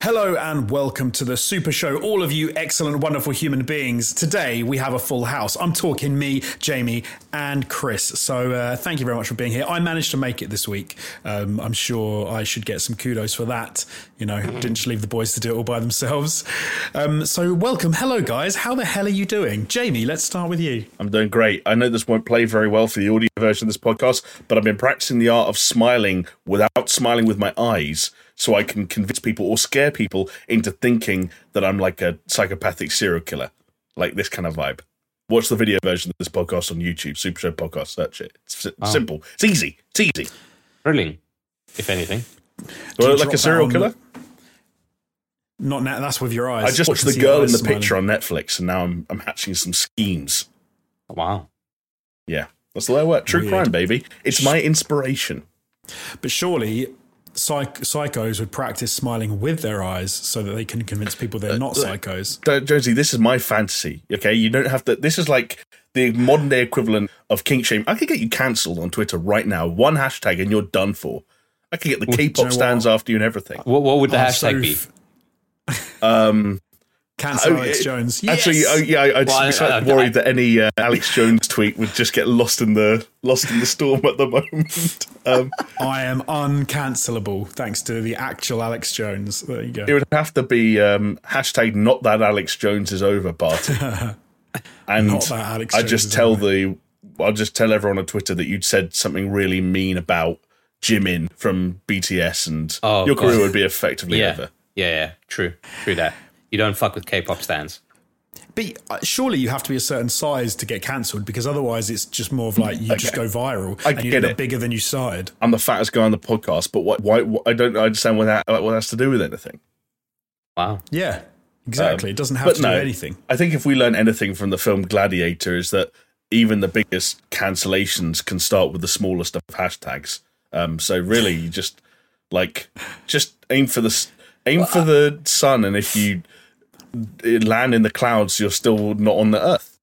Hello and welcome to the Super Show, all of you excellent, wonderful human beings. Today we have a full house. I'm talking me, Jamie, and Chris. So uh, thank you very much for being here. I managed to make it this week. Um, I'm sure I should get some kudos for that. You know, didn't just leave the boys to do it all by themselves. Um, so welcome. Hello, guys. How the hell are you doing? Jamie, let's start with you. I'm doing great. I know this won't play very well for the audio version of this podcast, but I've been practicing the art of smiling without smiling with my eyes so I can convince people or scare people into thinking that I'm like a psychopathic serial killer, like this kind of vibe. Watch the video version of this podcast on YouTube, Super Show Podcast. Search it. It's s- oh. simple. It's easy. It's easy. thrilling, if anything. Do I look like a serial on killer? Not now. That's with your eyes. I just watched the girl in the smiling. picture on Netflix, and now I'm I'm hatching some schemes. Oh, wow. Yeah, that's the way I work. True Weird. crime, baby. It's my inspiration. But surely. Psych- psychos would practice smiling with their eyes so that they can convince people they're not psychos. Don't- Jonesy, this is my fantasy. Okay, you don't have to. This is like the modern day equivalent of kink shame. I could get you cancelled on Twitter right now. One hashtag and you're done for. I could get the K-pop know stans after you and everything. What, what would the Oh, hashtag so be? Um, Cancel Oh, Alex it- Jones. Yes! actually, oh, yeah, I- I'd Well, be I- slightly I- worried that any uh, Alex Jones tweet would just get lost in the lost in the storm at the moment. Um, I am uncancelable thanks to the actual Alex Jones. There you go. it would have to be um, hashtag not that Alex Jones is over party. And Not that Alex I just tell the I'll just tell everyone on Twitter that you'd said something really mean about Jimin from BTS, and Oh, your career God. would be effectively Yeah. over. yeah, yeah, true, true that. You don't fuck with K-pop stans. But uh, surely you have to be a certain size to get cancelled because otherwise it's just more of like you just go viral I and you get it. bigger than you started. I'm the fattest guy on the podcast, but what? Why? why I don't understand what that what that's to do with anything. Wow. Yeah, exactly. it doesn't have Um, to no. do anything. I think if we learn anything from the film Gladiator, is that even the biggest cancellations can start with the smallest of hashtags. Um, so really, you just like just aim for the s- aim for the sun, and if you uh, land in the clouds, you're still not on the earth.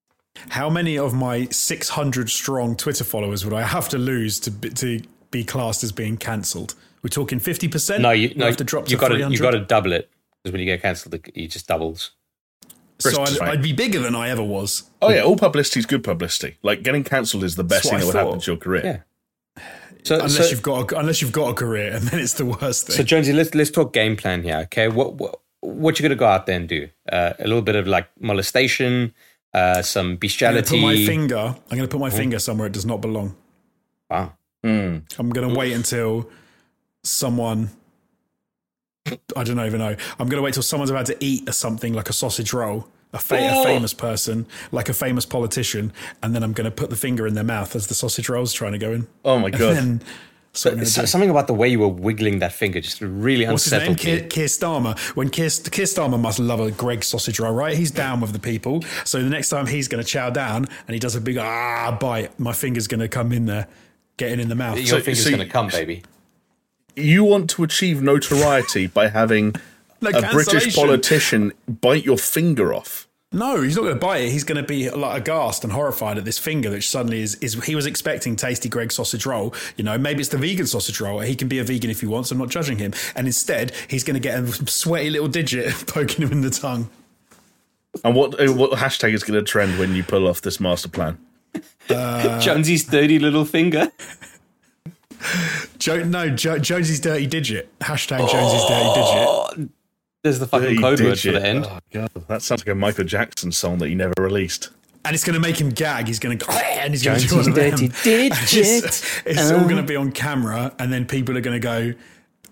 How many of my 600 strong Twitter followers would I have to lose to be, to be classed as being cancelled? We're talking 50%? No, you no, have to drop you to got to 300? you got to double it because when you get cancelled, it it just doubles. So I'd, right. I'd be bigger than I ever was. Oh yeah, all publicity is good publicity. Like getting cancelled is the best That's thing that I would happen to your career. Yeah. So, Unless so, you've got a, unless you've got a career, and then it's the worst thing. so Jonesy, let's let's talk game plan here. Okay, what what what you gonna go out there and do? Uh, a little bit of like molestation, uh, some I'm going to bestiality. put my finger. I'm going to put my finger somewhere it does not belong. Wow. Hmm. I'm going to wait until someone. I don't even know. I'm going to wait till someone's about to eat a something like a sausage roll, a, fa- a Oh. famous person, like a famous politician, and then I'm going to put the finger in their mouth as the sausage roll's trying to go in. Oh my god. And that's what I'm gonna So- something about the way you were wiggling that finger just really What's his name? unsettled Keir, me. Keir Starmer. When Keir, Keir Starmer must love a Greggs sausage roll, right? He's down with the people. So the next time he's going to chow down and he does a big ah bite, my finger's going to come in there, getting in the mouth. Your So- finger's so- gonna come, baby. you want to achieve notoriety by having No, a British politician bite your finger off. No, he's not going to bite it. He's going to be like aghast and horrified at this finger, which suddenly is, is. He was expecting tasty Greggs sausage roll. You know, maybe it's the vegan sausage roll. He can be a vegan if he wants. I'm not judging him. And instead, he's going to get a sweaty little digit poking him in the tongue. And what uh, what hashtag is going to trend when you pull off this master plan? Jonesy's dirty little finger. Jo- no, jo- Jonesy's dirty digit. Hashtag Jonesy's dirty digit. There's the fucking Dirty code word for the end. Oh, God, that sounds like a Michael Jackson song that he never released. And it's going to make him gag. He's going to go, and he's going to do Jonesy's one of them. dirty digit. It's, it's all going to uh. be on camera, and then people are going to go,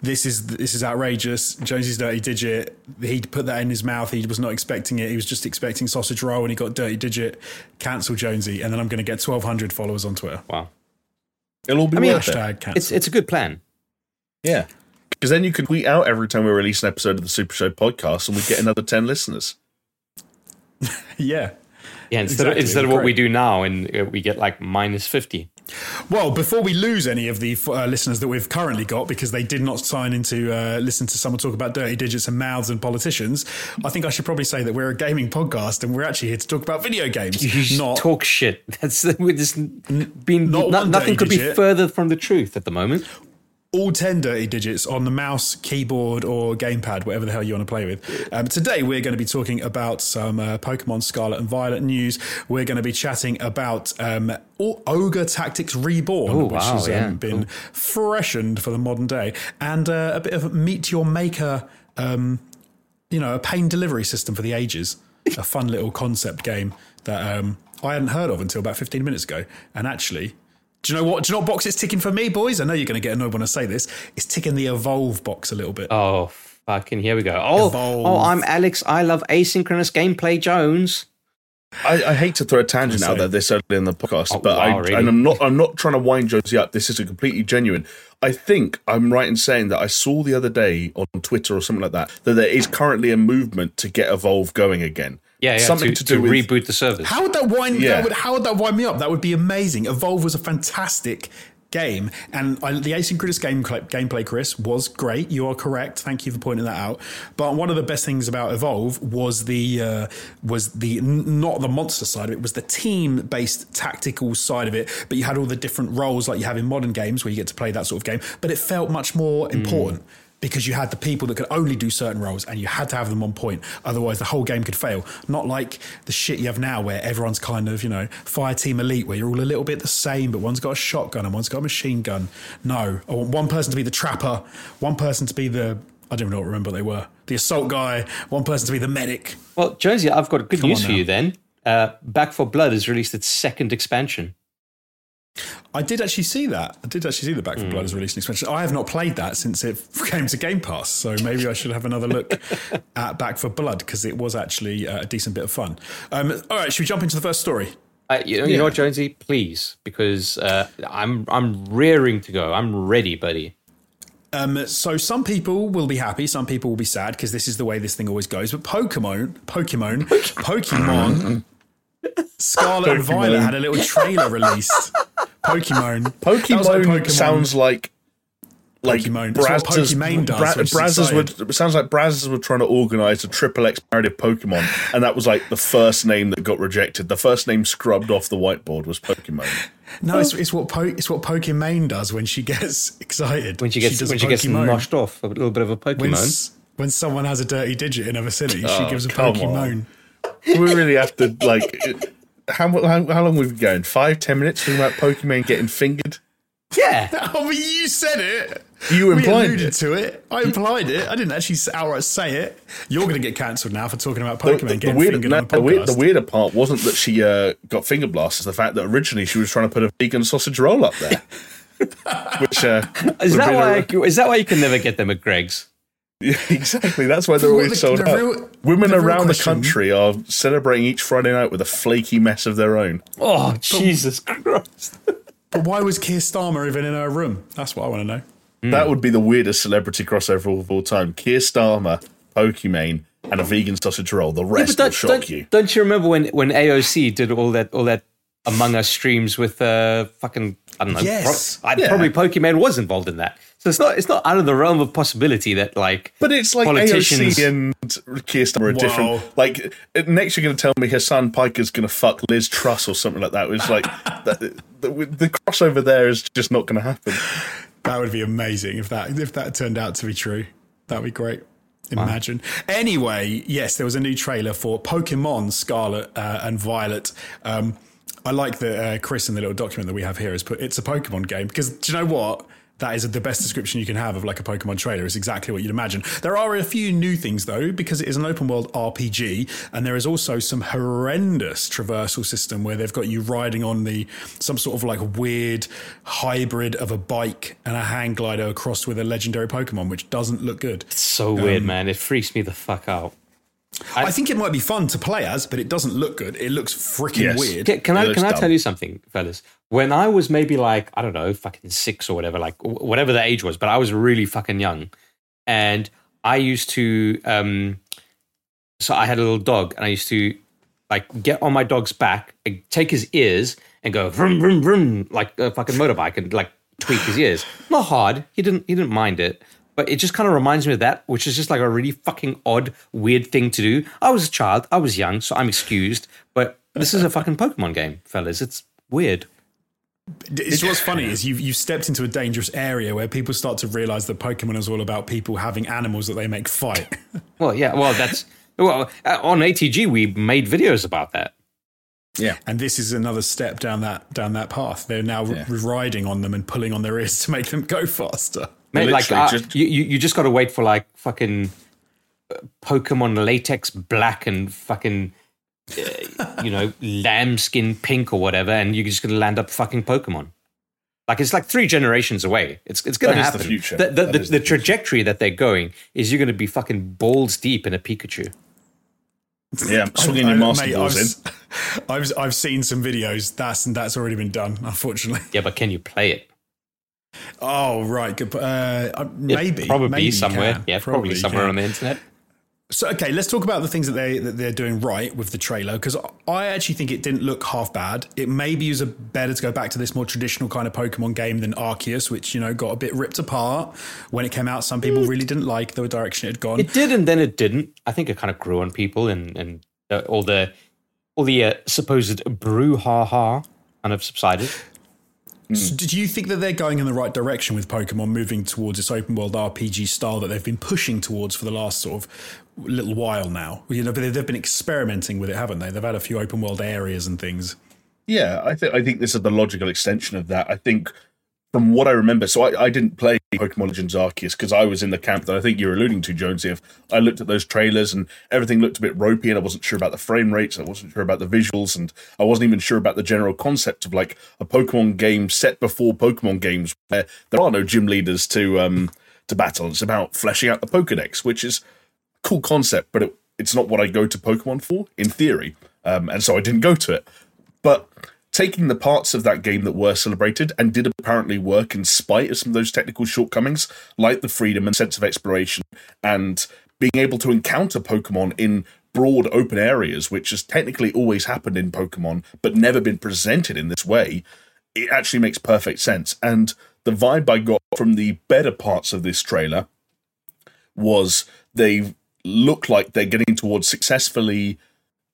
"This is this is outrageous." Jonesy's dirty digit. He put that in his mouth. He was not expecting it. He was just expecting sausage roll, and he got dirty digit. Cancel Jonesy, and then I'm going to get 1,200 followers on Twitter. Wow. It'll all be mean, worth it. Hashtag cancel. It's it's a good plan. Yeah. Because then you could tweet out every time we release an episode of the Super Show podcast and we get another 10 listeners. yeah. Yeah, instead Exactly, of instead of what great. we do now, and uh, we get like minus fifty. Well, before we lose any of the uh, listeners that we've currently got because they did not sign in to uh, listen to someone talk about dirty digits and mouths and politicians, I think I should probably say that we're a gaming podcast and we're actually here to talk about video games. You just not talk shit. That's we're just been not no- one nothing dirty could be further from the truth at the moment. All 10 dirty digits on the mouse, keyboard, or gamepad, whatever the hell you want to play with. Um, today, we're going to be talking about some uh, Pokemon Scarlet and Violet news. We're going to be chatting about um, Ogre Tactics Reborn, Ooh, which wow, has um, yeah. been freshened for the modern day, and uh, a bit of Meet Your Maker, um, you know, a pain delivery system for the ages. a fun little concept game that um, I hadn't heard of until about 15 minutes ago. And actually, do you know what? Do you know what box it's ticking for me, boys? I know you're going to get annoyed when I say this. It's ticking the Evolve box a little bit. Oh, fucking here we go. Oh, oh Evolve. oh, I'm Alex. I love asynchronous gameplay Jones. I, I hate to throw a tangent out there this early in the podcast, Oh, but wow, I really? and I'm not I'm not trying to wind Jonesy up. This is a completely genuine. I think I'm right in saying that I saw the other day on Twitter or something like that that there is currently a movement to get Evolve going again. Yeah, yeah. something to, to, do to with reboot the service. How would that wind? Yeah. That would, how would that wind me up? That would be amazing. Evolve was a fantastic game, and I, the asynchronous game gameplay, Chris, was great. You are correct. Thank you for pointing that out. But one of the best things about Evolve was the uh, was the not the monster side of it, was the team based tactical side of it. But you had all the different roles like you have in modern games where you get to play that sort of game. But it felt much more important because you had the people that could only do certain roles and you had to have them on point. Otherwise, the whole game could fail. Not like the shit you have now where everyone's kind of, you know, fire team elite where you're all a little bit the same, but one's got a shotgun and one's got a machine gun. No, I want one person to be the trapper, one person to be the, I don't even remember what remember they were, the assault guy, one person to be the medic. Well, Jonesy, I've got good Come news for you then. Uh, Back 4 Blood has released its second expansion. I did actually see that. I did actually see the Back 4 Blood as released an expansion. I have not played that since it came to Game Pass, so maybe I should have another look at Back 4 Blood because it was actually uh, a decent bit of fun. Um, all right, should we jump into the first story? Uh, you, know, you know what, Jonesy? Please, because uh, I'm I'm rearing to go. I'm ready, buddy. Um, so some people will be happy, some people will be sad because this is the way this thing always goes. But Pokemon, Pokemon, Pokemon, Scarlet and Violet had a little trailer released. Pokemon, That was Pokemon, sounds like like Pokemon. That's what Brazzers, Pokimane does, Bra- Brazzers exciting. would sounds like Brazzers were trying to organise a triple X parody of Pokemon, and that was like the first name that got rejected. The first name scrubbed off the whiteboard was Pokemon. No, it's, it's what po- it's what Pokimane does when she gets excited. When she gets does when she gets Pokemon. noshed off, a little bit of a When, Pokemon. s- when someone has a dirty digit in her vicinity, she Oh, gives a come Pokemon. We really have to like. How, how, how long we've been going? Five, ten minutes talking about Pokemon getting fingered? yeah, Oh, but you said it. You we implied alluded it. to it. I implied it. I didn't actually outright say it. You're going to get cancelled now for talking about Pokemon the- the getting weird- fingered no, on a the, weird, the weirder part wasn't that she uh, got finger blasted. The fact that originally she was trying to put a vegan sausage roll up there, which uh, is that be why? the- Is that why you can never get them at Greggs? Yeah, exactly. That's why they're Well, always the- sold the out. real- Women the around the country are celebrating each Friday night with a flaky mess of their own. Oh Jesus Christ! But why was Keir Starmer even in her room? That's what I want to know. That would be the weirdest celebrity crossover of all time. Keir Starmer, Pokimane, and a vegan sausage roll. The rest will don't, shock don't, you. don't you remember when when AOC did all that all that Among Us streams with uh fucking I don't know. Yes. pro- I, Yeah. Probably Pokemon was involved in that. So it's not it's not out of the realm of possibility that like But it's like politicians- AOC and Keir Starmer are Wow. different. Like next, you're going to tell me Hasan Piker's going to fuck Liz Truss or something like that. It's like the, the, the crossover there is just not going to happen. That would be amazing if that if that turned out to be true. That'd be great. Imagine. Anyway, yes, there was a new trailer for Pokemon Scarlet uh, and Violet. Um, I like that uh, Chris in the little document that we have here has put it's a Pokemon game because do you know what? That is the best description you can have of like a Pokemon trailer. It's exactly what you'd imagine. There are a few new things though because it is an open world RPG, and there is also some horrendous traversal system where they've got you riding on the some sort of like weird hybrid of a bike and a hang glider across with a legendary Pokemon, which doesn't look good. It's so weird, man. It freaks me the fuck out. I think it might be fun to play as, but it doesn't look good. It looks freaking Yes. weird. Can, can I looks can I dumb. tell you something, fellas? When I was maybe like I don't know, fucking six or whatever, like whatever the age was, but I was really fucking young, and I used to. um So I had a little dog, and I used to like get on my dog's back, and take his ears, and go vroom vroom vroom like a fucking motorbike, and like tweak his ears. Not hard. He didn't. He didn't mind it. But it just kind of reminds me of that, which is just like a really fucking odd, weird thing to do. I was a child, I was young, so I'm excused. But this is a fucking Pokemon game, fellas. It's weird. It's what's funny is you've you've stepped into a dangerous area where people start to realize that Pokemon is all about people having animals that they make fight. Well, yeah. Well, that's well uh, on ATG we made videos about that. Yeah. and this is another step down that down that path. They're now Yeah. riding on them and pulling on their ears to make them go faster. Mate, like literally uh, just- you, you, you just got to wait for like fucking uh, Pokemon latex black and fucking uh, you know lambskin pink or whatever, and you're just gonna land up fucking Pokemon. Like it's like three generations away. It's it's gonna That is the happen. future. The, the, That the, is the the future. trajectory that they're going is you're gonna be fucking balls deep in a Pikachu. Yeah. Swinging your I- master mate, balls I've, in. I've I've seen some videos. That's that's already been done, unfortunately. Yeah, but can you play it? Oh right, good. Uh, uh, Yeah, maybe probably maybe somewhere. can. Yeah, probably, you somewhere can. on the internet. So okay, let's talk about the things that they that they're doing right with the trailer because I actually think it didn't look half bad. It maybe was a better to go back to this more traditional kind of Pokemon game than Arceus, which you know got a bit ripped apart when it came out. Some people really didn't like the direction it had gone. It did, and then it didn't. I think it kind of grew on people, and and uh, all the all the uh, supposed brouhaha kind of subsided. Mm. So did you think that they're going in the right direction with Pokemon moving towards this open world RPG style that they've been pushing towards for the last sort of little while now? You know, they've been experimenting with it, haven't they? They've had a few open world areas and things. Yeah, I think I think this is the logical extension of that. I think from what I remember, so I, I didn't play Pokemon Legends Arceus because I was in the camp that I think you're alluding to, Jonesy. If I looked at those trailers and everything looked a bit ropey, and I wasn't sure about the frame rates, I wasn't sure about the visuals, and I wasn't even sure about the general concept of like a Pokemon game set before Pokemon games where there are no gym leaders to um to battle. It's about fleshing out the Pokedex, which is a cool concept, but it, it's not what I go to Pokemon for in theory. Um, and so I didn't go to it. But taking the parts of that game that were celebrated and did apparently work in spite of some of those technical shortcomings, like the freedom and sense of exploration, and being able to encounter Pokemon in broad open areas, which has technically always happened in Pokemon, but never been presented in this way, it actually makes perfect sense. And the vibe I got from the better parts of this trailer was they look like they're getting towards successfully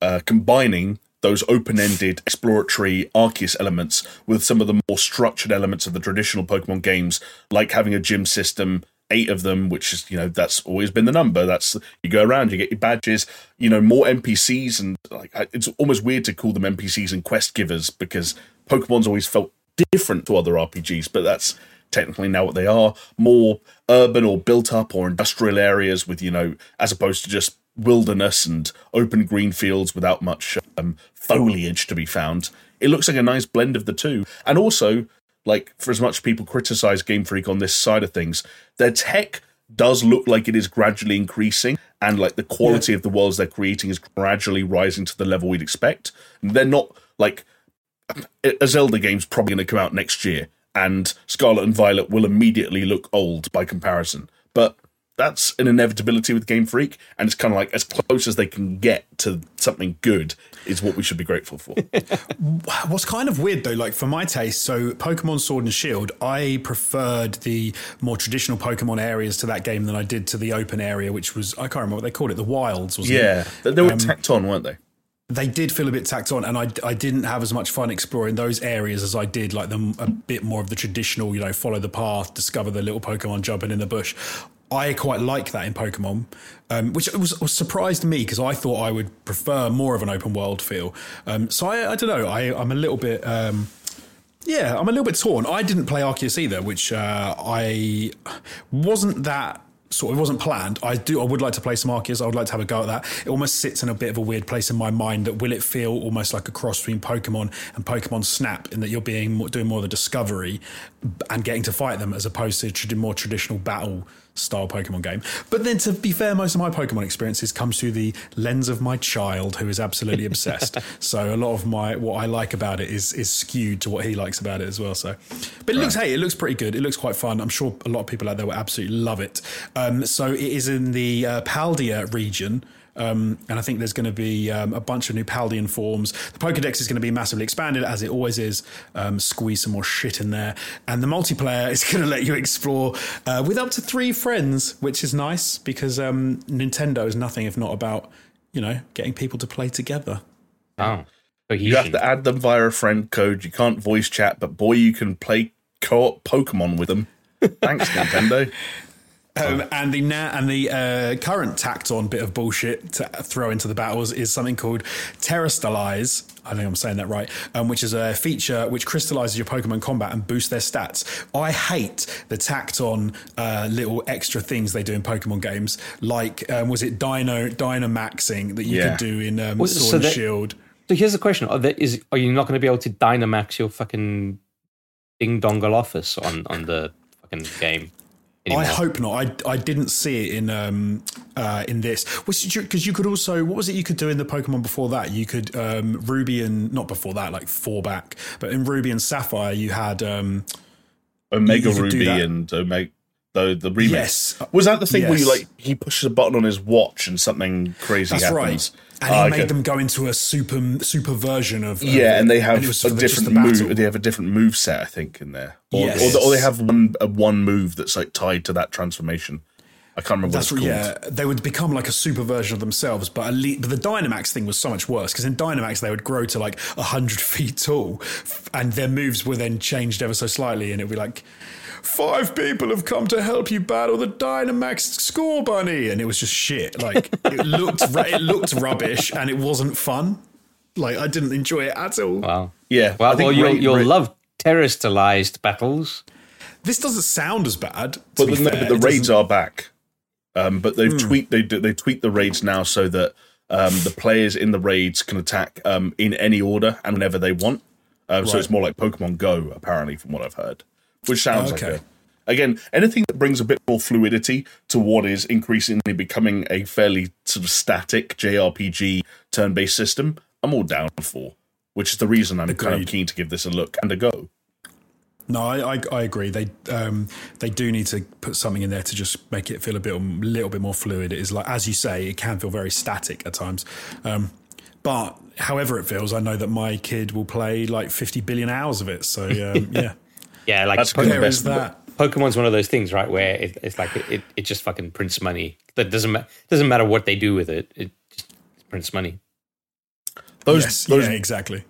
uh, combining those open-ended exploratory Arceus elements with some of the more structured elements of the traditional Pokemon games, like having a gym system, eight of them, which is you know that's always been the number. That's you go around, you get your badges, you know more NPCs, and like it's almost weird to call them NPCs and quest givers because Pokemon's always felt different to other RPGs, but that's technically now what they are more urban or built up or industrial areas with you know as opposed to just wilderness and open green fields without much um, foliage to be found. It looks like a nice blend of the two. And also like for as much people criticize game freak on this side of things their tech does look like it is gradually increasing and like the quality of the worlds they're creating is gradually rising to the level we'd expect. They're not like a Zelda game's probably going to come out next year, and Scarlet and Violet will immediately look old by comparison. But that's an inevitability with Game Freak, and it's kind of like as close as they can get to something good is what we should be grateful for. What's kind of weird though, like for my taste, so Pokemon Sword and Shield, I preferred the more traditional Pokemon areas to that game than I did to the open area, which was I can't remember what they called it, the wilds, wasn't it? yeah, they, they were um, tacked on, weren't they? they did feel a bit tacked on, and I, I didn't have as much fun exploring those areas as I did like them a bit more of the traditional, you know, follow the path, discover the little Pokemon jumping in the bush. I quite like that in Pokemon, um, which was, was surprised me because I thought I would prefer more of an open world feel. Um, so I, I don't know, I, I'm a little bit. Um, yeah, I'm a little bit torn. I didn't play Arceus either, which uh, I wasn't that sort of wasn't planned. I do. I would like to play some Arceus. I would like to have a go at that. It almost sits in a bit of a weird place in my mind. That will it feel almost like a cross between Pokemon and Pokemon Snap, in that you're being doing more of the discovery and getting to fight them as opposed to more traditional battle style Pokemon game. But then, to be fair, most of my Pokemon experiences comes through the lens of my child, who is absolutely obsessed. So a lot of my what I like about it is is skewed to what he likes about it as well. So, but it looks hey, it looks pretty good. It looks quite fun. I'm sure a lot of people out there will absolutely love it. Um, so it is in the uh, Paldea region. Um, and I think there's going to be um, a bunch of new Paldean forms. The Pokedex is going to be massively expanded, as it always is. Um, squeeze some more shit in there. And the multiplayer is going to let you explore uh, with up to three friends, which is nice because um, Nintendo is nothing if not about, you know, getting people to play together. Oh, You have to add them via a friend code. You can't voice chat, but boy, you can play co-op Pokemon with them. Thanks, Nintendo. Um, and the na- and the uh, current tacked on bit of bullshit to throw into the battles is something called Terastallize. I think I'm saying that right, um, which is a feature which crystallizes your Pokemon combat and boosts their stats. I hate the tacked on uh, little extra things they do in Pokemon games, like um, was it Dino Dynamaxing that you Yeah. could do in um, Well, Sword so and that- Shield. So here's the question: Are, there, is, are you not going to be able to Dynamax your fucking ding dongle office on on the fucking game? Anymore? I hope not. I, I didn't see it in um uh in this. Because you could also what was it you could do in the Pokemon before that? You could um Ruby and not before that, like four back, but in Ruby and Sapphire you had um Omega You Ruby and Omega. The, the remix Yes. was that the thing where you like he pushes a button on his watch and something crazy that's happens. right. And he Ah, made okay. them go into a super super version of Yeah, and they have was a for the- just different move. They have a different move set, I think, in there, or, Yes. or, or they have one one move that's like tied to that transformation. I can't remember That's what right, it's called. yeah. They would become like a super version of themselves, but elite. But the Dynamax thing was so much worse because in Dynamax they would grow to like hundred feet tall, and their moves were then changed ever so slightly, and it'd be like. Five people have come to help you battle the Dynamax Scorbunny, and it was just shit. Like it looked, it looked rubbish, and it wasn't fun. Like I didn't enjoy it at all. Wow. Yeah, Well, I well you'll, Ray- you'll Ray- love Terastallized battles. This doesn't sound as bad. To But be the, no, fair. but the It raids doesn't- are back. Um, but they've tweet they do- they tweet the raids now so that um, the players in the raids can attack um, in any order and whenever they want. Um, So it's more like Pokemon Go, apparently, from what I've heard. Which sounds Okay. like a again anything that brings a bit more fluidity to what is increasingly becoming a fairly sort of static JRPG turn-based system. I'm all down for, which is the reason I'm kind of keen to give this a look and a go. No, I, I, I agree. They um, they do need to put something in there to just make it feel a bit a little bit more fluid. It is like as you say, it can feel very static at times. Um, but however it feels, I know that my kid will play like 50 billion hours of it. So um, yeah, Yeah, like That's Po- there is that. Pokemon's one of those things, right? Where it, it's like it, it just fucking prints money. That doesn't ma- doesn't matter what they do with it. It just prints money. Those Yes, those yeah, exactly.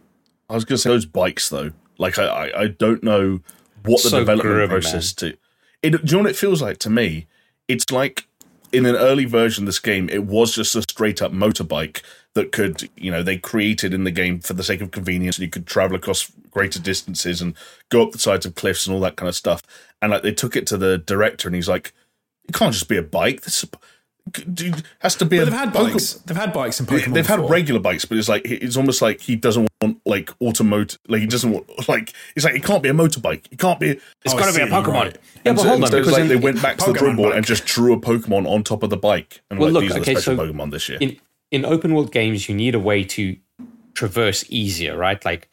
I was going to say those bikes though. Like I, I, I don't know what the So development grim, process to. It, do you know what it feels like to me? It's like in an early version of this game, it was just a straight up motorbike that could, you know, they created in the game for the sake of convenience. And you could travel across greater distances and go up the sides of cliffs and all that kind of stuff. And like they took it to the director, and he's like, "It can't just be a bike. This has to be But a they've had Poke- bikes. They've had bikes in Pokemon. They've had regular bikes, but it's like it's almost like he doesn't want like automotive. Like he doesn't want like it's like it can't be a motorbike. It can't be. It's Oh, got to be a Pokemon. right. Yeah, And but so- hold on, because like in, they went back to the Pokemon drawing board bike. and just drew a Pokemon on top of the bike, and Well, like look, these are okay, the special so Pokemon this year. in in open world games, you need a way to traverse easier, right? Like,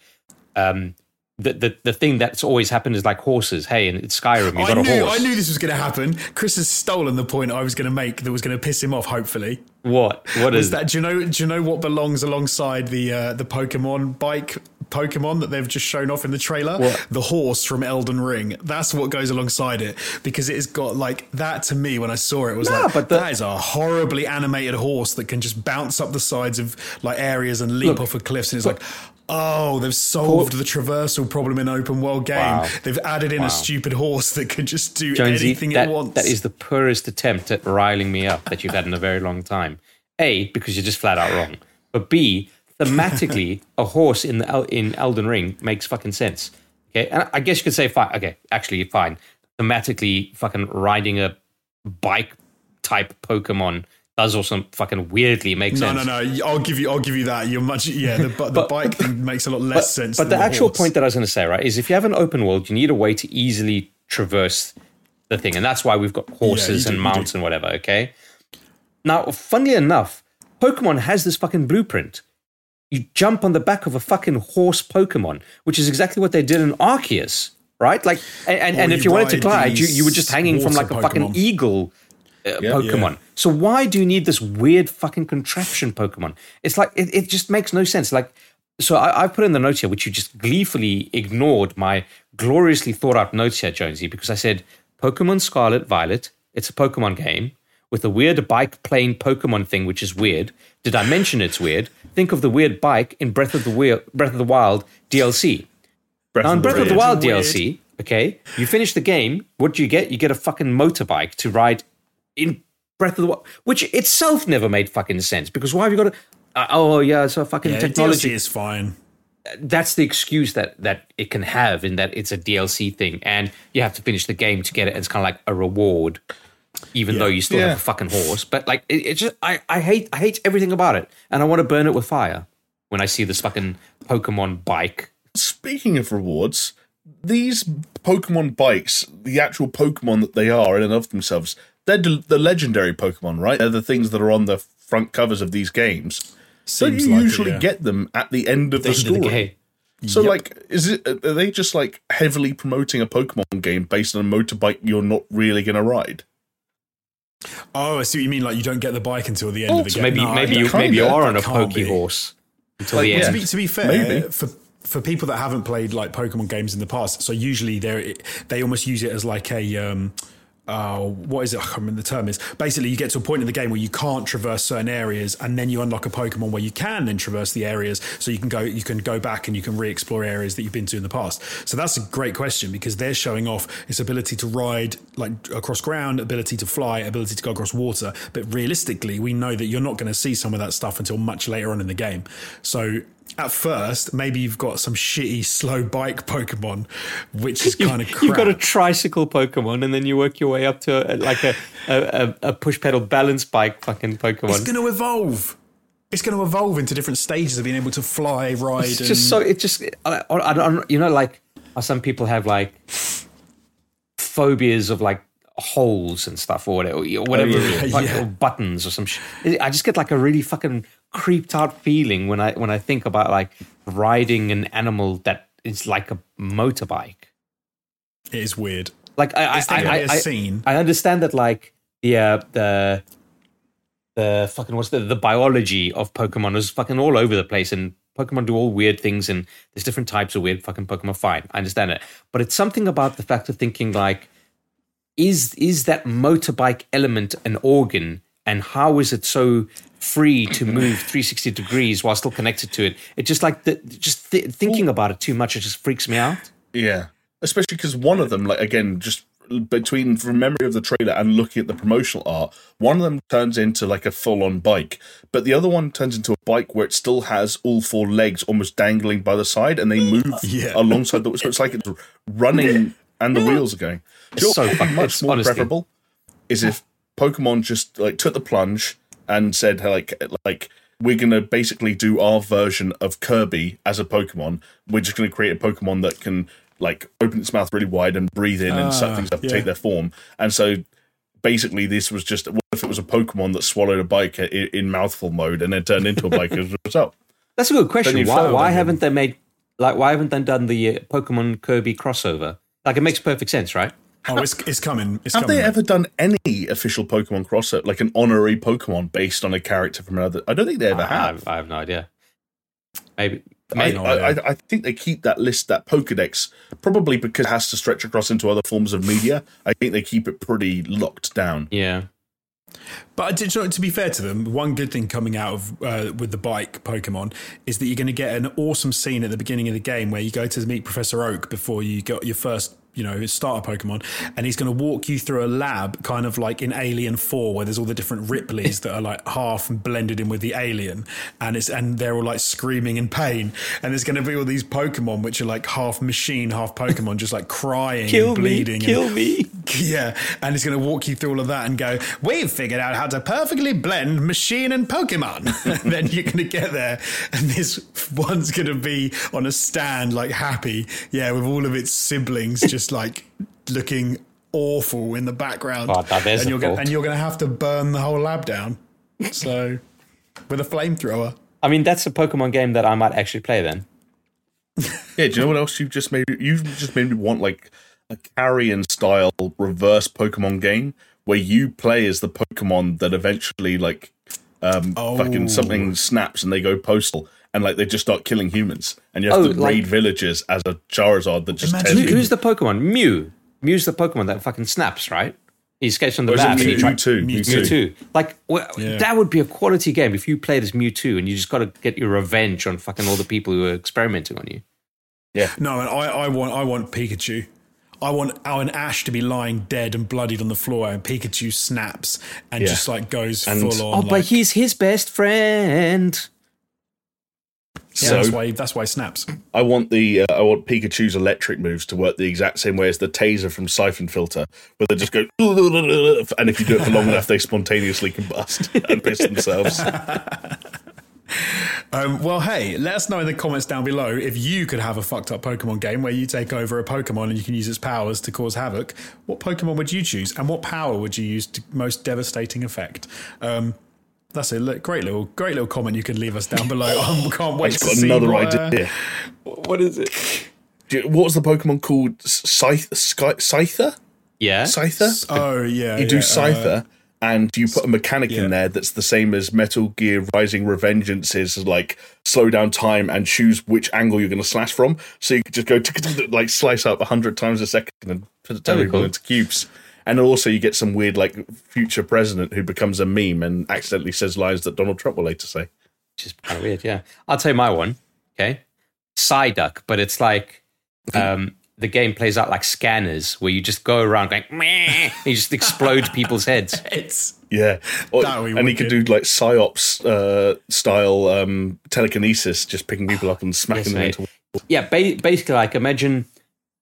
um, the the the thing that's always happened is like horses. Hey, in Skyrim, you I got a knew, horse. I knew this was going to happen. Chris has stolen the point I was going to make that was going to piss him off. Hopefully, What? What is that? Do you know? Do you know what belongs alongside the uh, the Pokemon bike Pokemon that they've just shown off in the trailer? What? The horse from Elden Ring. That's what goes alongside it because it has got like that. To me, when I saw it, it was like but the- that is a horribly animated horse that can just bounce up the sides of like areas and leap Look, off of cliffs. And it's like. Oh, they've solved the traversal problem in open world game. Wow. They've added in Wow. a stupid horse that can just do Jonesy, anything that, it wants. that is the poorest attempt at riling me up that you've had in a very long time. A, because you're just flat out wrong. But B, thematically, a horse in the in Elden Ring makes fucking sense. Okay, and I guess you could say fine. Okay, actually, fine. Thematically, fucking riding a bike type Pokemon does also fucking weirdly make No, sense. no, no. I'll give you. I'll give you that. You're much. Yeah, the, bu- the bike thing makes a lot less sense. But than the actual horse. point that I was going to say, right, is if you have an open world, you need a way to easily traverse the thing, and that's why we've got horses do, and you mounts and whatever. Okay. Now, funnily enough, Pokemon has this fucking blueprint. You jump on the back of a fucking horse Pokemon, which is exactly what they did in Arceus, right? Like, and, and, and if you wanted to glide, you, you were just hanging from like a fucking eagle uh, Pokemon. So why do you need this weird fucking contraption Pokemon? It's like it, it just makes no sense. Like, so I, I put in the notes here, which you just gleefully ignored my gloriously thought out notes here, Jonesy, because I said Pokemon Scarlet Violet. It's a Pokemon game. with a weird bike playing Pokemon thing, which is weird. Did I mention it's weird? Think of the weird bike in Breath of the Wild, Breath of the Wild DLC. Breath Now, in of the Breath of the Wild. Wild DLC, okay, you finish the game. What do you get? You get a fucking motorbike to ride in Breath of the Wild, which itself never made fucking sense because why have you got to? Uh, oh yeah, so fucking Yeah, technology DLC is fine. that's the excuse that that it can have in that it's a DLC thing, and you have to finish the game to get it. It's kind of like a reward, even though you still Yeah. have a fucking horse. But like, it, it just I, I hate I hate everything about it, and I want to burn it with fire when I see this fucking Pokemon bike. Speaking of rewards, these Pokemon bikes, the actual Pokemon that they are in and of themselves, they're the the legendary Pokemon, right? They're the things that are on the front covers of these games. Don't Seems you like it, usually yeah. get them at the end of the End of story? the game. So, Yep. like, is it are they just like heavily promoting a Pokemon game based on a motorbike you're not really going to ride? Oh, I see what you mean. Like you don't get the bike until the end Oh, of the So game. maybe No, maybe you maybe you are on a that can't pokey horse until Like, the yeah. To end. be, to be fair, Maybe. for for people that haven't played like Pokemon games in the past, so usually they they almost use it as like a um, uh, what is it? I can't remember the term is. Basically, you get to a point in the game where you can't traverse certain areas, and then you unlock a Pokemon where you can then traverse the areas. So you can go you can go back and you can re-explore areas that you've been to in the past. So that's a great question because they're showing off its ability to ride like across ground, ability to fly, ability to go across water. But realistically, we know that you're not going to see some of that stuff until much later on in the game. So at first, maybe you've got some shitty slow bike Pokemon, which is kind of crap. You've got a tricycle Pokemon, and then you work your way up to a, like a, a, a push pedal balance bike fucking Pokemon. it's going to evolve. It's going to evolve into different stages of being able to fly, ride. It's and, just so it just I, I don't you know like some people have like phobias of like holes and stuff or whatever, or whatever oh, yeah, like, yeah. or buttons or some shit. I just get like a really fucking creeped out feeling when I when I think about like riding an animal that is like a motorbike. it is weird. Like I Is I, I, to be a I, scene? I understand that like the uh, the the fucking what's the the biology of Pokemon is fucking all over the place and Pokemon do all weird things and there's different types of weird fucking Pokemon. Fine, I understand it. But it's something about the fact of thinking like, is is that motorbike element an organ and how is it so free to move 360 degrees while still connected to it? It just like the, just th- thinking about it too much, it just freaks me out. Yeah, especially because one of them, like again, just between from memory of the trailer and looking at the promotional art, one of them turns into like a full-on bike, but the other one turns into a bike where it still has all four legs almost dangling by the side, and they move Yeah. alongside the. So it's like it's running and the wheels are going. It's you so what would be fucking- much it's more honestly- preferable is if Pokemon just like took the plunge and said like like we're gonna basically do our version of Kirby as a Pokemon. We're just gonna create a Pokemon that can like open its mouth really wide and breathe in and suck Ah, things up and yeah. take their form. And so basically this was just what if it was a Pokemon that swallowed a bike in, in mouthful mode and then turned into a bike as a result? That's a good question. Why, why haven't they made like why haven't they done the uh, Pokemon Kirby crossover? Like it makes perfect sense, right? Oh, it's, it's coming. It's Have coming. they ever done any official Pokemon crossover, like an honorary Pokemon based on a character from another? I don't think they ever I, have. I, I have no idea. Maybe. I, maybe. I. I, I think they keep that list, that Pokedex, probably because it has to stretch across into other forms of media. I think they keep it pretty locked down. yeah. But I did, to be fair to them, one good thing coming out of uh, with the bike Pokemon is that you're going to get an awesome scene at the beginning of the game where you go to meet Professor Oak before you got your first, you know, his starter Pokemon, and he's going to walk you through a lab, kind of like in Alien Four, where there's all the different Ripleys that are like half blended in with the alien, and it's and they're all like screaming in pain, and there's going to be all these Pokemon which are like half machine, half Pokemon, just like crying, Kill and me. bleeding, Kill and, me. yeah, and he's going to walk you through all of that and go, We've figured out how to perfectly blend machine and Pokemon. and then you're going to get there, and this one's going to be on a stand, like happy, yeah, with all of its siblings just like looking awful in the background. Oh, now and, you're gonna, and you're going to have to burn the whole lab down. So, with a flamethrower. I mean, that's a Pokemon game that I might actually play then. Yeah, do you know what else you've just made? You've just made me want like a carrion style reverse Pokemon game where you play as the Pokemon that eventually like um Oh. fucking something snaps and they go postal and like they just start killing humans and you have Oh, to like- raid villages as a Charizard that just Imagine tears Who, you. who's the Pokemon? Mew. Mew's the Pokemon that fucking snaps, right? He escapes from the Or map. and he Mew- try- Mewtwo? Mewtwo. Mewtwo. Like well, Yeah. that would be a quality game if you played as Mewtwo and you just got to get your revenge on fucking all the people who are experimenting on you. Yeah. No, and I, I want I want Pikachu. I want I want Ash to be lying dead and bloodied on the floor, and Pikachu snaps and Yeah. just like goes And- full on. Oh, but he's his best friend. yeah, So- that's why that's why he snaps. I want the uh, I want Pikachu's electric moves to work the exact same way as the taser from Siphon Filter, where they just go, and if you do it for long enough, they spontaneously combust and piss themselves. Um, well, hey, let us know in the comments down below if you could have a fucked up Pokemon game where you take over a Pokemon and you can use its powers to cause havoc. What Pokemon would you choose, and what power would you use to most devastating effect? Um, that's a great little, great little comment you can leave us down below. I can't wait I've to got see another what, uh, idea. What is it? Do you- What was the Pokemon called? Scythe, Sky, Scyther? Yeah. Scyther? oh yeah, you do yeah, uh, Scyther, and you put a mechanic yeah. in there that's the same as Metal Gear Rising Revengeance is like slow down time and choose which angle you're going to slash from. So you could just go like slice up a hundred times a second and put That'd cool. into cubes. And also you get some weird like future president who becomes a meme and accidentally says lines that Donald Trump will later say. Which is kind of weird, yeah. I'll tell you my one, okay? Psyduck, but it's like um, the game plays out like scanners where you just go around going, meh, you just explode people's heads. It's Yeah, or, That would be and he could do like psyops uh, style um, telekinesis, just picking people up and Yes, smacking them mate. into. Yeah, ba- basically, like imagine,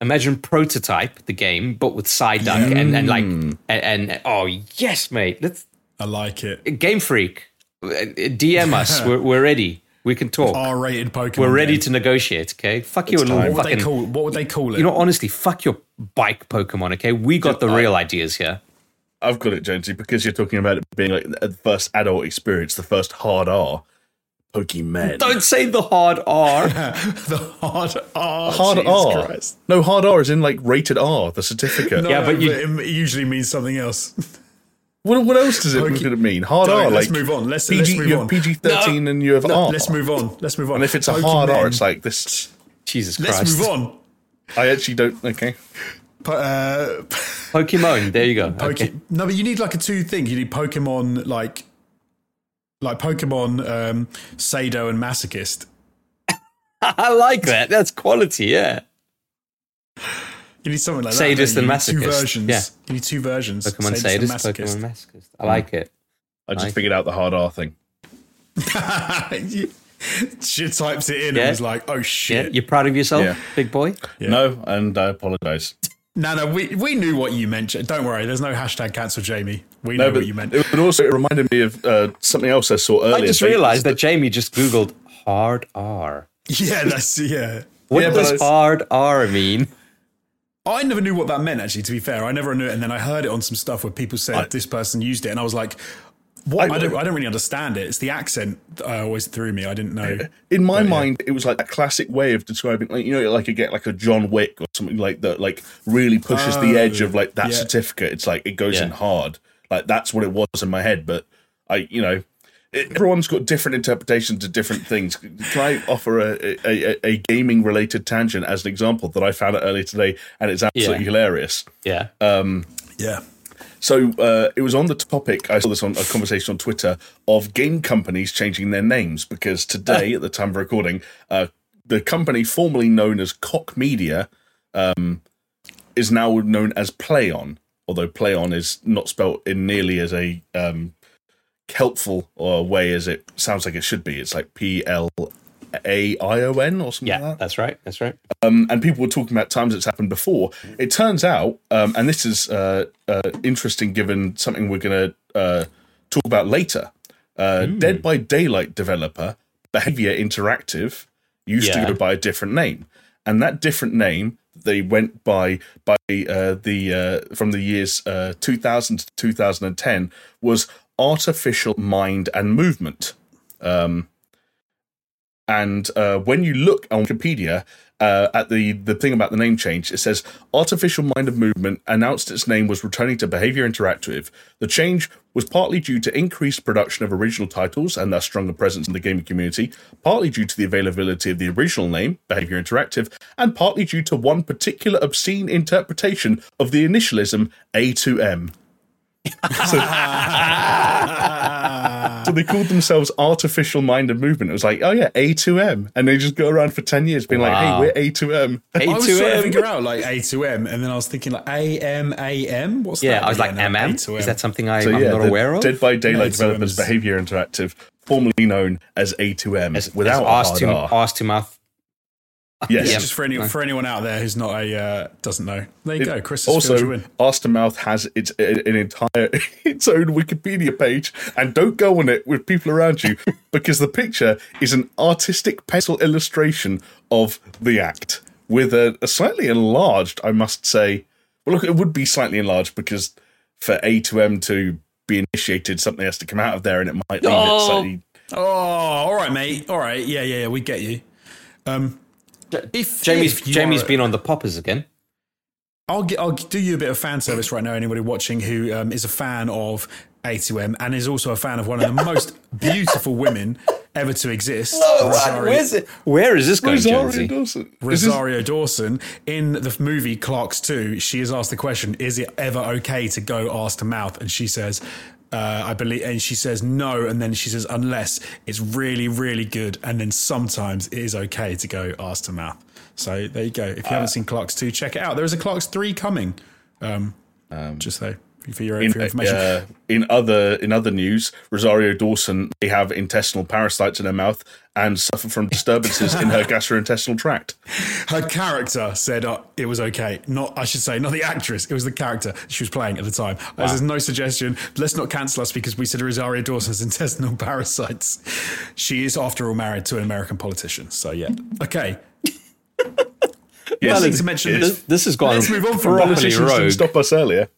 imagine prototype the game, but with Psyduck and, and like, and, and oh yes, mate, let's I like it. Game Freak, uh, DM us. we're, we're ready. We can talk. R-rated Pokemon. we're ready game. to negotiate. Okay, fuck you, It's little time. What would they fucking. call? What would they call it? You know, honestly, fuck your bike Pokemon. Okay, we got the I- real ideas here. I've got it, Jonesy, because you're talking about it being like the first adult experience, the first hard R. Pokemon. Don't say the hard R. the hard R. hard Jesus R. Christ. No, hard R is in like rated R, the certificate. No, Yeah, but you- it usually means something else. What, what else does it, Poke- could it mean? Hard Don't, R, let's like move on. Let's- PG, let's move you on. PG thirteen and you have No, R. let's move on. Let's move on. And if it's a hard R, it's like this. Jesus Christ. Let's move on. I actually don't. Okay, Po- uh, Pokemon. There you go. Poke- Okay. No, but you need like a two thing. You need Pokemon like like Pokemon um Sado and Masochist. I like that. That's quality. Yeah. You need something like Sadist that. don't and you? You Two Masochist. versions. Yeah. You need two versions. Pokemon Sadist Sadist, and Pokemon Masochist. I like it. I just Nice. figured out the hard R thing. She types it in Yeah. and was like, "Oh Yeah. shit!" You proud of yourself, Yeah. big boy? No, and I apologise. No, no, we we knew what you meant. Don't worry. There's no hashtag cancel Jamie. We No, know but what you meant. it, but also it reminded me of uh, something else I saw earlier. I just realized that Jamie just Googled hard R. yeah, that's yeah. What Yeah, does it's- hard R mean? I never knew what that meant. Actually, to be fair, I never knew it. And then I heard it on some stuff where people said I- this person used it, and I was like, "What? I, I- don't. I don't really understand it. It's the accent that uh, always threw me. I didn't know." in my But, yeah. mind, it was like a classic way of describing, like you know, like you get like a John Wick or something like that, like really pushes the Oh, edge of like that yeah. certificate. It's like it goes Yeah. in hard. Like that's what it was in my head. But I, you know, it, everyone's got different interpretations of different things. Can I offer a a, a, a gaming related tangent as an example that I found out earlier today, and it's absolutely Yeah. hilarious. Yeah. yeah. So uh, it was on the topic. I saw this on a conversation on Twitter of game companies changing their names because today, at the time of recording, uh, the company formerly known as Koch Media um, is now known as Plaion. Although Plaion is not spelt in nearly as a um, helpful uh, way as it sounds like it should be. It's like P L A I O N or something yeah. like that That's right. That's right. um, and people were talking about times it's happened before. It turns out, um, and this is uh, uh, interesting given something we're going to uh, talk about later. Uh, Dead by Daylight developer Behavior Interactive used Yeah. to go by a different name, and that different name they went by by uh, the uh, from the years uh, 2000 to 2010 was Artificial Mind and Movement. And uh, when you look on Wikipedia uh, at the, the thing about the name change, it says Artificial Mind of Movement announced its name was returning to Behavior Interactive. The change was partly due to increased production of original titles and their stronger presence in the gaming community, partly due to the availability of the original name, Behavior Interactive, and partly due to one particular obscene interpretation of the initialism A2M. So, so they called themselves Artificial Mind and Movement. It was like, oh yeah, A2M, and they just go around for ten years being Wow. like, hey, we're A2M. I was trying to A2M. figure out like A2M, and then I was thinking like AMAM. What's that? Yeah, I was like, again? MM? A2M. Is that something I, So I'm yeah, not aware of? Dead by Daylight A2M developers is- Behavior Interactive, formerly known as A2M, As- without as a arse hard to, R. arse to mouth. Yes. Yeah, just for any, for anyone out there who's not a uh, doesn't know. There you go. Chris has filled you Also, in. Mouth has its an entire its own Wikipedia page, and don't go on it with people around you because the picture is an artistic pencil illustration of the act with a, a slightly enlarged, I must say. Well, look, it would be slightly enlarged because for A to M to be initiated, something has to come out of there, and it might leave it Oh. slightly. Oh, all right, mate. All right. Yeah, yeah, yeah. We get you. Um, if Jamie's if you Jamie's are- been on the poppers again. I'll get, I'll do you a bit of fan service right now. Anybody watching who um, is a fan of A2M and is also a fan of one of the most beautiful women ever to exist, Rosario, it? Where is this going, Rosario Jonesy? Dawson. Is this- Rosario Dawson in the movie Clerks 2. She is asked the question, "Is it ever okay to go arse to mouth?" And she says. Uh, I believe, and she says no, and then she says unless it's really, really good, and then sometimes it is okay to go arse to mouth. So there you go. If you haven't seen Clerks two, check it out. There is a Clerks three coming. Um, just so for your, in, for your information. uh, in other in other news, Rosario Dawson may have intestinal parasites in her mouth and suffer from disturbances in her gastrointestinal tract. Her character said uh, it was okay. Not, I should say, not the actress. It was the character she was playing at the time. As There's no suggestion. Let's not cancel us because we said Rosario Dawson has intestinal parasites. She is, after all, married to an American politician. So yeah, okay. Yes, I need to mention This, this has gone Let's move on from properly politicians didn't stop us earlier.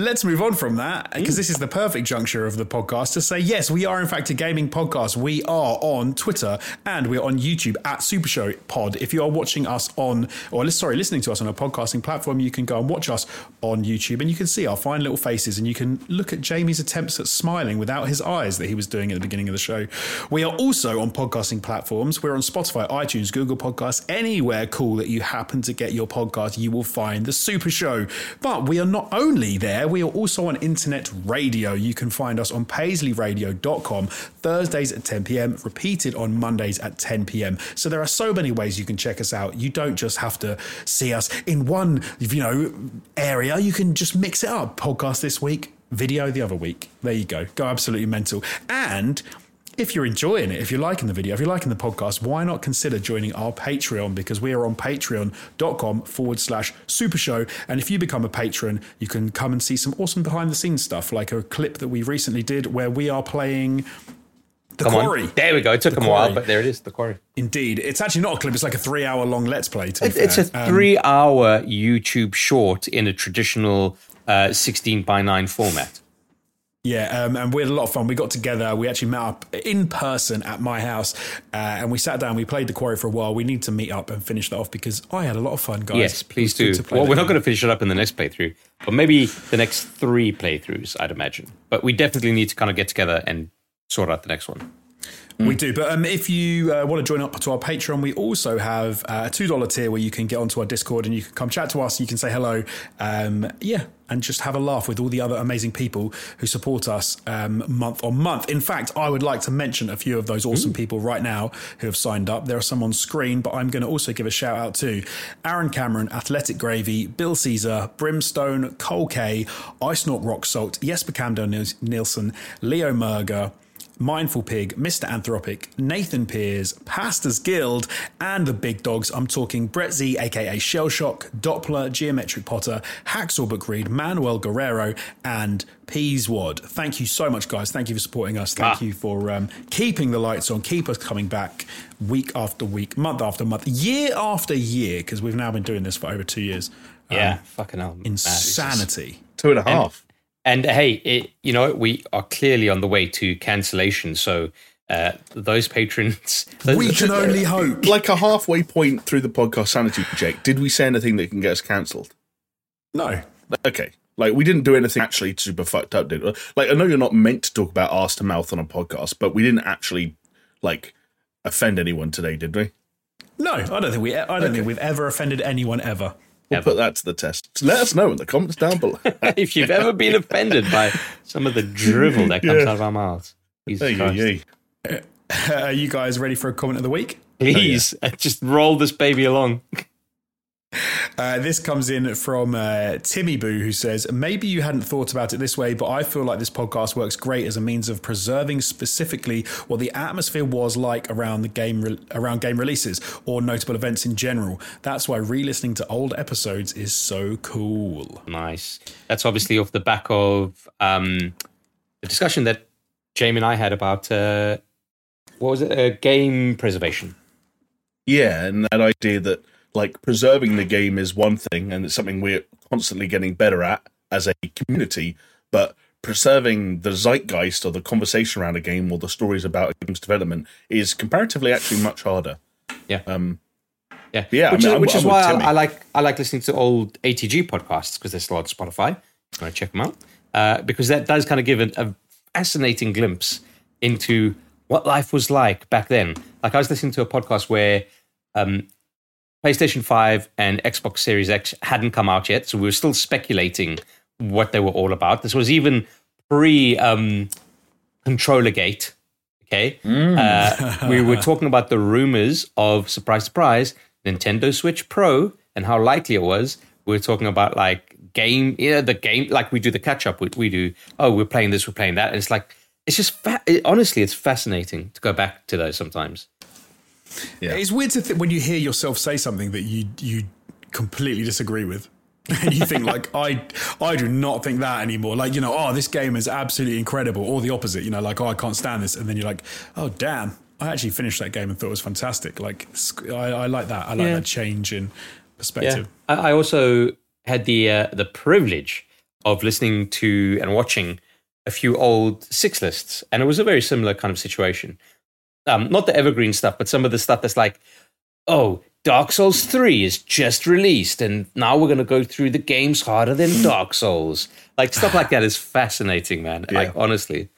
Let's move on from that because this is the perfect juncture of the podcast to say yes, we are in fact a gaming podcast. We are on Twitter and we're on YouTube at Super Show Pod. If you are watching us on, or sorry, listening to us on a podcasting platform, you can go and watch us on YouTube and you can see our fine little faces and you can look at Jamie's attempts at smiling without his eyes that he was doing at the beginning of the show. We are also on podcasting platforms. We're on Spotify, iTunes, Google Podcasts, anywhere cool that you happen to get your podcast, you will find the Super Show. But we are not only there, we are also on internet radio. You can find us on paisleyradio.com Thursdays at 10 p.m., repeated on Mondays at 10 p.m. So there are so many ways you can check us out. You don't just have to see us in one, you know, area. You can just mix it up. Podcast this week, video the other week. There you go. Go absolutely mental. And if you're enjoying it, if you're liking the video, if you're liking the podcast, why not consider joining our Patreon? Because we are on patreon.com forward slash super show. And if you become a patron, you can come and see some awesome behind the scenes stuff, like a clip that we recently did where we are playing the Come quarry. on. There we go. It took The them a while, but there it is, the quarry. Indeed. It's actually not a clip, it's like a three hour long let's play. It- It's a. Um, three hour YouTube short in a traditional uh, 16 by 9 format. Yeah, um, and we had a lot of fun. We got together. We actually met up in person at my house, uh, and we sat down. We played the quarry for a while. We need to meet up and finish that off because I had a lot of fun, guys. Yes, please do. good to play Well, we're not going to finish it up in the next playthrough, but maybe the next three playthroughs, I'd imagine. But we definitely need to kind of get together and sort out the next one. We do, but um, if you uh, want to join up to our Patreon, we also have uh, a two dollar tier where you can get onto our Discord and you can come chat to us. You can say hello, um, yeah, and just have a laugh with all the other amazing people who support us um, month on month. In fact, I would like to mention a few of those awesome people right now who have signed up. There are some on screen, but I'm going to also give a shout out to Aaron Cameron, Athletic Gravy, Bill Caesar, Brimstone, Cole K, Ice Nork Rock Salt, Jesper Camdo Nielsen, Leo Merger. Mindful Pig, Mr. Anthropic, Nathan Piers, Pastors Guild, and the big dogs. I'm talking Brett Z, aka Shellshock, Doppler, Geometric Potter, Hacksaw Book Read, Manuel Guerrero, and Peaswad. Thank you so much, guys. Thank you for supporting us. Thank Ah. you for um, keeping the lights on, keep us coming back week after week, month after month, year after year, because we've now been doing this for over two years. Um, Yeah, fucking hell. Insanity. Two and a half. And hey, it, you know, we are clearly on the way to cancellation. So uh, those patrons. We can only hope. like a halfway point through the podcast sanity project, did we say anything that can get us cancelled? No. Okay. Like we didn't do anything actually super fucked up, did we? Like I know you're not meant to talk about arse to mouth on a podcast, but we didn't actually like offend anyone today, did we? No, I don't think we. I don't think we've ever offended anyone ever. We'll ever. put that to the test. Let us know in the comments down below. if you've ever been offended by some of the drivel that comes Yeah. out of our mouths. Jesus Hey, hey, hey. Uh, are you guys ready for a comment of the week? Please, oh, just roll this baby along. Uh, this comes in from uh, Timmy Boo, who says, Maybe you hadn't thought about it this way, but I feel like this podcast works great as a means of preserving specifically what the atmosphere was like around the game re- around game releases or notable events in general. That's why re-listening to old episodes is so cool. Nice. That's obviously off the back of um, the discussion that Jamie and I had about uh, what was it? Uh, game preservation. Yeah, and that idea that like preserving the game is one thing, and it's something we're constantly getting better at as a community. But preserving the zeitgeist or the conversation around a game or the stories about a game's development is comparatively actually much harder. Yeah. Um, Yeah, Yeah, I which, mean, is, I'm- is I'm why I, I like I like listening to old ATG podcasts because there's a lot on Spotify. I'm going to check them out uh, because that does kind of give an, a fascinating glimpse into what life was like back then. Like I was listening to a podcast where um, PlayStation Five and Xbox Series X hadn't come out yet, so we were still speculating what they were all about. This was even pre um, Controller Gate. Okay, uh, we were talking about the rumors of surprise, surprise, Nintendo Switch Pro and how likely it was. We were talking about like game, yeah, the game, like we do the catch up. We, we do. Oh, we're playing this, we're playing that, and it's like it's just fa- it, honestly, it's fascinating to go back to those sometimes. Yeah. It's weird to think when you hear yourself say something that you you completely disagree with. and you think like I I do not think that anymore. Like you know, oh, this game is absolutely incredible, or the opposite. You know, like oh, I can't stand this, and then you're like, oh, damn, I actually finished that game and thought it was fantastic. Like I, I like that. I like Yeah. that change in perspective. I, I also had the uh, the privilege of listening to and watching a few old six lists, and it was a very similar kind of situation. Um, not the evergreen stuff, but some of the stuff that's like, oh, Dark Souls three is just released, and now we're going to go through the games harder than Dark Souls. Like stuff like that is fascinating, man. Like honestly,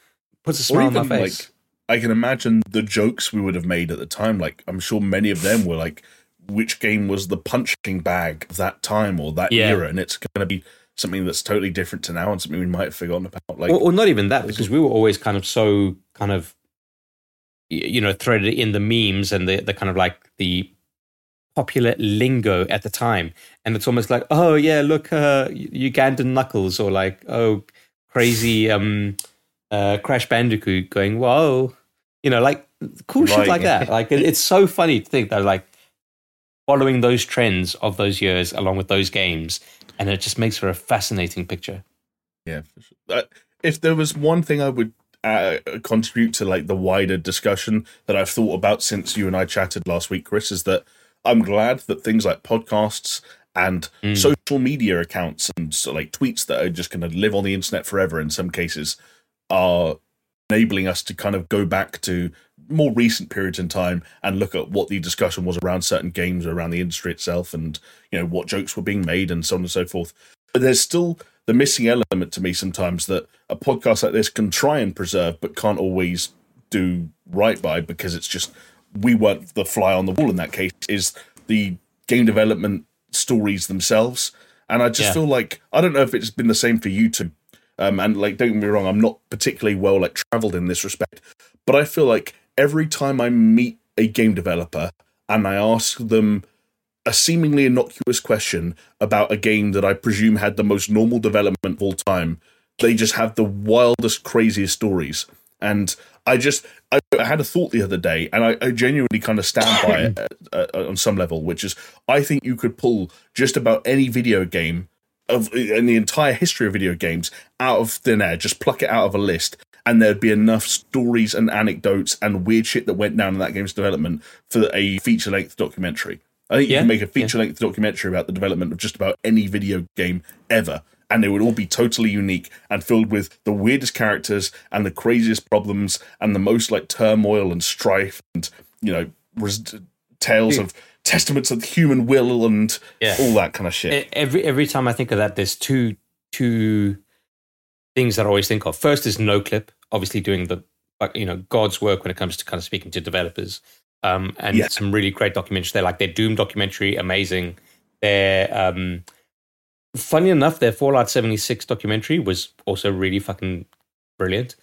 puts a smile on my face. like I can imagine the jokes we would have made at the time. Like I'm sure many of them were like, which game was the punching bag of that time or that Yeah. era, and it's going to be something that's totally different to now and something we might have forgotten about. Like or, or not even that because we were always kind of so kind of you know threaded in the memes and the, the kind of like the popular lingo at the time. And it's almost like oh yeah look uh ugandan knuckles or like oh crazy um uh crash bandicoot going whoa. You know like cool shit like that. Like it, it's so funny to think that like following those trends of those years along with those games and it just makes for a fascinating picture. Yeah, for sure. Uh, if there was one thing I would uh, contribute to like the wider discussion that I've thought about since you and I chatted last week, Chris, is that I'm glad that things like podcasts and social media accounts and so like tweets that are just going to live on the internet forever in some cases are enabling us to kind of go back to more recent periods in time and look at what the discussion was around certain games or around the industry itself and you know what jokes were being made and so on and so forth. But there's still the missing element to me sometimes that a podcast like this can try and preserve but can't always do right by because it's just we weren't the fly on the wall in that case is the game development stories themselves and i just Yeah. feel like i don't know if it's been the same for you two um, and like don't get me wrong i'm not particularly well like traveled in this respect but i feel like every time i meet a game developer and i ask them a seemingly innocuous question about a game that I presume had the most normal development of all time. They just have the wildest, craziest stories. And I just, I, I had a thought the other day, and I, I genuinely kind of stand by it uh, uh, on some level, which is I think you could pull just about any video game of in the entire history of video games out of thin air, just pluck it out of a list, and there'd be enough stories and anecdotes and weird shit that went down in that game's development for a feature length documentary. I think you Yeah, can make a feature length documentary about the development of just about any video game ever. And they would all be totally unique and filled with the weirdest characters and the craziest problems and the most like turmoil and strife and, you know, res- tales hmm. of testaments of the human will and Yeah. all that kind of shit. Every every time I think of that, there's two two things that I always think of. First is Noclip, obviously doing the like you know God's work when it comes to kind of speaking to developers, um, and Yeah. some really great documentaries there, like their Doom documentary, amazing. Their um, funny enough, their Fallout 76 documentary was also really fucking brilliant.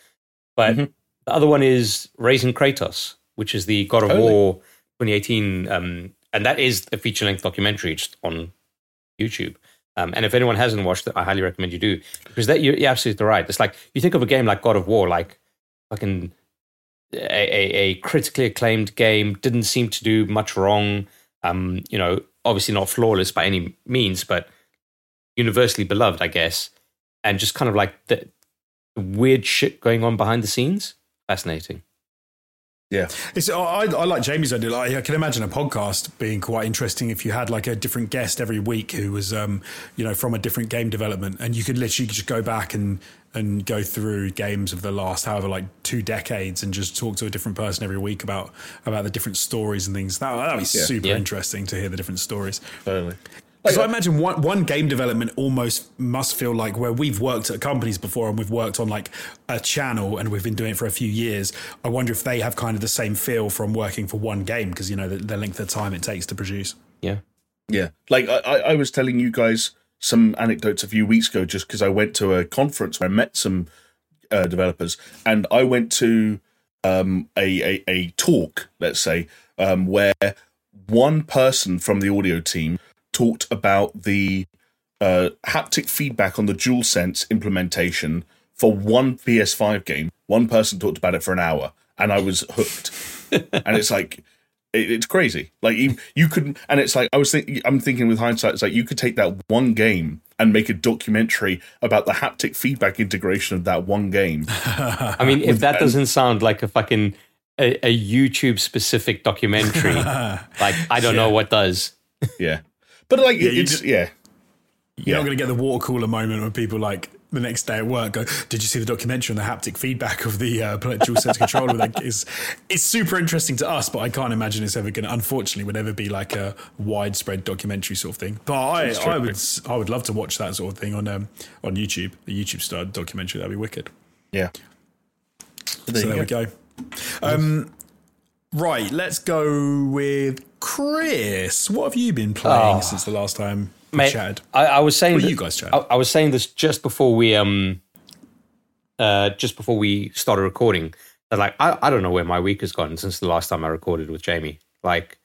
But Mhm. the other one is Raising Kratos, which is the God of Totally. War 2018, um, and that is a feature length documentary just on YouTube. Um, and if anyone hasn't watched it, I highly recommend you do because that you're, you're absolutely right. It's like you think of a game like God of War, like fucking a, a, critically acclaimed game, didn't seem to do much wrong. Um, you know, obviously not flawless by any means, but universally beloved, I guess. And just kind of like the, the weird shit going on behind the scenes. Fascinating. Yeah. It's, I, I like Jamie's idea. Like, I can imagine a podcast being quite interesting if you had like a different guest every week who was, um, you know, from a different game development, and you could literally just go back and and go through games of the last however like two decades and just talk to a different person every week about about the different stories and things. That that'd be super Yeah. interesting to hear the different stories. Totally. Because I imagine one, one game development almost must feel like where we've worked at companies before and we've worked on like a channel and we've been doing it for a few years. I wonder if they have kind of the same feel from working for one game because you know the, the length of time it takes to produce. Yeah. Yeah, like I, I I was telling you guys some anecdotes a few weeks ago, just because I went to a conference where I met some uh, developers, and I went to um, a, a a talk, let's say, um, where one person from the audio team talked about the uh, haptic feedback on the DualSense implementation for one PS5 game. One person talked about it for an hour, and I was hooked. and it's like it, it's crazy. Like you, you could, and it's like I was thinking. I'm thinking with hindsight, it's like you could take that one game and make a documentary about the haptic feedback integration of that one game. I mean, if that doesn't sound like a fucking a, a YouTube specific documentary, like I don't know what does. yeah, but like you it's just- yeah, You're not going to get the water cooler moment when people like the next day at work go, "Did you see the documentary on the haptic feedback of the uh, dual sense controller?" Like, it's it's super interesting to us, but I can't imagine it's ever going. to Unfortunately, would ever be like a widespread documentary sort of thing. But I. I would I would love to watch that sort of thing on um, on YouTube, the YouTube star documentary. That'd be wicked. yeah. There So there go. we go. Um, right, let's go with Chris. What have you been playing Oh. since the last time we Mate, chatted? I, I was saying that- you guys chat. I, I was saying this just before we um uh just before we started recording. That like I, I don't know where my week has gone since the last time I recorded with Jamie. Like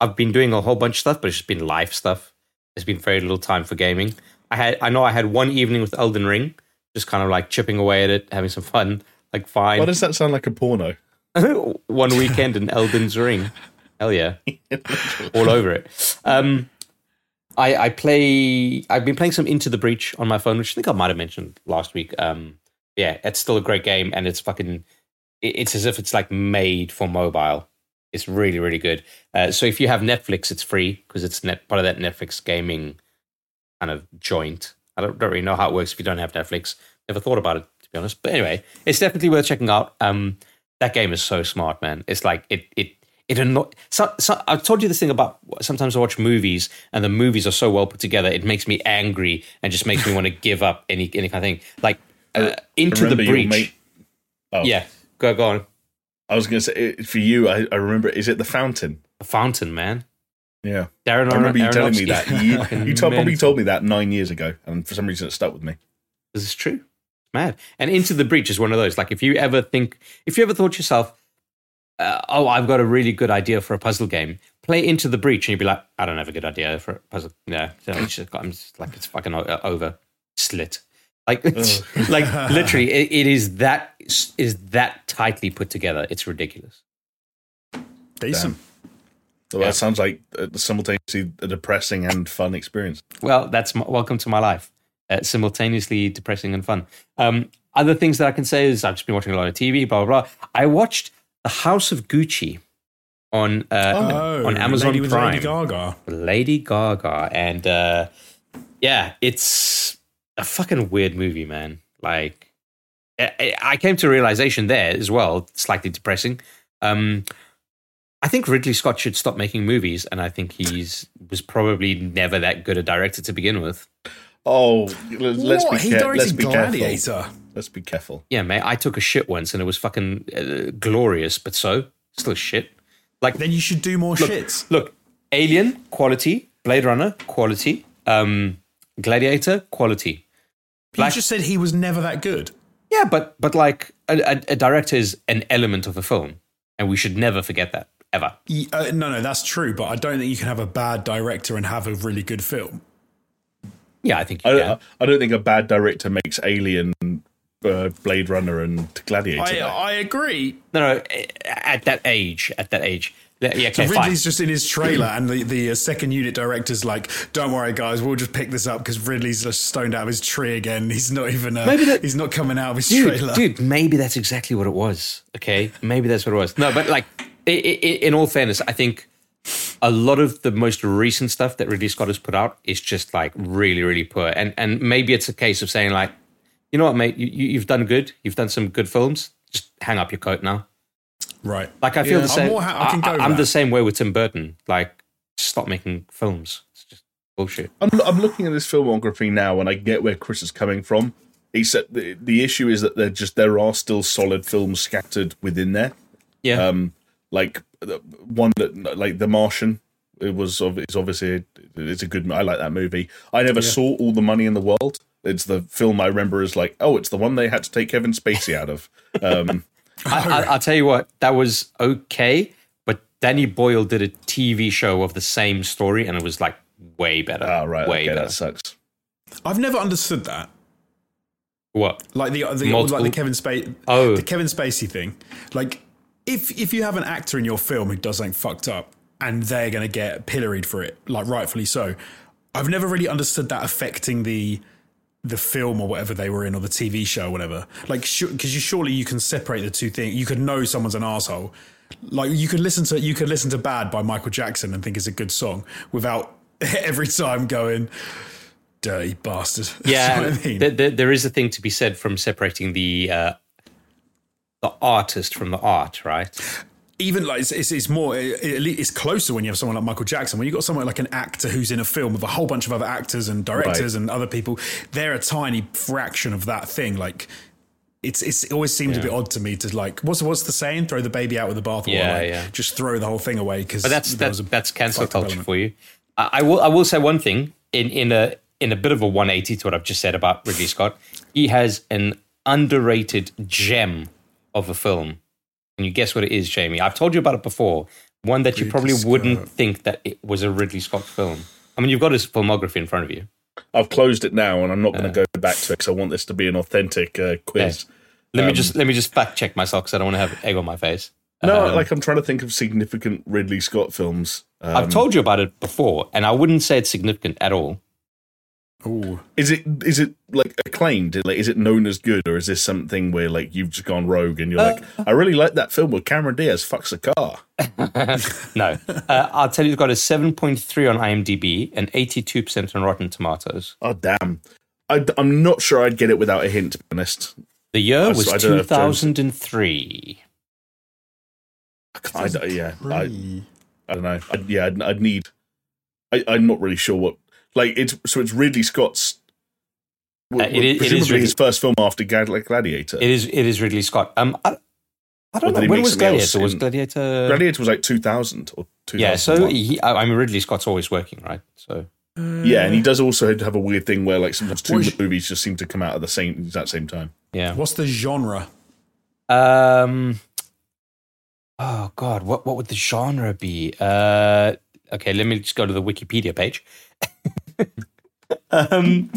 I've been doing a whole bunch of stuff, but it's just been life stuff. There's been very little time for gaming. I had I know I had one evening with Elden Ring, just kind of like chipping away at it, having some fun. Like fine. Why does that sound like a porno? one weekend in Elden's Ring. Hell yeah. All over it. Um, I, I play. I've been playing some Into the Breach on my phone, which I think I might have mentioned last week. Um, yeah, it's still a great game, and it's fucking. it- It's as if it's like made for mobile. It's really, really good. Uh, so if you have Netflix, it's free because it's net, part of that Netflix gaming kind of joint. I don't, don't really know how it works if you don't have Netflix. Never thought about it to be honest. But anyway, it's definitely worth checking out. Um, that game is so smart, man. It's like it it it anno- so, so I've told you this thing about sometimes I watch movies and the movies are so well put together it makes me angry and just makes me want to give up any any kind of thing. Like uh, into the breach. mate- Oh. Yeah, go go on. I was going to say for you. I, I remember. Is it the fountain? The fountain, man. Yeah, Darren I remember you telling me that. You, you told, probably told me that nine years ago, and for some reason it stuck with me. Is this is true. It's mad. And Into the Breach is one of those. Like, if you ever think, if you ever thought to yourself, uh, oh, I've got a really good idea for a puzzle game, play Into the Breach, and you'd be like, I don't have a good idea for a puzzle. Yeah, so it's just, I'm just like, it's fucking o- over, slit. Like, like literally, it, it is that is that tightly put together. It's ridiculous. Decent. So Yeah. that sounds like uh, simultaneously a depressing and fun experience. Well, that's my, welcome to my life. Uh, simultaneously depressing and fun. Um, other things that I can say is I've just been watching a lot of TV. Blah blah blah. I watched The House of Gucci on uh, Oh, on Amazon Lady with Prime. Lady Gaga. Lady Gaga, and uh, yeah, it's a fucking weird movie, man. Like, I, I came to a realization there as well, slightly depressing. Um, I think Ridley Scott should stop making movies, and I think he's was probably never that good a director to begin with. Oh, let- let's what? be, he let's be careful. Let's be careful. Yeah, mate, I took a shit once, and it was fucking uh, glorious, but so still shit. Like, Then you should do more shits. look, Alien quality, Blade Runner, quality. Um, Gladiator, quality. You just said he was never that good. Yeah, but but like a, a, a director is an element of a film, and we should never forget that ever. Uh, no, no, that's true. But I don't think you can have a bad director and have a really good film. Yeah, I think you I, can. don't, I don't think a bad director makes Alien, uh, Blade Runner, and Gladiator. I. I agree. No, no, at that age, at that age. Yeah, yeah, So okay, fine. Ridley's just in his trailer, and the, the uh, second unit director's like, "Don't worry, guys, we'll just pick this up because Ridley's just stoned out of his tree again. He's not even. Uh, Maybe that- he's not coming out of his dude, trailer." dude, maybe that's exactly what it was. Okay, maybe that's what it was. No, but like, i i in all fairness, I think a lot of the most recent stuff that Ridley Scott has put out is just like really, really poor. And and maybe it's a case of saying like, you know what, mate, you, you- you've done good. You've done some good films. Just hang up your coat now. Right. Like I feel Yeah. the I'm same. more ha- I can go with am the same way with Tim Burton. Like, stop making films. It's just bullshit. I'm, I'm looking at this filmography now, and I get where Chris is coming from. Except the, the issue is that there just there are still solid films scattered within there. Yeah. Um, like one that like The Martian. It was ob- it's obviously it's a good. I like that movie. I never saw All the Money in the World. It's the film I remember as like, oh, it's the one they had to take Kevin Spacey out of. Um, I, I, I'll tell you what, that was okay, but Danny Boyle did a TV show of the same story, and it was like way better. ah, right, way okay, better. that sucks. I've never understood that. What? Like the, the Multiple- like the Kevin Spacey Oh. the Kevin Spacey thing. Like if if you have an actor in your film who does something fucked up and they're going to get pilloried for it, like rightfully so, I've never really understood that affecting the the film or whatever they were in or the TV show or whatever. Like because you surely you can separate the two things. You could know someone's an asshole. Like you could listen to you could listen to Bad by Michael Jackson and think it's a good song without every time going dirty bastard. Yeah, I mean? th- th- there is a thing to be said from separating the uh, the artist from the art, right? even like it's, it's, it's more it, it- it's closer when you have someone like Michael Jackson when you've got someone like an actor who's in a film with a whole bunch of other actors and directors Right. and other people they're a tiny fraction of that thing like it's, it's it always seems a bit odd to me to like what's what's the saying throw the baby out with the bathwater Yeah, like, yeah. just throw the whole thing away because But that's that's that's cancel culture for you. I, I will I will say one thing in in a in a bit of a 180 to what I've just said about Ridley Scott. He has an underrated gem of a film. Can you guess what it is, Jamie? I've told you about it before. One that you probably wouldn't think that it was a Ridley Scott film. I mean, you've got his filmography in front of you. I've closed it now, and I'm not going to go back to it because I want this to be an authentic uh, quiz. Let Um, me just let me just fact check myself because I don't want to have egg on my face. No, Um, like I'm trying to think of significant Ridley Scott films. Um, I've told you about it before, and I wouldn't say it's significant at all. Ooh. is it is it like acclaimed? Like, is it known as good, or is this something where like you've just gone rogue and you're like, I really like that film where Cameron Diaz fucks a car. No, uh, I'll tell you, it's got a 7.3 on IMDb and 82% on Rotten Tomatoes. Oh damn! I, am not sure I'd get it without a hint. To be honest, The year was I don't know if James- 2003. I, d- yeah, I, I don't know. I'd, yeah, I'd, I'd need. I, I'm not really sure what. Like it's so it's Ridley Scott's. Uh, it is- it is presumably Ridley- his first film after Gladiator. It is. It is Ridley Scott. Um, I, I don't Or know when was something else Gladiator. Was in- Gladiator? Gladiator was like 2000 or 2001. yeah. So he, I I mean, Ridley Scott's always working, right? So Yeah, and he does also have a weird thing where like sometimes two What is- movies just seem to come out at the same exact same time. yeah. what's the genre Um. Oh God, what what would the genre be? Uh. Okay, let me just go to the Wikipedia page. um.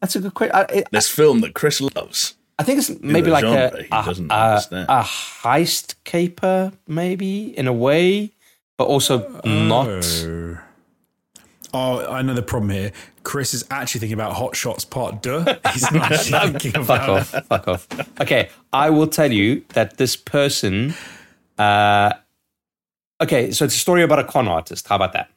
That's a good question. This film that Chris loves. I think it's maybe like genre, a, he a, doesn't a, a heist caper, maybe in a way, but also not. Oh. Oh, I know the problem here. Chris is actually thinking about Hot Shots Part Deux. He's not actually thinking Fuck about off! Fuck off! Okay, I will tell you that this person. Uh, okay, so it's a story about a con artist. How about that?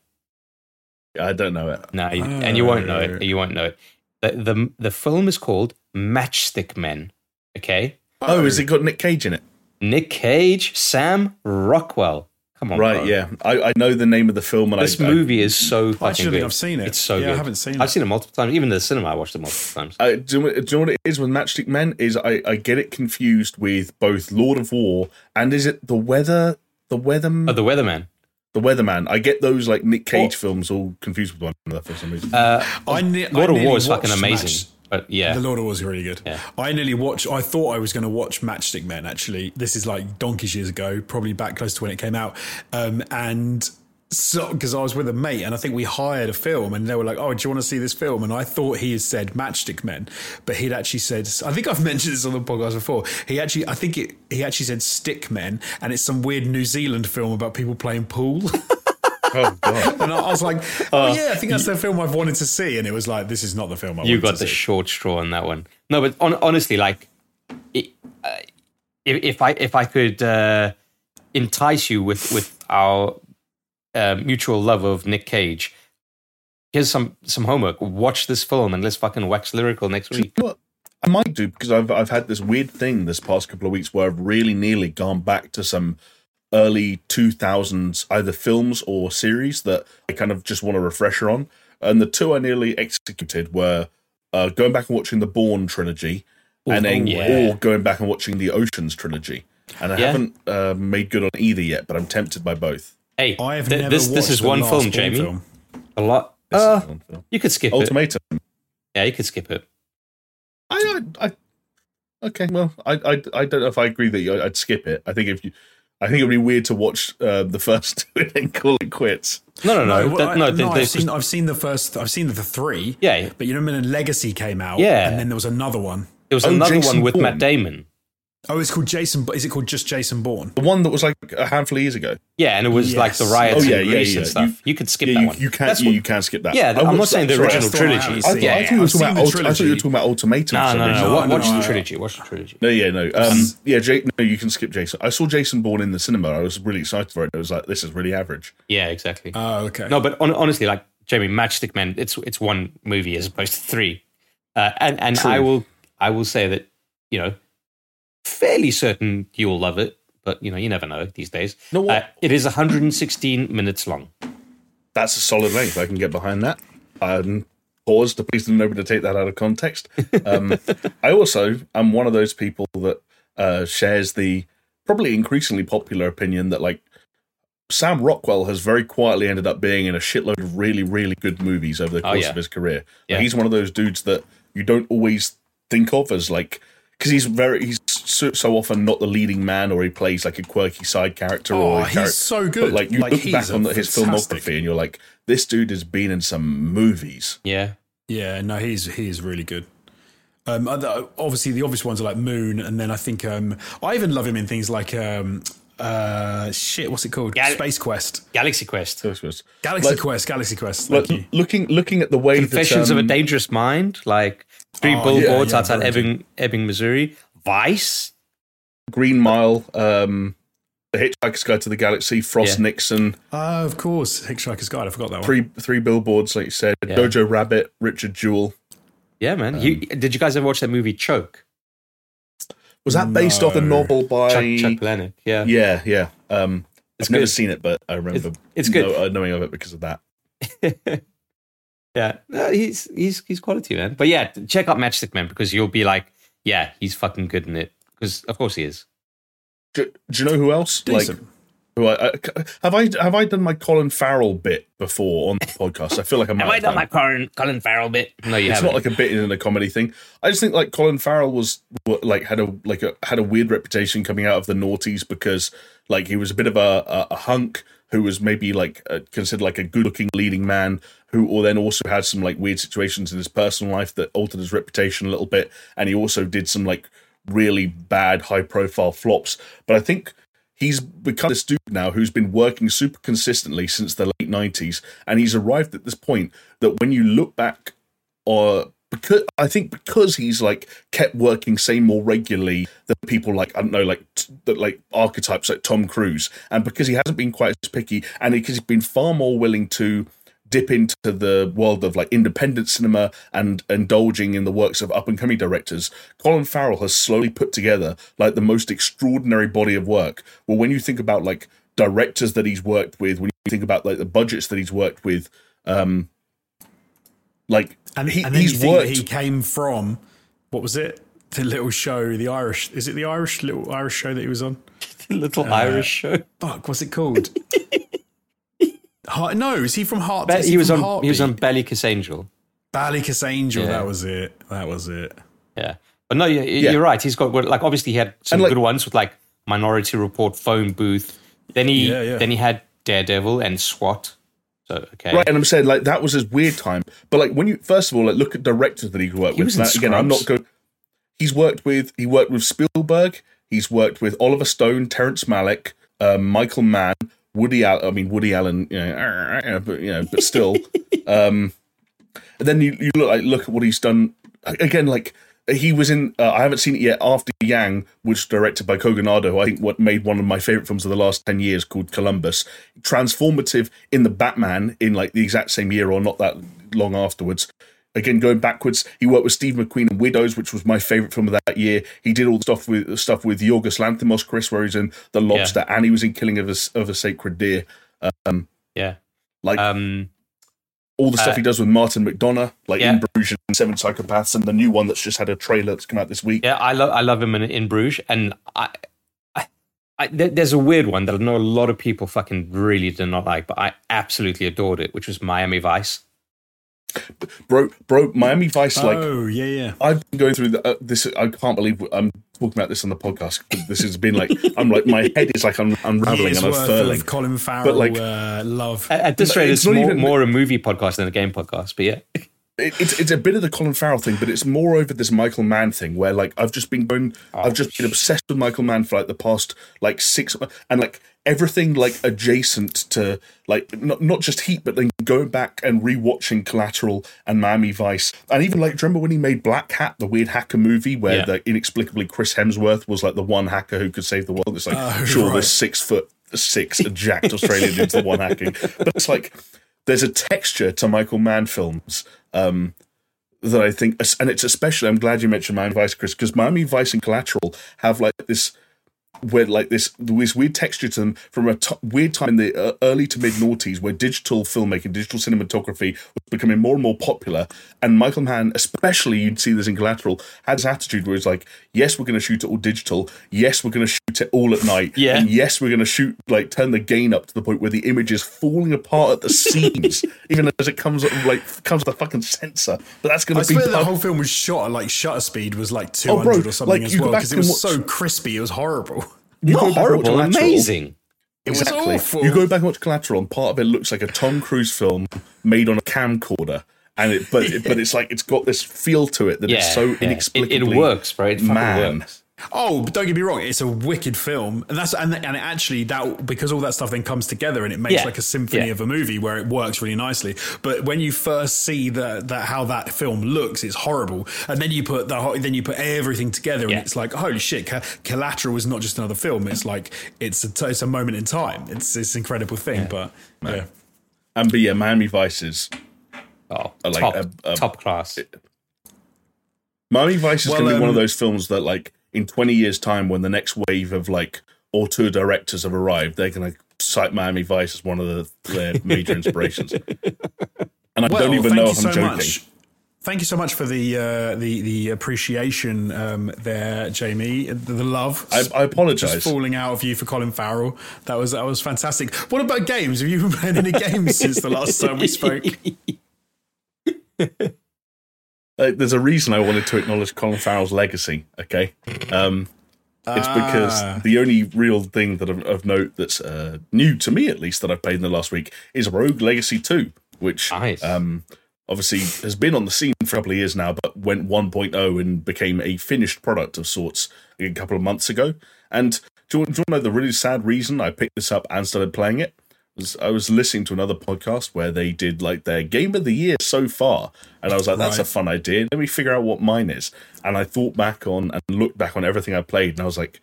I don't know it. No, you, and you won't know Oh. it. You won't know it. The, the the film is called Matchstick Men. Okay, Oh, has it got Nick Cage in it? Nick Cage, Sam Rockwell. Come on, Right, bro. yeah. I, I know the name of the film, and This I, movie is so fucking Actually, good. I've seen it. It's so Yeah, I haven't seen it. I've it. seen it multiple times. Even in the cinema, I watched it multiple uh, times. I, do, you know, do you know what it is with Matchstick Men? Is I, I get it confused with both Lord of War and is it the weather? The weather? Oh, The Weatherman. The Weatherman. I get those like Nick Cage Oh. films all confused with one another for some reason. Uh, I ne- Lord I of War nearly is fucking amazing. Match- But yeah, The Lord of War was really good. Yeah. I nearly watched. I thought I was going to watch Matchstick Men. Actually, this is like donkeys years ago, probably back close to when it came out. Um, and so, because I was with a mate, and I think we hired a film, and they were like, "Oh, do you want to see this film?" And I thought he had said Matchstick Men, but he'd actually said. I think I've mentioned this on the podcast before. He actually, I think it. He actually said Stick Men, and it's some weird New Zealand film about people playing pool. oh god. and I, I was like, "Oh yeah, I think that's the film I've wanted to see." And it was like, "This is not the film I you got the see." short straw on that one. No, but on, honestly, like, it, uh, if, if I if I could uh, entice you with with our uh, mutual love of Nick Cage, here's some some homework. Watch this film and let's fucking wax lyrical next Do you week. know? I might do because I've I've had this weird thing this past couple of weeks where I've really nearly gone back to some early two thousands either films or series that I kind of just want a refresher on. And the two I nearly executed were uh, going back and watching the Bourne trilogy, and then yeah. or going back and watching the Oceans trilogy. And I Yeah. haven't uh, made good on either yet, but I'm tempted by both. Hey, I have th- never this this is the one film, Jamie. film. A lot. This is Uh, one film. you could skip it. Ultimatum. Yeah, you could skip it. I, I, I okay. Well, I, I, I don't know if I agree that you, I'd skip it. I think if you, I think it'd be weird to watch uh, the first two and then call it quits. No, no, no, well, that- I- no. no, th- I've there's- seen I've seen the first I've seen the three. Yeah. But you know when Legacy came out, Yeah. and then there was another one. there was Oh, another Jason one with Bourne. Matt Damon. Oh, it's called Jason. Is it called just Jason Bourne? The one that was like a handful of years ago. Yeah, and it was like the Yes. riots Oh, yeah, in yeah, Greece yeah. and stuff. You- You, could skip Yeah, that you, one. you can't. That's You, what- you can skip that. Yeah, I I'm not saying that- the sorry, original that's I trilogy. I seen. thought, yeah, I thought you were talking about. the I thought you were talking about Ultimatum. No, no, no, no. No, no, Watch no, the I- trilogy. Watch the trilogy. No, yeah, no. Um, yeah, Jake, no, you can skip Jason. I saw Jason Bourne in the cinema. I was really excited for it. It was like, this is really average. Yeah, exactly. Oh, okay. no, but on, honestly, like Jamie, Matchstick Men, it's it's one movie as opposed to three. Uh, and and I will I will say that you know, fairly certain you will love it, but you know, you never know these days. know what? Uh, it is 116 minutes long. That's a solid length. I can get behind that. Um, pause to please nobody to take that out of context. Um, I also am one of those people that uh, shares the probably increasingly popular opinion that like Sam Rockwell has very quietly ended up being in a shitload of really, really good movies over the Oh, course yeah. of his career. Yeah. he's one of those dudes that you don't always think of as like because he's very he's so, so often not the leading man or he plays like a quirky side character Oh, or a he's character- so good. but like you Like, look he's back a on his filmography and you're like this dude has been in some movies Yeah, Yeah, no, he's he is really good. Um, obviously, the obvious ones are like Moon, and then I think um, I even love him in things like um, uh, shit. What's it called? Gal- Space Quest, Galaxy Quest, This was- Galaxy Like- Quest, Galaxy Quest. like, you. looking looking at the way Confessions that, of a um, Dangerous Mind, like three Oh, billboards yeah, outside very Ebbing, Ebbing, Missouri. Vice. Green Mile um the Hitchhiker's Guide to the Galaxy Frost Yeah. Nixon Oh, of course, Hitchhiker's Guide. I forgot that one. three three billboards like you said Yeah. Jojo Rabbit Richard Jewell Yeah, man. you, did you guys ever watch that movie Choke? was that based off a novel by Chuck, Chuck Palahniuk. Yeah. yeah yeah um It's I've never seen it but I remember It's- it's good. know- uh, knowing of it because of that yeah. No, he's he's he's quality, man. But yeah, check out Matchstick Man because you'll be like, yeah, he's fucking good in it. Because of course he is. do, do you know who else Decent. like who I, I, have I have I done my Colin Farrell bit before on the podcast? I feel like I might Have I done done. my Colin, Colin Farrell bit? No, you it's haven't. not like a bit in a comedy thing. I just think like Colin Farrell was like had a like a had a weird reputation coming out of the noughties because like he was a bit of a a, a hunk who was maybe like uh, considered like a good looking leading man who or then also had some like weird situations in his personal life that altered his reputation a little bit. And he also did some like really bad high profile flops. But I think he's become this dude now who's been working super consistently since the late 90s and he's arrived at this point that when you look back or because I think because he's like kept working say more regularly than people like I don't know like that like archetypes like Tom Cruise and because he hasn't been quite as picky and because he's been far more willing to dip into the world of like independent cinema and indulging in the works of up and coming directors Colin Farrell has slowly put together like the most extraordinary body of work. Well when you think about like directors that he's worked with when you think about like the budgets that he's worked with um like and, he, and then you he's think that worked he came from what was it? The little show, the Irish. Is it the Irish little Irish show that he was on? little uh, Irish show. Fuck, what's it called? Heart, no, is he from Heart? But is he was from on he was on Heartbeat? Ballykissangel. Ballycus Angel. Yeah. That was it. That was it. Yeah, but no, you- you're right. He's got good- like obviously he had some like- good ones with like Minority Report, Phone Booth. Then he Yeah, yeah. then he had Daredevil and SWAT. So okay, Right, and I'm saying like that was his weird time. But like when you first of all like look at directors that he worked He with. Now, again, I'm not going. He's worked with he worked with Spielberg. He's worked with Oliver Stone, Terrence Malick, um, Michael Mann, Woody Allen. I mean Woody Allen, you know, but you know, but still. um, and then you, you look like look at what he's done again. Like he was in. Uh, I haven't seen it yet. After Yang, which was directed by Kogonada, who I think what made one of my favorite films of the last ten years, called Columbus. Transformative in the Batman in like the exact same year or not that long afterwards. Again, going backwards, he worked with Steve McQueen in Widows, which was my favorite film of that year. He did all the stuff with stuff with Yorgos Lanthimos, Chris, where he's in The Lobster, and he was in Killing of a, of a Sacred Deer. Um, yeah. Like Um, all the stuff Uh, he does with Martin McDonagh, like Yeah. in Bruges and Seven Psychopaths, and the new one that's just had a trailer that's come out this week. yeah, I love I love him in, in Bruges, and I, I, I there- there's a weird one that I know a lot of people fucking really did not like, but I absolutely adored it, which was Miami Vice. Bro, bro, Miami Vice, like oh yeah, yeah. I've been going through the, uh, this. I can't believe I'm talking about this on the podcast. This has been like I'm like my head is like un- unraveling Years and worth unfurling. of Colin Farrell but like- uh, love. At, at this rate, it's it's, not more, even- more a movie podcast than a game podcast. But yeah, it, it's it's a bit of the Colin Farrell thing, but it's more over this Michael Mann thing where like I've just been going, I've oh, just been obsessed with Michael Mann for like the past like six and like everything like adjacent to like not not just Heat, but then going back and rewatching Collateral and Miami Vice, and even like do you remember when he made Black Hat, the weird hacker movie where Yeah. the inexplicably Chris Hemsworth was like the one hacker who could save the world. It's like Oh, sure, right. there's six foot six jacked Australian dudes the one hacking, but it's like there's a texture to Michael Mann films um, that I think, and it's especially. I'm glad you mentioned Miami Vice, Chris, because Miami Vice and Collateral have like this. Where like this this weird texture to them from a t- weird time in the uh, early to mid noughties, where digital filmmaking, digital cinematography becoming more and more popular, and Michael Mann, especially, you'd see this in Collateral, had this attitude where it's like, yes, we're going to shoot it all digital, yes, we're going to shoot it all at night, Yeah. and yes, we're going to shoot like turn the gain up to the point where the image is falling apart at the seams, even as it comes up like comes with a fucking sensor. But that's going to be swear the whole film was shot at like shutter speed was like Oh, 200 bro, or something like, as well because it was watch- so crispy. It was horrible. You not back and watch horrible, Collateral. amazing. It was Exactly. awful. You go back and watch Collateral, and part of it looks like a Tom Cruise film made on a camcorder, and it, but it, but it's like it's got this feel to it that Yeah, it's so yeah. It- inexplicably. It, works, right? It man. works. Oh, but don't get me wrong, it's a wicked film, and that's and and it actually that because all that stuff then comes together and it makes Yeah. like a symphony Yeah. of a movie where it works really nicely. But when you first see that that how that film looks, it's horrible, and then you put the then you put everything together, and Yeah. it's like holy shit, Co- Collateral is not just another film; it's like it's a t- it's a moment in time. It's it's an incredible thing, but yeah. And but yeah, Miami Vice is Oh, like top, a- a- top class. Miami Vice is Well, going to be one of um, those films that like in twenty years' time, when the next wave of like auteur directors have arrived, they're going to cite Miami Vice as one of the, their major inspirations. And I Well, don't even know if I'm so joking. much. Thank you so much for the uh, the the appreciation um, there, Jamie. The, the love. I, I just apologize. falling out of you for Colin Farrell. That was that was fantastic. What about games? Have you been playing any games since the last time we spoke? Uh, there's a reason I wanted to acknowledge Colin Farrell's legacy. Okay, um, it's because Ah. the only real thing that of, of note that's uh, new to me, at least, that I've played in the last week is Rogue Legacy Two, which Nice. um, obviously has been on the scene for a couple of years now, but went 1.0 and became a finished product of sorts a couple of months ago. And do you, do you want to know the really sad reason I picked this up and started playing it? Was I was listening to another podcast where they did like their game of the year so far, and I was like, "That's a fun idea. Let me figure out what mine is." And I thought back on and looked back on everything I played, and I was like,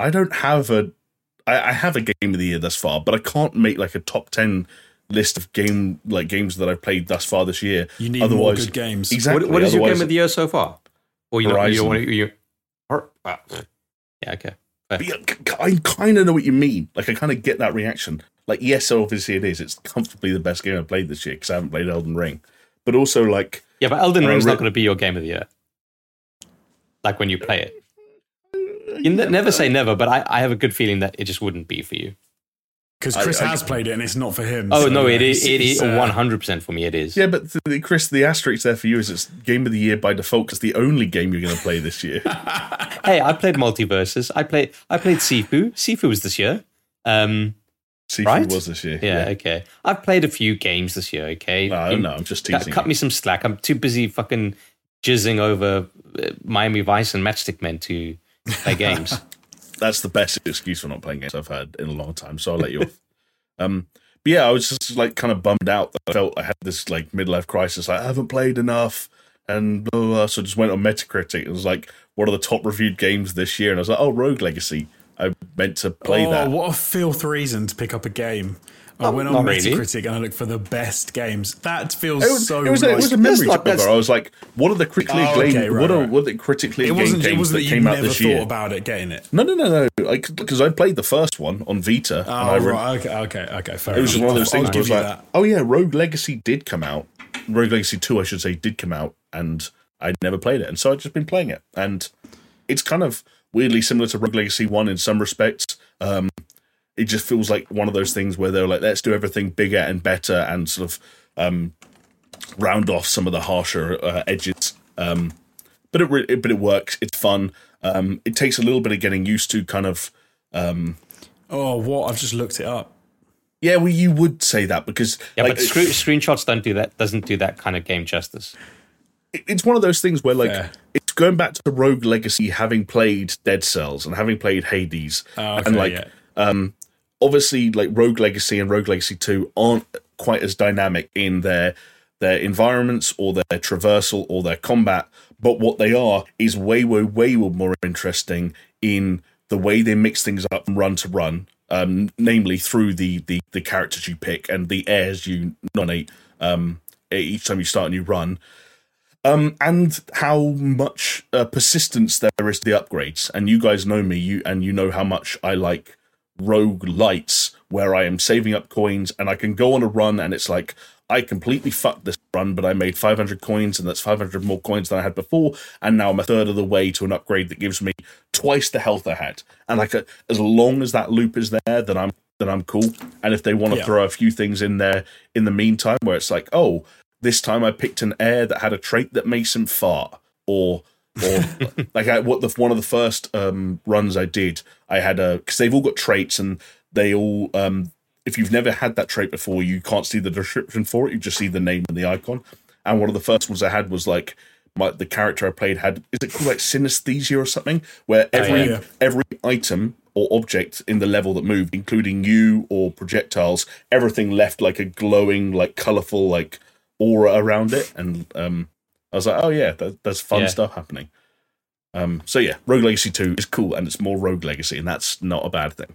"I don't have a, I, I have a game of the year thus far, but I can't make like a top ten list of game like games that I've played thus far this year. You need more Otherwise- good games. Exactly. what, what is your game of the year so far? Or you know, you don't Horizon. want to, you, or, uh, yeah, okay. Fair. But yeah, c- c- I kind of know what you mean. Like, I kind of get that reaction. Like, yes, obviously it is. It's comfortably the best game I've played this year because I haven't played Elden Ring. But also, like, Yeah, but Elden Uh, Ring's re- not going to be your game of the year. Like when you play it. You ne- never say never, but I, I have a good feeling that it just wouldn't be for you. Because Chris I- has played it and it's not for him. Oh so no, it is it is uh, 100% for me. It is. Yeah, but the, Chris, the asterisk there for you is it's game of the year by default because the only game you're going to play this year. Hey, I played MultiVersus. I played. I played Sifu. Sifu was this year. Um, Sifu Right? was this year. yeah, Okay. I've played a few games this year. Okay. No, You- no, I'm just cut, teasing. cut you. me some slack. I'm too busy fucking jizzing over uh, Miami Vice and Matchstick Men to play games. That's the best excuse for not playing games I've had in a long time. So I'll let you off. Um, but yeah, I was just like kind of bummed out that I felt I had this like midlife crisis. Like I haven't played enough, and blah, blah, blah. so I just went on Metacritic. It was like, what are the top reviewed games this year? And I was like, oh, Rogue Legacy. I meant to play oh, that. what a filth reason to pick up a game. I went on not really. Metacritic and I looked for the best games. That feels It was, so. it was, a, it was a like- memory not- jogger. that's- I was like, what are the critically Oh, acclaimed? okay, right, what are right. what are the critically it acclaimed wasn't. It games wasn't that that you came out never this thought year? about it getting it. No, no, no, no. Because I, played the first one on Vita. and oh, I Oh, re- right. Okay. Okay. Okay. Fair It was just one of those I'll things where I give was like, that. oh yeah, Rogue Legacy did come out. Rogue Legacy 2, I should say, did come out, and I'd never played it. And so I'd just been playing it. And it's kind of weirdly similar to Rogue Legacy 1 in some respects. Um, it just feels like one of those things where they're like, let's do everything bigger and better and sort of um, round off some of the harsher uh, edges. Um, but it, re- but it works. It's fun. Um, it takes a little bit of getting used to kind of Oh, what? I've just looked it up. yeah, well, you would say that because Yeah, like, but scre- screenshots don't do that. Doesn't do that kind of game justice. it's one of those things where like Fair. it's going back to Rogue Legacy, having played Dead Cells and having played Hades, Oh, okay, and like yeah. obviously like Rogue Legacy and Rogue Legacy Two aren't quite as dynamic in their their environments or their traversal or their combat, but what they are is way way way more interesting in the way they mix things up from run to run. Um, namely through the, the the characters you pick and the heirs you nominate um, each time you start a new run, um, and how much uh, persistence there is to the upgrades. And you guys know me, you and you know how much I like roguelites, where I am saving up coins and I can go on a run, and it's like I completely fucked this run, but I made 500 coins, and that's 500 more coins than I had before, and now I'm a third of the way to an upgrade that gives me twice the health I had. And like, a, as long as that loop is there, then I'm then I'm cool. And if they want to Yeah. throw a few things in there in the meantime, where it's like, oh, this time I picked an heir that had a trait that makes him fart, or or like I, what the one of the first um, runs I did, I had a because they've all got traits and they all um, if you've never had that trait before, you can't see the description for it. You just see the name and the icon. And one of the first ones I had was like my the character I played had is it called like synesthesia or something, where every yeah. every item or object in the level that moved, including you or projectiles, everything left like a glowing, like colorful, like aura around it. And um, I was like, oh yeah, that, there's fun Yeah. stuff happening. Um, so yeah, Rogue Legacy Two is cool, and it's more Rogue Legacy, and that's not a bad thing.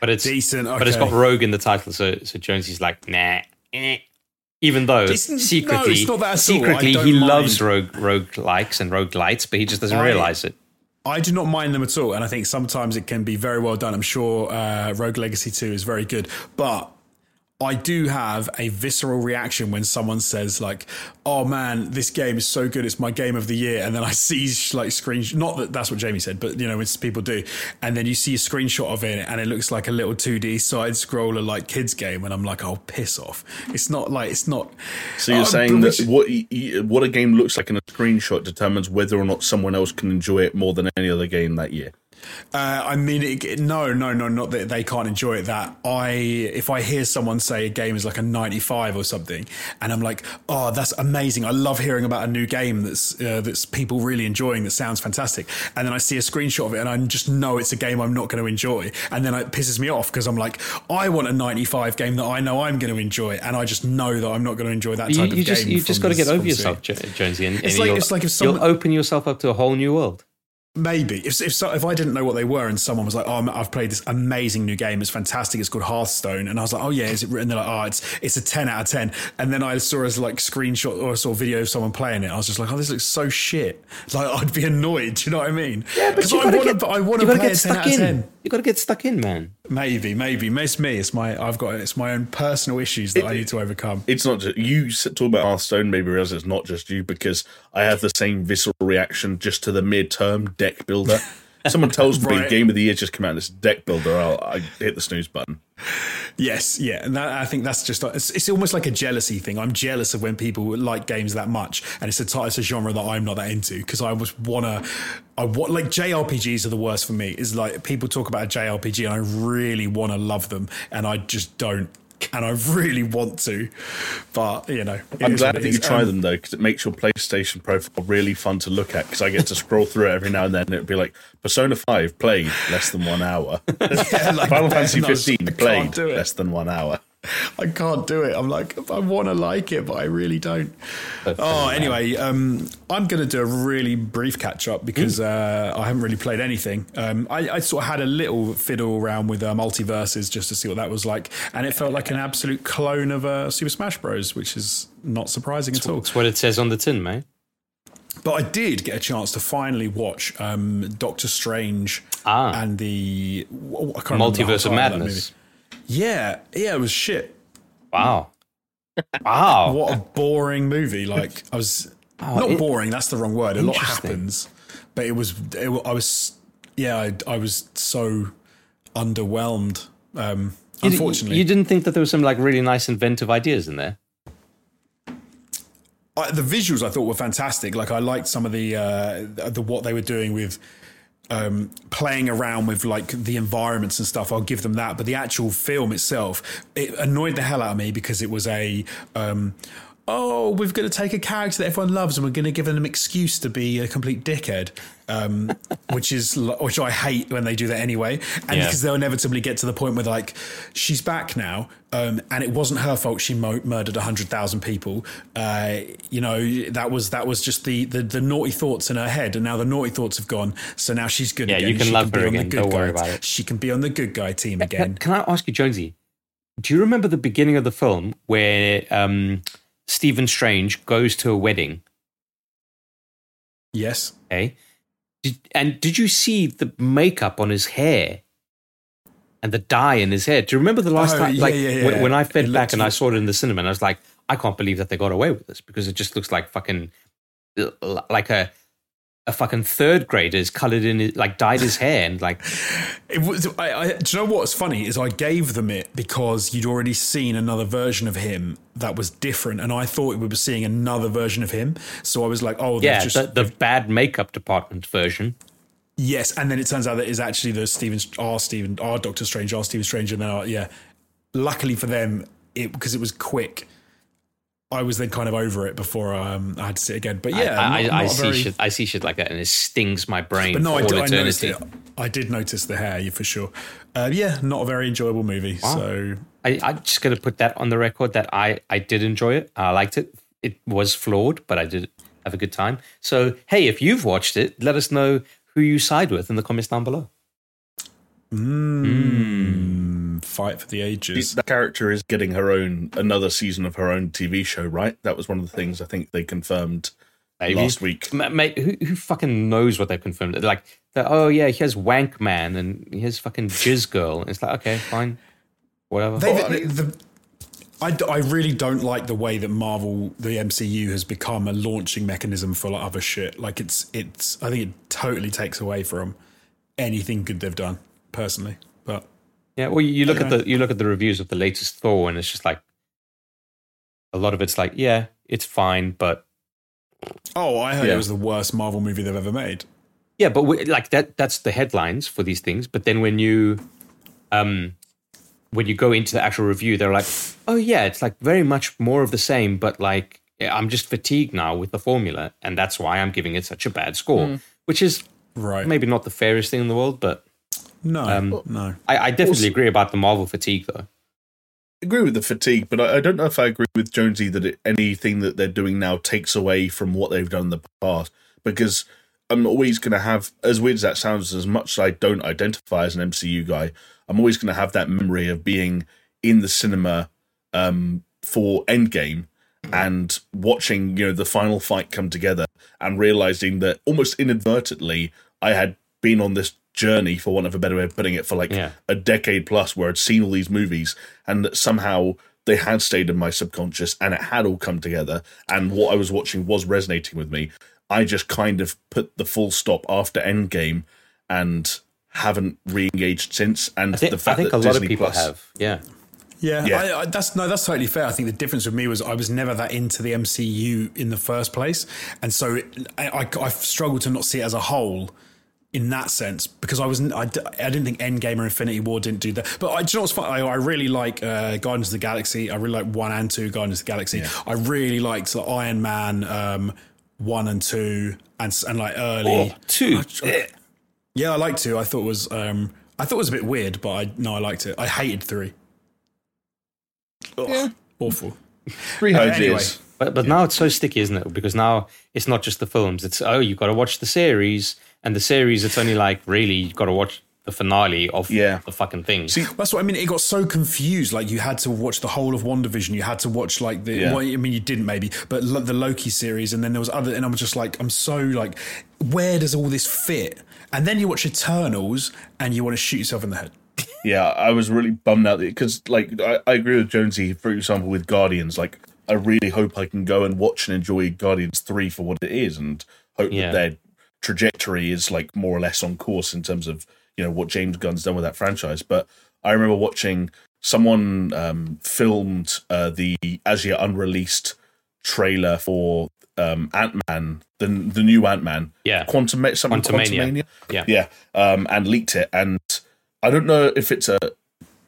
But it's Decent. Okay. but it's got Rogue in the title, so so Jonesy's like nah. eh. Even though It's- no, secretly, it's not that at all. I secretly he mind. loves rogue roguelikes and roguelites, but he just doesn't I- realize it. I do not mind them at all, and I think sometimes it can be very well done. I'm sure uh, Rogue Legacy 2 is very good, but I do have a visceral reaction when someone says like, "Oh man, this game is so good; it's my game of the year," and then I see like screen. Not that that's what Jamie said, but you know, it's people do, and then you see a screenshot of it, and it looks like a little 2D side scroller like kids game, and I'm like, "Oh, piss off!" It's not like it's not. So you're Oh, saying that what what a game looks like in a screenshot determines whether or not someone else can enjoy it more than any other game that year. Uh, I mean, it, no, no, no, not that they can't enjoy it. That I, if I hear someone say a game is like a 95 or something, and I'm like, oh, that's amazing. I love hearing about a new game that's uh, that's people really enjoying. That sounds fantastic. And then I see a screenshot of it, and I just know it's a game I'm not going to enjoy. And then it pisses me off because I'm like, I want a 95 game that I know I'm going to enjoy, and I just know that I'm not going to enjoy that type you of just game. you just got to get over yourself. Jonesy, and, It's like- it's like if someone- you'll open yourself up to a whole new world. Maybe if if, so, if I didn't know what they were and someone was like, "Oh, I've played this amazing new game. It's fantastic. It's called Hearthstone," and I was like, "Oh yeah, is it?" And they're like, "Oh, it's it's a ten out of 10. And then I saw a like screenshot or I saw a video of someone playing it. I was just like, "Oh, this looks so shit." Like I'd be annoyed. Do you know what I mean? Because I want to. I want to play get a ten stuck out of in. Ten. You got to get stuck in, man. Maybe, maybe. It's me. It's my. I've got. It's my own personal issues that I need to overcome. It's not just you talk about Hearthstone, maybe realize it's not just you because I have the same visceral reaction just to the mid-term deck builder. someone tells me Right. game of the year just come out and it's deck builder, I'll I hit the snooze button. Yes, yeah, and that, I think that's just it's, it's almost like a jealousy thing. I'm jealous of when people like games that much, and it's a type, it's a genre that I'm not that into because I was wanna, I want like JRPGs are the worst for me. Is like people talk about a JRPG and I really want to love them, and I just don't, and I really want to, but you know, I'm glad that you try Um, them though, because it makes your PlayStation profile really fun to look at. Because I get to scroll through it every now and then, and it'd be like Persona Five played less than one hour, yeah, like, Final Fantasy and I was- 15 played less than one hour. I can't do it. I'm like, I want to like it, but I really don't. Oh, anyway, um, I'm going to do a really brief catch up because uh, I haven't really played anything. Um, I, I sort of had a little fiddle around with uh, MultiVersus just to see what that was like, and it felt like an absolute clone of uh, Super Smash Bros, which is not surprising at all. That's what it says on the tin, mate. But I did get a chance to finally watch um, Doctor Strange Ah. and the remember the Multiverse of Madness. Movie. Yeah, yeah, it was shit. Wow. Wow. what a boring movie. Like I was not Oh, it- boring. That's the wrong word. A lot happens, but it was. It, I was. Yeah, I, I was so underwhelmed. Um, You- unfortunately, You didn't think that there was some like really nice inventive ideas in there? I, the visuals I thought were fantastic. Like I liked some of the uh, the, the what they were doing with um, playing around with like the environments and stuff. I'll give them that. But the actual film itself, it annoyed the hell out of me because it was a. Um, Oh, we're going to take a character that everyone loves, and we're going to give them an excuse to be a complete dickhead, um, which is which I hate when they do that anyway. And Yeah. because they'll inevitably get to the point where like she's back now, um, and it wasn't her fault she mo- murdered hundred thousand people. Uh, you know that was that was just the, the the naughty thoughts in her head, and now the naughty thoughts have gone. So now she's good Yeah, again. you can she love be her again. Don't worry about it. She can be on the good guy team Can, again. can I ask you, Jonesy? Do you remember the beginning of the film where um, Stephen Strange goes to a wedding? Yes. Okay, did, and did you see the makeup on his hair and the dye in his hair? Do you remember the last Oh, time? yeah, like yeah, when, yeah. when I fed It back and I saw it in the cinema, and I was like, I can't believe that they got away with this because it just looks like fucking like a a fucking third grader's colored in it, like dyed his hair and like It was. I, I, do you know what's funny is I gave them it because you'd already seen another version of him that was different, and I thought we were seeing another version of him. So I was like, "Oh, yeah, just the, the bad makeup department version. yes." And then it turns out that it's actually the Stephen, our Stephen, our Doctor Strange, our Stephen Strange, and then our, yeah. Luckily for them, it because it was quick. I was then kind of over it before um, I had to see it again. But yeah, I, not- I, I not see very- shit. I see shit like that, and it stings my brain But no, I, did, I noticed it. I did notice the hair, yeah, for sure. Uh, yeah, not a very enjoyable movie. So I, I'm just going to put that on the record that I, I did enjoy it. I liked it. It was flawed, but I did have a good time. So, hey, if you've watched it, let us know who you side with in the comments down below. Mm, fight for the ages. That character is getting her own another season of her own TV show, right? That was one of the things I think they confirmed Maybe. last week. Ma- Mate, who, who fucking knows what they've confirmed? Like, the, oh, yeah, he has Wank Man and he has fucking Jizz Girl. It's like, okay, fine. Whatever. They- the, I, d- I really don't like the way that Marvel, the MCU, has become a launching mechanism for like other shit. Like it's, it's. I think it totally takes away from anything good they've done, personally. But Yeah, well, you look at the you look at the reviews of the latest Thor, and it's just like a lot of it's like, yeah, it's fine, but oh, I heard Yeah. it was the worst Marvel movie they've ever made. yeah, but we, like that that's the headlines for these things. But then when you um when you go into the actual review, they're like, oh yeah, it's like very much more of the same, but like I'm just fatigued now with the formula, and that's why I'm giving it such a bad score, which is Right? maybe not the fairest thing in the world, but no, Um, no. I, I definitely Also- agree about the Marvel fatigue though. agree with the fatigue, but I, I don't know if I agree with Jonesy that it, anything that they're doing now takes away from what they've done in the past. Because I'm always going to have, as weird as that sounds, as much as I don't identify as an MCU guy, I'm always going to have that memory of being in the cinema um, for Endgame and watching, you know, the final fight come together and realizing that almost inadvertently I had been on this journey, for want of a better way of putting it, for like Yeah. a decade plus where I'd seen all these movies and that somehow they had stayed in my subconscious and it had all come together and what I was watching was resonating with me. I just kind of put the full stop after Endgame and haven't re-engaged since. And think, the fact I think that a lot of people Plus, have. Yeah. Yeah, Yeah. I, I, that's no, that's totally fair. I think the difference with me was I was never that into the MCU in the first place, and so it, I, I, I've struggled to not see it as a whole in that sense because I wasn't. I didn't think Endgame or Infinity War didn't do that. But I, do you know what's fun? I, I really like uh, Guardians of the Galaxy. I really like one and two Guardians of the Galaxy. I really liked like, Iron Man um, one and two, and and like early. Oh, two. Yeah, I liked two. I thought it was um, I thought it was a bit weird, but I no, I liked it. I hated three. Ugh, awful. three Uh, ideas. anyway. But but now it's so sticky, isn't it? Because now it's not just the films. It's oh, you've got to watch the series, and the series it's only like really you've got to watch the finale of Yeah. the fucking thing. See, That's what I mean. It got so confused. Like you had to watch the whole of WandaVision. You had to watch like the. Yeah. Well, I mean, you didn't maybe, but lo- the Loki series, and then there was other. And I was just like, I'm so like, where does all this fit? And then you watch Eternals, and you want to shoot yourself in the head. yeah, I was really bummed out because, like, I, I agree with Jonesy. For example, with Guardians, like, I really hope I can go and watch and enjoy Guardians three for what it is, and hope Yeah. that their trajectory is like more or less on course in terms of you know what James Gunn's done with that franchise. But I remember watching someone um, filmed uh, the as yet unreleased trailer for um, Ant Man, the the new Ant Man, Yeah. Quantum something Quantumania. Quantumania, Yeah. yeah, um, and leaked it. And I don't know if it's a,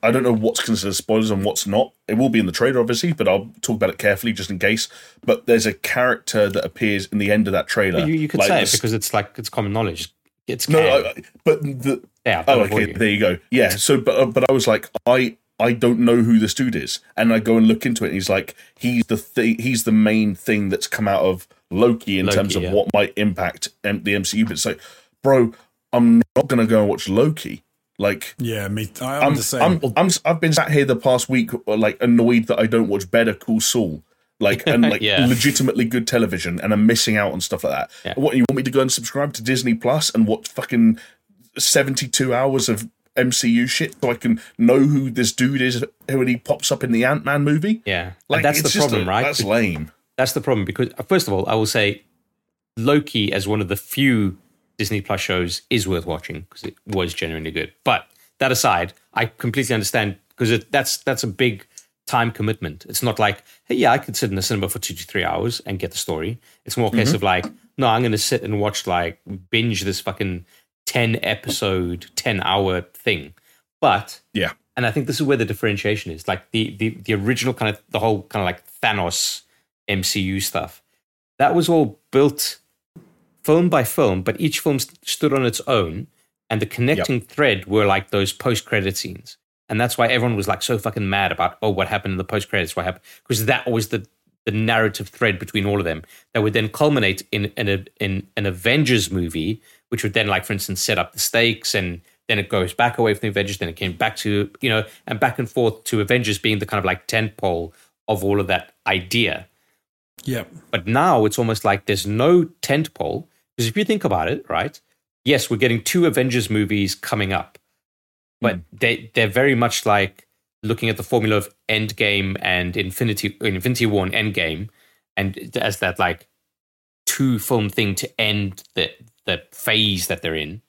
I don't know what's considered spoilers and what's not. It will be in the trailer, obviously, but I'll talk about it carefully just in case. But there's a character that appears in the end of that trailer. you, you could like say it because it's like it's common knowledge. It's no. I, but the yeah. Oh, done it for okay, you. there you go. Yeah, so but uh, but I was like, I I don't know who this dude is, and I go and look into it. and He's like, he's the th- he's the main thing that's come out of Loki in Loki, terms of yeah. what might impact M- the MCU. But it's like, bro, I'm not gonna go and watch Loki. Like, Yeah, me. I, I'm, I'm, the same. I'm, I'm, I've been sat here the past week, like annoyed that I don't watch Better Call Saul, like and like Yeah. legitimately good television, and I'm missing out on stuff like that. Yeah. What you want me to go and subscribe to Disney Plus and watch fucking seventy two hours of MCU shit so I can know who this dude is when he pops up in the Ant Man movie? yeah. Like and that's the problem, a- right? That's lame. That's the problem because uh, first of all, I will say Loki as one of the few Disney Plus shows is worth watching because it was genuinely good. But that aside, I completely understand because that's that's a big time commitment. It's not like, hey, yeah, I could sit in the cinema for two to three hours and get the story. It's more a case mm-hmm. of like, no, I'm going to sit and watch like binge this fucking ten episode, ten hour thing. But Yeah. and I think this is where the differentiation is. Like the the the original kind of the whole kind of like Thanos MCU stuff. That was all built film by film, but each film st- stood on its own, and the connecting thread were like those post credit scenes. And that's why everyone was like so fucking mad about oh what happened in the post credits, what happened because that was the the narrative thread between all of them that would then culminate in in, a, in an Avengers movie, which would then like for instance set up the stakes and then it goes back away from the Avengers, then it came back to you know and back and forth to Avengers being the kind of like tentpole of all of that idea. yeah, But now it's almost like there's no tent pole. Because if you think about it, right? Yes, we're getting two Avengers movies coming up, but hmm. they they're very much like looking at the formula of Endgame and Infinity Infinity War and Endgame, and as that like two film thing to end the the phase that they're in.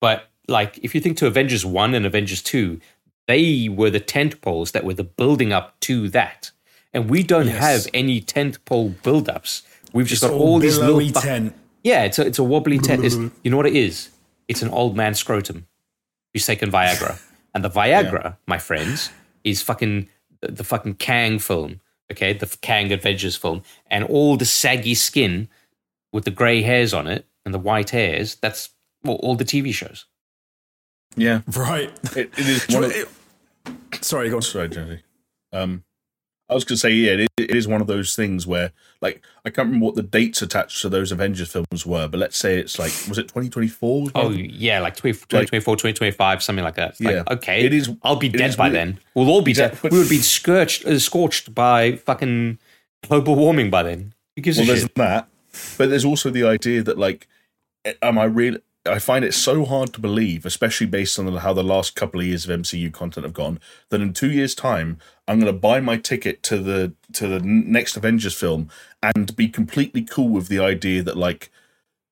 But like if you think to Avengers one and Avengers two, they were the tent poles that were the building up to that. And we don't Yes. have any tent pole build-ups. We've just It's got all these little fu- tent. Yeah, it's a, it's a wobbly tent. You know what it is? It's an old man scrotum who's taken Viagra. And the Viagra, my friends, is fucking the, the fucking Kang film, okay? The Kang Adventures film. And all the saggy skin with the grey hairs on it and the white hairs, that's well, all the TV shows. Yeah. Right. It, it is one of, it- sorry, go on. Sorry, Jonesy. Um, I was going to say, yeah, it, it is one of those things where, like, I can't remember what the dates attached to those Avengers films were, but let's say it's like, was it 2024? Oh, yeah, like 20, 2024, 2025, something like that. It's like, Yeah. okay, It is- I'll be dead by weird. then. We'll all be Exactly. dead. We would be scorched, uh, scorched by fucking global warming by then. Who gives well, a there's shit? that, but there's also the idea that, like, am I really? I find it so hard to believe, especially based on how the last couple of years of MCU content have gone, that in two years' time, I'm going to buy my ticket to the to the next Avengers film and be completely cool with the idea that, like,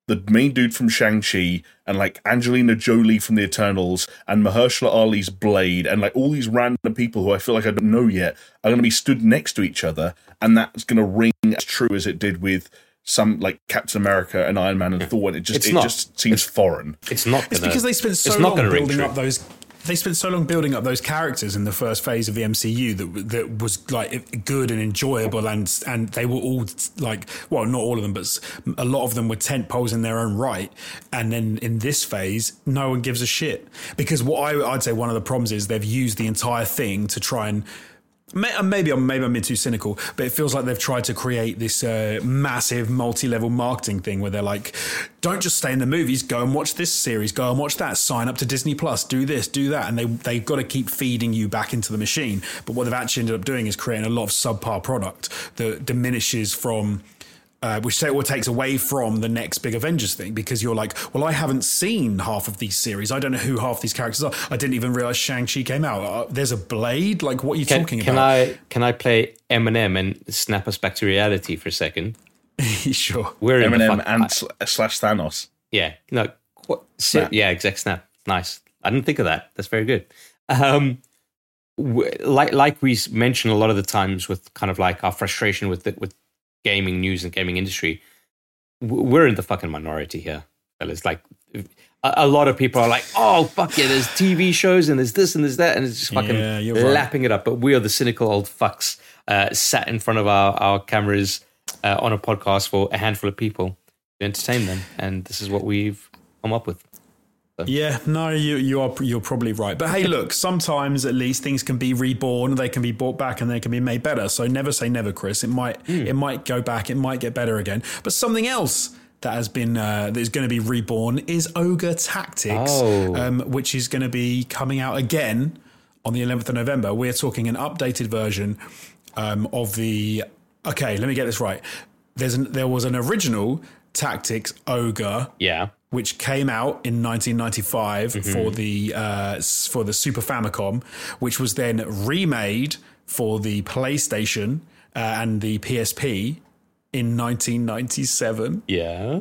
the main dude from Shang-Chi and like Angelina Jolie from the Eternals and Mahershala Ali's Blade and like all these random people who I feel like I don't know yet are going to be stood next to each other and that's going to ring as true as it did with some like Captain America and Iron Man and Thor. And it just It's it not. just seems foreign. It's not. It's gonna- because they spent so long building up those. They spent so long building up those characters in the first phase of the MCU that that was like good and enjoyable, and and they were all like, well, not all of them, but a lot of them were tent poles in their own right. And then in this phase, no one gives a shit because what I, I'd say one of the problems is they've used the entire thing to try and May- Maybe I'm maybe I'm being too cynical, but it feels like they've tried to create this uh, massive multi-level marketing thing where they're like, "Don't just stay in the movies. Go and watch this series. Go and watch that. Sign up to Disney Plus. Do this. Do that." And they they've got to keep feeding you back into the machine. But what they've actually ended up doing is creating a lot of subpar product that diminishes from uh, which say, or takes away from the next big Avengers thing because you're like, well, I haven't seen half of these series. I don't know who half these characters are. I didn't even realize Shang Chi came out. Uh, there's a Blade. Like, what are you Can, talking can about? Can I can I play Eminem and snap us back to reality for a second? sure. We're in the Eminem fuck- and sl- slash Thanos. Yeah, no, what, Snap. yeah, exact snap. Nice. I didn't think of that. That's very good. Um, like like we s- mentioned a lot of the times with kind of like our frustration with the, with gaming news and gaming industry, we're in the fucking minority here. Fellas. Like a, lot of people are like, oh fuck yeah, there's TV shows and there's this and there's that, and it's just fucking Yeah, you're right. lapping it up. But we are the cynical old fucks uh, sat in front of our our cameras uh, on a podcast for a handful of people to entertain them, and this is what we've come up with. Yeah, no, you you are you're probably right. But hey, look, sometimes at least things can be reborn, they can be brought back, and they can be made better. So never say never, Chris. It might Hmm. it might go back, it might get better again. But something else that has been uh, that is going to be reborn is Ogre Tactics, Oh. um, which is going to be coming out again on the 11th of November. We're talking an updated version um, of the. Okay, let me get this right. There's an, there was an original Tactics Ogre Yeah. Which came out in 1995 Mm-hmm. for the uh, for the Super Famicom, which was then remade for the PlayStation uh, and the PSP in 1997, Yeah.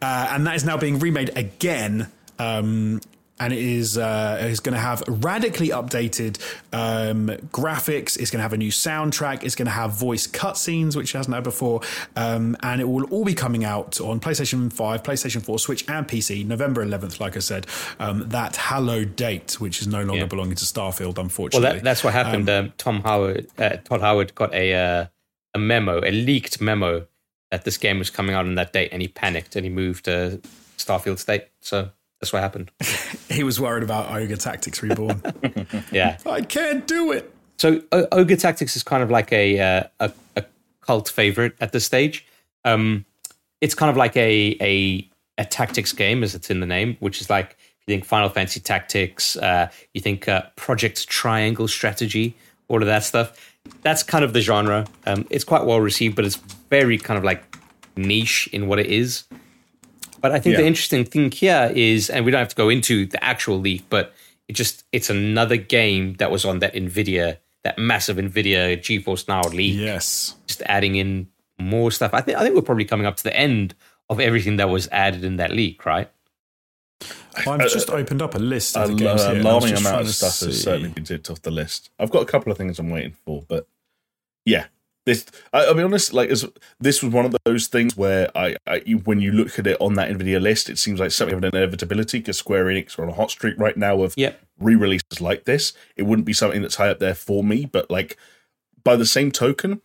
uh, and that is now being remade again. Um, and it is uh, is going to have radically updated um, graphics. It's going to have a new soundtrack. It's going to have voice cutscenes, which it hasn't had before. Um, and it will all be coming out on PlayStation 5, PlayStation 4, Switch, and PC November 11th, like I said. Um, that hallowed date, which is no longer Yeah. belonging to Starfield, unfortunately. Well, that, that's what happened. Um, Tom Howard, uh, Todd Howard, got a uh, a memo, a leaked memo that this game was coming out on that date, and he panicked and he moved to Starfield State. So that's what happened. he was worried about Ogre Tactics Reborn. Yeah. I can't do it. So o- Ogre Tactics is kind of like a, uh, a a cult favorite at this stage. Um, it's kind of like a a a tactics game, as it's in the name, which is like if you think Final Fantasy Tactics, uh, you think uh, Project Triangle Strategy, all of that stuff. That's kind of the genre. Um, it's quite well received, but it's very kind of like niche in what it is. But I think the interesting thing here is, and we don't have to go into the actual leak, but it just it's another game that was on that Nvidia, that massive Nvidia GeForce Now leak, Yes. just adding in more stuff. I think I think we're probably coming up to the end of everything that was added in that leak, right? I've just opened up a list A of the games here. and I alarming amount of to stuff has certainly been ticked off the list. I've got a couple of things I'm waiting for, but yeah, this. I, I'll be honest. Like, as this was one of those things where I, I, you, when you look at it on that Nvidia list, it seems like something of an inevitability because Square Enix are on a hot streak right now of Yep. re-releases like this. It wouldn't be something that's high up there for me, but like by the same token,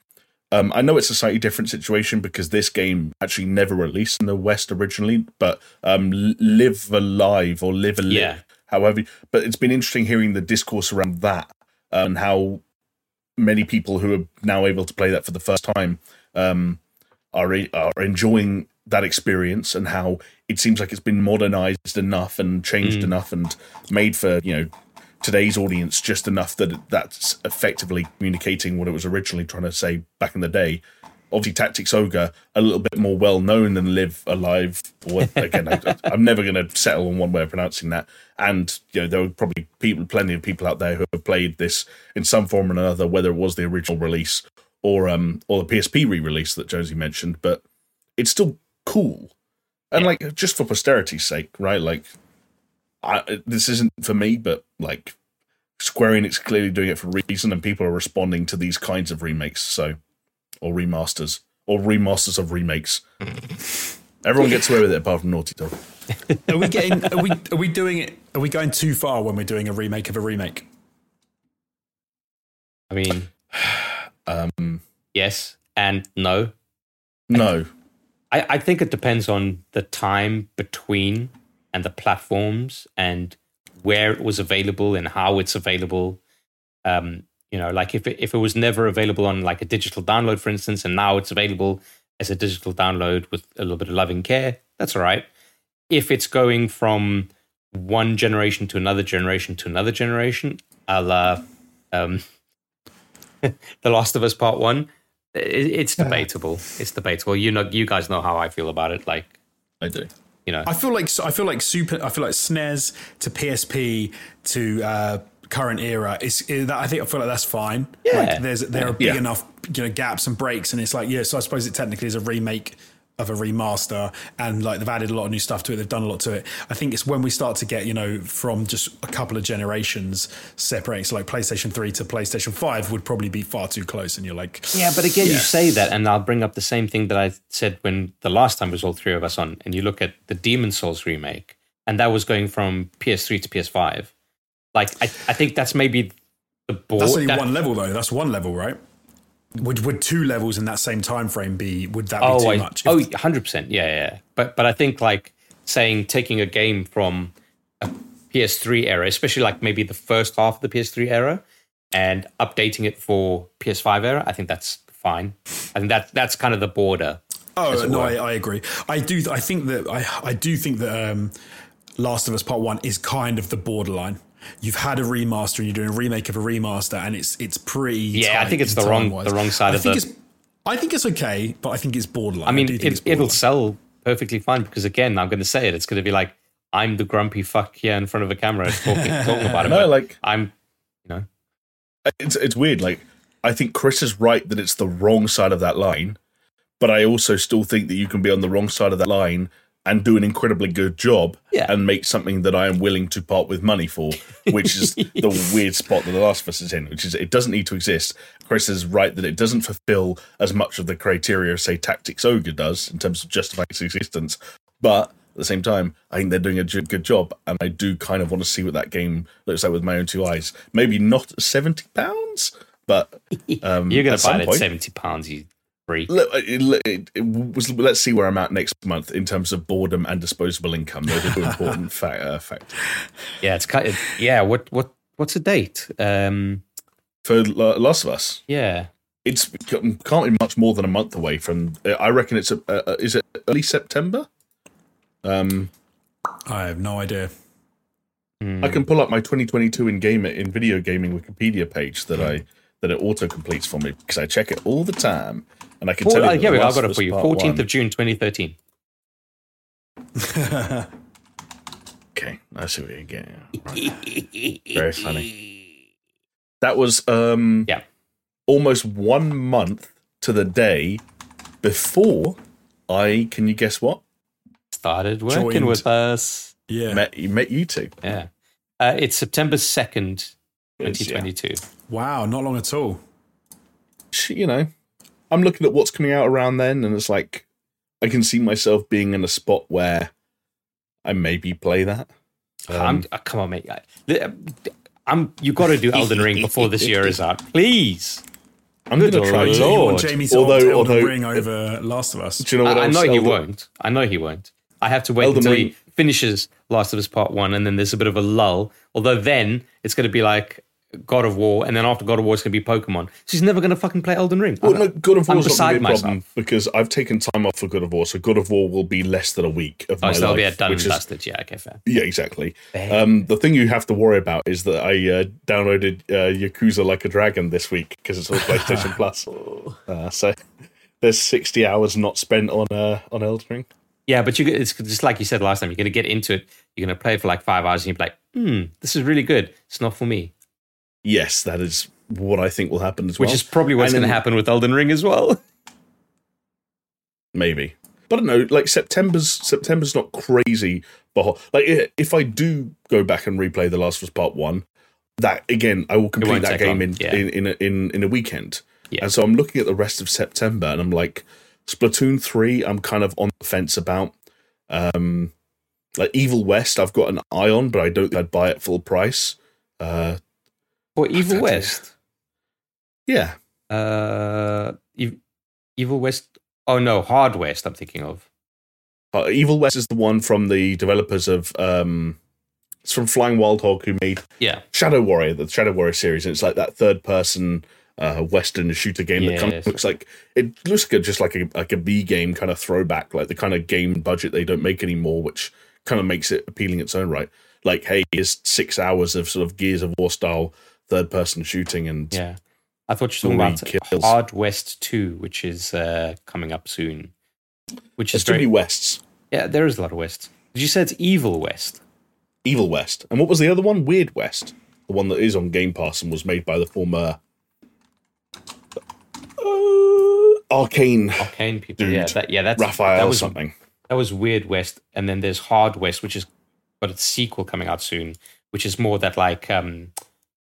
um, I know it's a slightly different situation because this game actually never released in the West originally, but um, Live Alive or Live a Live, Yeah. however. But it's been interesting hearing the discourse around that uh, and how many people who are now able to play that for the first time um, are are enjoying that experience and how it seems like it's been modernized enough and changed enough and made for you know today's audience just enough that that's effectively communicating what it was originally trying to say back in the day. Obviously, Tactics Ogre a little bit more well known than Live Alive. Or again, I, I'm never going to settle on one way of pronouncing that. And you know, there were probably people, plenty of people out there who have played this in some form or another, whether it was the original release or um or the PSP re-release that Jonesy mentioned. But it's still cool. and like just for posterity's sake, right? Like, I, this isn't for me, but like Square Enix clearly doing it for a reason, and people are responding to these kinds of remakes, so or remasters or remasters of remakes. Everyone gets away with it apart from Naughty Dog. Are we getting? Are we? Are we doing it? Are we going too far when we're doing a remake of a remake? I mean, Um, yes and no. no, I, I think it depends on the time between and the platforms and where it was available and how it's available. Um, you know, like if it, if it was never available on like a digital download, for instance, and now it's available as a digital download with a little bit of loving care, that's all right. If it's going from one generation to another generation to another generation, a la um, The Last of Us Part One, it, it's debatable. it's debatable. You know, you guys know how I feel about it. Like, I do. you know, I feel like I feel like super. I feel like SNES to PSP to uh, current era is, that I think I feel like that's fine. Yeah. Like there's there are big Yeah. enough you know gaps and breaks, and it's like yeah. So I suppose it technically is a remake of a remaster, and like they've added a lot of new stuff to it. They've done a lot to it. I think it's when we start to get you know from just a couple of generations separating. So like PlayStation Three to PlayStation Five would probably be far too close, and you're like Yeah, but again, you say that, and I'll bring up the same thing that I said when the last time was all three of us on, and you look at the Demon's Souls remake, and that was going from PS3 to PS5. Like, I, I think that's maybe the board. that's only that- one level though. That's one level, right? Would would two levels in that same time frame be? Would that be oh, too I, much? oh, 100%. Yeah, yeah. But, but I think like saying taking a game from a PS3 era, especially like maybe the first half of the PS3 era, and updating it for PS5 era, I think that's fine. I think that that's kind of the border. Oh no. I, I agree. I do. I think that I, I do think that um, Last of Us Part One is kind of the borderline. You've had a remaster and you're doing a remake of a remaster, and it's it's pretty. Yeah, I think it's the wrong- time-wise. the wrong side I of think the- It's, I think it's okay, but I think it's borderline. I mean, do think it, it's it'll sell perfectly fine because again, I'm going to say it. It's going to be like I'm the grumpy fuck here in front of a camera talking, talking about it. No, like I'm, you know, it's it's weird. Like I think Chris is right that it's the wrong side of that line, but I also still think that you can be on the wrong side of that line and do an incredibly good job Yeah. and make something that I am willing to part with money for, which is the weird spot that The Last of Us is in, which is it doesn't need to exist. Chris is right that it doesn't fulfill as much of the criteria, say, Tactics Ogre does in terms of justifying its existence, but at the same time, I think they're doing a good job, and I do kind of want to see what that game looks like with my own two eyes. Maybe not seventy pounds, but um, you're going to buy some it at point- seventy pounds, you freak. Look, it, it, it was, let's see where I'm at next month in terms of boredom and disposable income. Those are two important fa- uh, factors. Yeah, it's kind of, yeah. What what what's the date? Um, For La- Last of Us, yeah, it's can't be much more than a month away from. I reckon it's a, uh, is it early September? Um, I have no idea. I can pull up my 2022 in game in video gaming Wikipedia page that I that it auto completes for me because I check it all the time, and I can Four, tell you. Uh, here we go. I've got it for you. Fourteenth One- of June, twenty thirteen. Okay, I see what you're getting. Right. Very funny. That was um Yeah. almost one month to the day before I can you guess what Started working Joined. with us. Yeah. met you met you two. Yeah, uh, it's September second, Yes, twenty yeah. Wow, not long at all. You know, I'm looking at what's coming out around then, and it's like I can see myself being in a spot where I maybe play that. Um, I'm, uh, come on, mate. I- I'm. You've got to do Elden Ring before this year is out, please. I'm going to try lord. to. You want Lord. Jamie to Although- Elden although- Ring over Last of Us? Do you know what I, I else know he Elden- won't. I know he won't. I have to wait Elden until Ring- he finishes Last of Us Part One, and then there's a bit of a lull. Although then it's going to be like God of War, and then after God of War, it's going to be Pokemon. She's never going to fucking play Elden Ring. Well, no, God of I'm War is not going to be a problem because I've taken time off for God of War, so God of War will be less than a week of Oh, my so that'll life, be a done and which is dusted. Yeah, okay, fair. Yeah, exactly. Um, the thing you have to worry about is that I uh, downloaded uh, Yakuza Like a Dragon this week because it's on PlayStation Plus. Uh, so there's 60 hours not spent on uh, on Elden Ring. Yeah, but you, it's just like you said last time. You're going to get into it. You're going to play it for like five hours, and you're like, "Hmm, this is really good. It's not for me." Yes, that is what I think will happen as Which well. Which is probably what's going to happen with Elden Ring as well. Maybe. but I don't know. Like September's September's not crazy, but like if I do go back and replay The Last of Us Part One, that again I will complete that game in, yeah. in in a, in in a weekend. Yeah. And so I'm looking at the rest of September, and I'm like, Splatoon three, I'm kind of on the fence about. Um, like Evil West, I've got an eye on, but I don't think I'd buy it full price. Uh, For Evil West, yeah, uh, Ev- Evil West. Oh no, Hard West. I'm thinking of. uh, Evil West is the one from the developers of um, it's from Flying Wild Hog, who made Yeah, Shadow Warrior, the Shadow Warrior series, and it's like that third person uh, Western shooter game that kind of looks like it looks good, just like a like a B game kind of throwback, like the kind of game budget they don't make anymore, which kind of makes it appealing in its own right. Like, hey, here's six hours of sort of Gears of War style third person shooting, and yeah. I thought you were talking about kills. Hard West Two, which is uh, coming up soon. Which there's is too many Wests. yeah. There is a lot of West. Did you say it's Evil West? Evil West, and what was the other one? Weird West, the one that is on Game Pass and was made by the former uh, Arkane Arkane people. Dude. yeah, that, yeah. That's Raphael that was something. that was Weird West, and then there's Hard West, which is got its sequel coming out soon, which is more that like um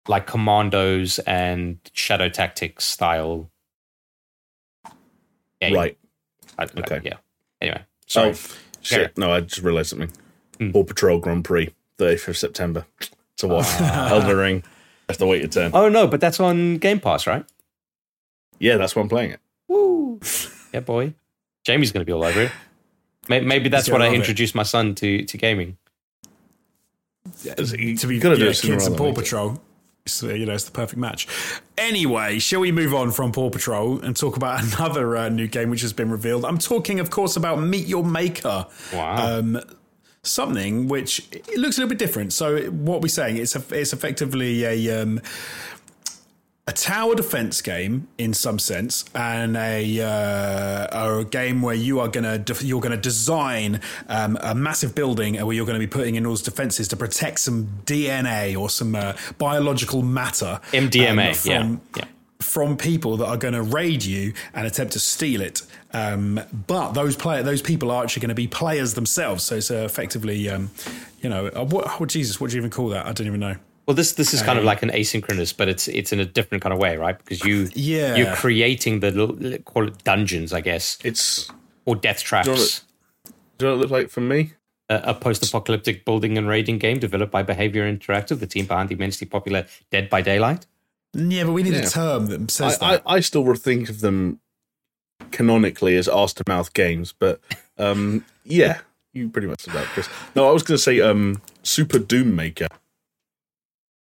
like Commandos and Shadow Tactics style. game. Right. I- I- Okay. yeah. Anyway, sorry. Oh, shit. No, I just realised something. Hmm. Paw Patrol Grand Prix, 30th of September. To what? Elden Ring. Have to wait your turn. Oh no, but that's on Game Pass, right? Yeah, that's why I'm playing it. Woo! yeah, boy. Jamie's going to be all over it. Maybe, maybe that's what I love it. introduced my son to to gaming. You to be gotta do yeah, it sooner kids and rather Paw than. Patrol. Uh, you know, it's the perfect match. Anyway, shall we move on from Paw Patrol and talk about another uh, new game which has been revealed? I'm talking, of course, about Meet Your Maker. Wow. Um, something which it looks a little bit different. So, what we're saying it's a, it's effectively a um, a tower defense game in some sense, and a uh, a game where you are gonna def- you're gonna design um, a massive building where you're going to be putting in all those defenses to protect some DNA or some uh, biological matter. MDMA, um, from, yeah, yeah. from people that are going to raid you and attempt to steal it. Um, but those player, those people are actually going to be players themselves. So it's uh, effectively, um, you know, uh, what, oh, Jesus, what do you even call that? I don't even know. Well, this this is kind of like an asynchronous, but it's it's in a different kind of way, right? Because you Yeah. you're creating the call it dungeons, I guess, It's. or death traps. Do you know what- you know what it looks like for me? a, a post-apocalyptic building and raiding game developed by Behaviour Interactive, the team behind the immensely popular Dead by Daylight. Yeah, but we need Yeah. a term that says I, that. I, I still think of them canonically as arse to mouth games, but um, yeah, you pretty much said that, Chris. No, I was going to say um, Super Doom Maker.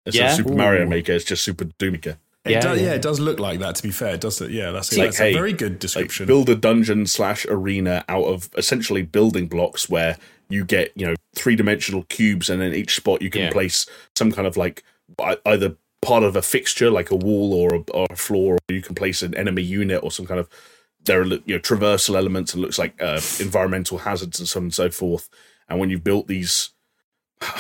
It's Yeah? not Super Mario Maker, it's just Super Doom Maker. It Yeah, does, yeah. yeah. it does look like that. To be fair, does it. Yeah, that's, like, that's hey, a very good Like description. build a dungeon slash arena out of essentially building blocks where you get you know three dimensional cubes, and in each spot you can Yeah. place some kind of like either part of a fixture like a wall or a, or a floor, or you can place an enemy unit or some kind of there are you know traversal elements and looks like uh, environmental hazards and so on and so forth. And when you've built these.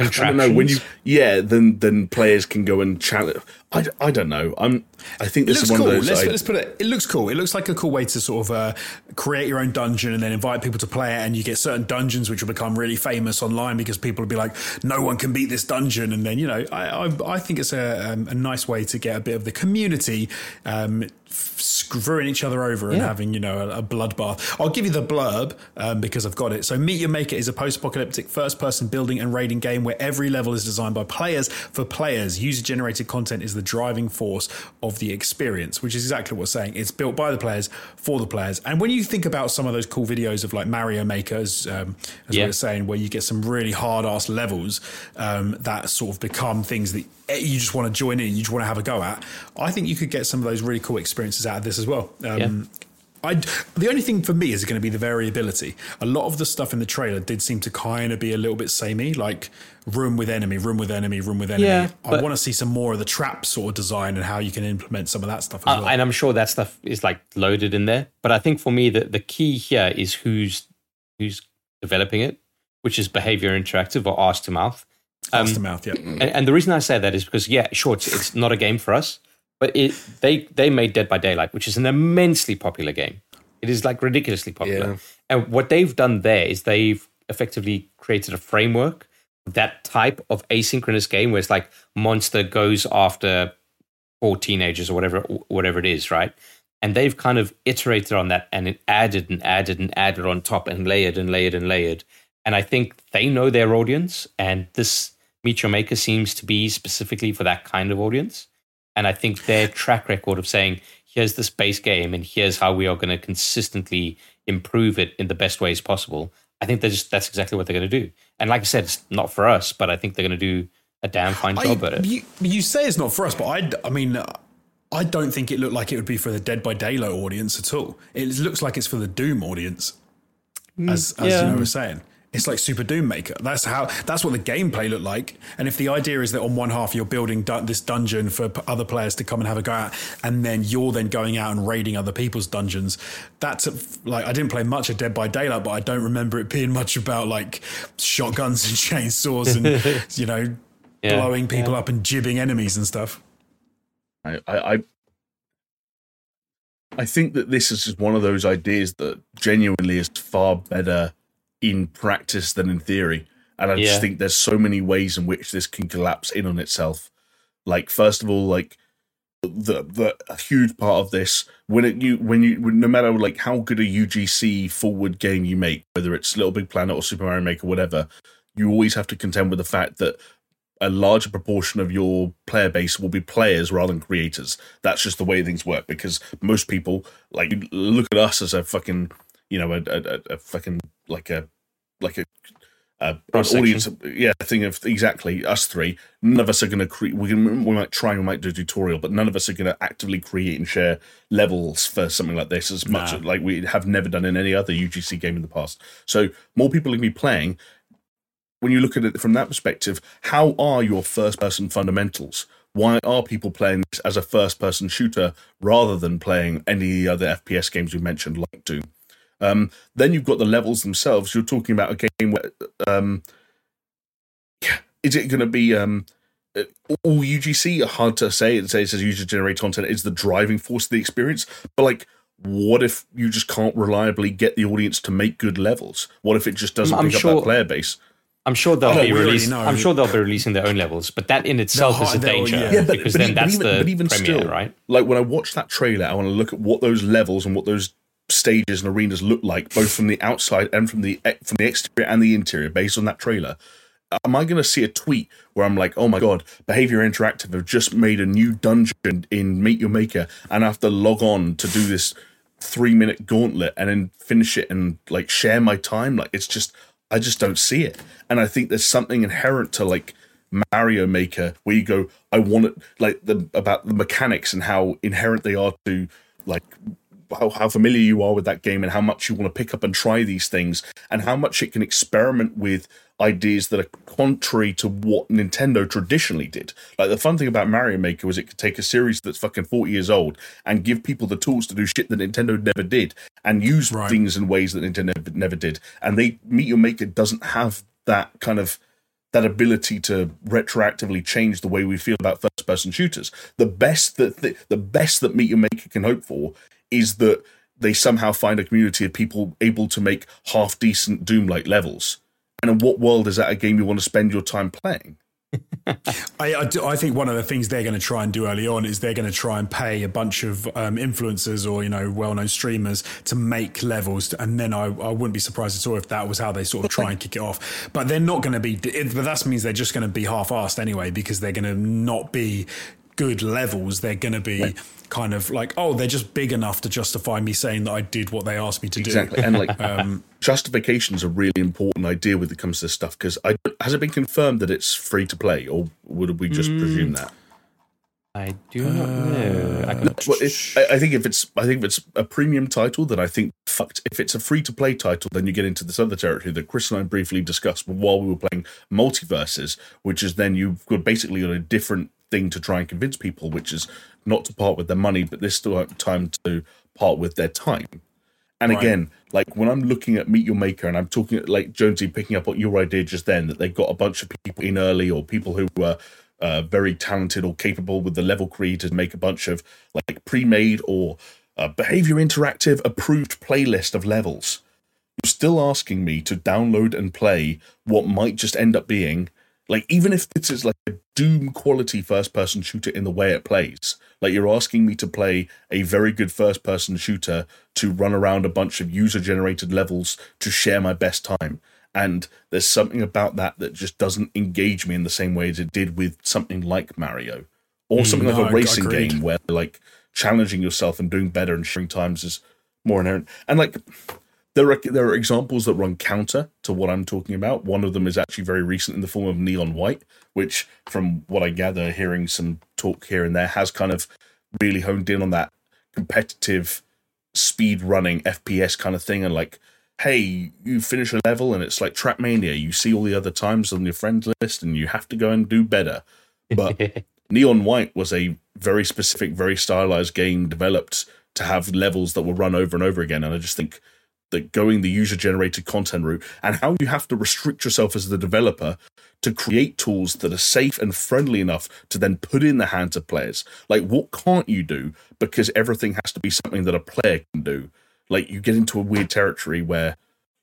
I don't know when you yeah then then players can go and challenge I, I don't know I'm I think It this looks is one cool. of those Let's, I- let's put it. It looks cool. It looks like a cool way to sort of uh, create your own dungeon and then invite people to play it. And you get certain dungeons which will become really famous online because people will be like, "No one can beat this dungeon." And then you know, I I, I think it's a, um, a nice way to get a bit of the community um, screwing each other over and Yeah. having you know a, a bloodbath. I'll give you the blurb um, because I've got it. So, Meet Your Maker is a post-apocalyptic first-person building and raiding game where every level is designed by players for players. User-generated content is the driving force of the experience, which is exactly what we're saying. It's built by the players for the players. And when you think about some of those cool videos of like Mario Makers, as, um, as Yeah. we were saying, where you get some really hard-ass levels um, that sort of become things that you just want to join in, you just want to have a go at. I think you could get some of those really cool experiences out of this as well. Um, Yeah. I, the only thing for me is going to be the variability. A lot of the stuff in the trailer did seem to kind of be a little bit samey, like room with enemy, room with enemy, room with enemy. Yeah, I want to see some more of the trap sort of design and how you can implement some of that stuff as Uh, well. and I'm sure that stuff is like loaded in there. But I think for me, the, the key here is who's who's developing it, which is Behaviour Interactive or Arse to Mouth. Um, Fast to mouth, yeah. and, and the reason I say that is because yeah, sure, it's, it's not a game for us, but it they they made Dead by Daylight, which is an immensely popular game. It is like ridiculously popular. Yeah. And what they've done there is they've effectively created a framework that type of asynchronous game where it's like monster goes after four teenagers or whatever whatever it is, right? And they've kind of iterated on that and it added and added and added on top and layered and layered and layered. And I think they know their audience, and this Meet Your Maker seems to be specifically for that kind of audience. And I think their track record of saying, here's this base game and here's how we are going to consistently improve it in the best ways possible. I think that's that's exactly what they're going to do. And like I said, it's not for us, but I think they're going to do a damn fine job at it. You, you say it's not for us, but I, I mean, I don't think it looked like it would be for the Dead by Daylight audience at all. It looks like it's for the Doom audience, as, as mm, yeah. you know, we're saying. It's like Super Doom Maker. That's how. That's what the gameplay looked like. And if the idea is that on one half you're building dun- this dungeon for p- other players to come and have a go at, and then you're then going out and raiding other people's dungeons, that's a, like I didn't play much of Dead by Daylight, but I don't remember it being much about like shotguns and chainsaws and you know Yeah, blowing people yeah. up and jibbing enemies and stuff. I, I, I I think that this is just one of those ideas that genuinely is far better in practice than in theory. And I Yeah. just think there's so many ways in which this can collapse in on itself. Like, first of all, like the the a huge part of this when it you when you when, no matter like how good a UGC forward game you make, whether it's Little Big Planet or Super Mario Maker, whatever, you always have to contend with the fact that a larger proportion of your player base will be players rather than creators. That's just the way things work because most people like look at us as a fucking you know a a, a- fucking like a like a uh, an audience, yeah, thing of exactly us three. None of us are going to create. We can, we might try, we might do a tutorial, but none of us are going to actively create and share levels for something like this as much Nah. like we have never done in any other UGC game in the past. So more people can be playing. When you look at it from that perspective, how are your first-person fundamentals? Why are people playing this as a first-person shooter rather than playing any other FPS games we mentioned, like Doom? Um, then you've got the levels themselves. You're talking about a game where um, is it going to be um, uh, all UGC? Hard to say. It says user generated content is the driving force of the experience, but like. What if you just can't reliably get the audience to make good levels? What if it just doesn't I'm pick up that player base? I'm sure they'll be we already releasing. know. I'm sure they'll be releasing their own levels, but that in itself They'll is a danger yeah. Yeah, but, because but, then e- that's but even, the but even premiere, still, right? Like when I watch that trailer, I want to look at what those levels and what those stages and arenas look like, both from the outside and from the from the exterior and the interior, based on that trailer. Am I going to see a tweet where I'm like, "Oh my god, Behaviour Interactive have just made a new dungeon in Meet Your Maker, and I have to log on to do this three minute gauntlet and then finish it and like share my time?" Like it's just, I just don't see it, and I think there's something inherent to like Mario Maker where you go, I want it like the about the mechanics and how inherent they are to like how, how familiar you are with that game and how much you want to pick up and try these things and how much it can experiment with ideas that are contrary to what Nintendo traditionally did. Like the fun thing about Mario Maker was it could take a series that's fucking 40 years old and give people the tools to do shit that Nintendo never did and use Right. things in ways that Nintendo never- did. And they Meet Your Maker doesn't have that kind of that ability to retroactively change the way we feel about first person shooters. The best that the, the best that Meet Your Maker can hope for is that they somehow find a community of people able to make half decent Doom like levels. And in what world is that a game you want to spend your time playing? I, I, do- I think one of the things they're going to try and do early on is they're going to try and pay a bunch of um, influencers or you know well-known streamers to make levels, and then I, I wouldn't be surprised at all if that was how they sort of try and kick it off. But they're not going to be. it- But that means they're just going to be half-assed anyway because they're going to not be good levels. They're going to be kind of like, oh, they're just big enough to justify me saying that I did what they asked me to Exactly. do. Exactly. And like um, justification is a really important idea when it comes to this stuff because I has it been confirmed that it's free to play or would we just mm. presume that? I do not know. I uh, can, Well, it, I, I think if it's I think if it's a premium title, then I think fucked. If it's a free to play title, then you get into this other territory that Chris and I briefly discussed while we were playing MultiVersus, which is then you've got basically got a different thing to try and convince people, which is not to part with their money, but this time to part with their time. And Right. again, like when I'm looking at Meet Your Maker and I'm talking like Jonesy picking up on your idea just then that they've got a bunch of people in early or people who were uh, very talented or capable with the level created to make a bunch of like pre-made or a Behaviour Interactive approved playlist of levels. You're still asking me to download and play what might just end up being like even if this is like a doom quality first person shooter in the way it plays like you're asking me to play a very good first person shooter to run around a bunch of user generated levels to share my best time and there's something about that that just doesn't engage me in the same way as it did with something like Mario or hmm, something no, like a racing agreed. game where like challenging yourself and doing better and sharing times is more inherent and like there are there are examples that run counter to what I'm talking about. One of them is actually very recent in the form of Neon White, which, from what I gather, hearing some talk here and there, has kind of really honed in on that competitive speed running FPS kind of thing, and like, hey, you finish a level and it's like Trackmania. You see all the other times on your friends list, and you have to go and do better. But Neon White was a very specific, very stylized game developed to have levels that were run over and over again, and I just think that going the user generated content route and how you have to restrict yourself as the developer to create tools that are safe and friendly enough to then put in the hands of players. Like, what can't you do? Because everything has to be something that a player can do. Like, you get into a weird territory where,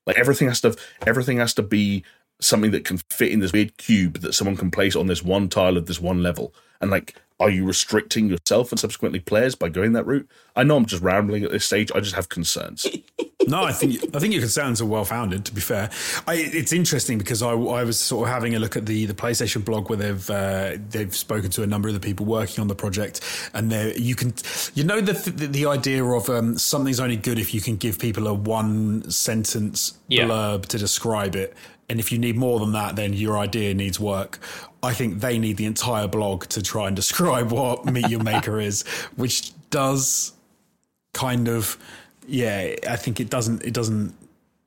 like, everything has to everything has to be something that can fit in this weird cube that someone can place on this one tile of this one level. And like, are you restricting yourself and subsequently players by going that route? I know I'm just rambling at this stage. I just have concerns. No, I think I think your concerns are well founded. To be fair, I, it's interesting because I, I was sort of having a look at the the PlayStation blog where they've uh, they've spoken to a number of the people working on the project, and there you can you know the the, the idea of um, something's only good if you can give people a one sentence Yeah. blurb to describe it, and if you need more than that, then your idea needs work. I think they need the entire blog to try and describe what Meet Your Maker is, which does kind of yeah i think it doesn't it doesn't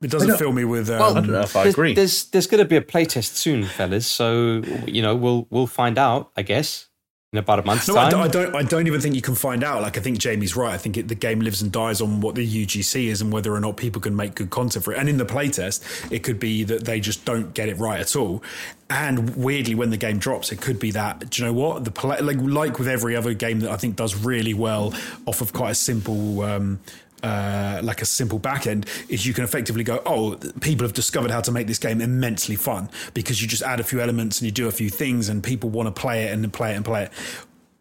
it doesn't fill me with um, Well, I don't know if I there's, agree. There's there's going to be a playtest soon, fellas. So you know we'll we'll find out, I guess, in about a month's no, I don't, I don't. I don't even think you can find out. Like, I think Jamie's right. I think it, the game lives and dies on what the UGC is and whether or not people can make good content for it. And in the playtest, it could be that they just don't get it right at all. And weirdly, when the game drops, it could be that. Do you know what? The play, like like with every other game that I think does really well off of quite a simple. Um, uh, like a simple back end is you can effectively go, oh, people have discovered how to make this game immensely fun because you just add a few elements and you do a few things and people want to play it and then play it and play it.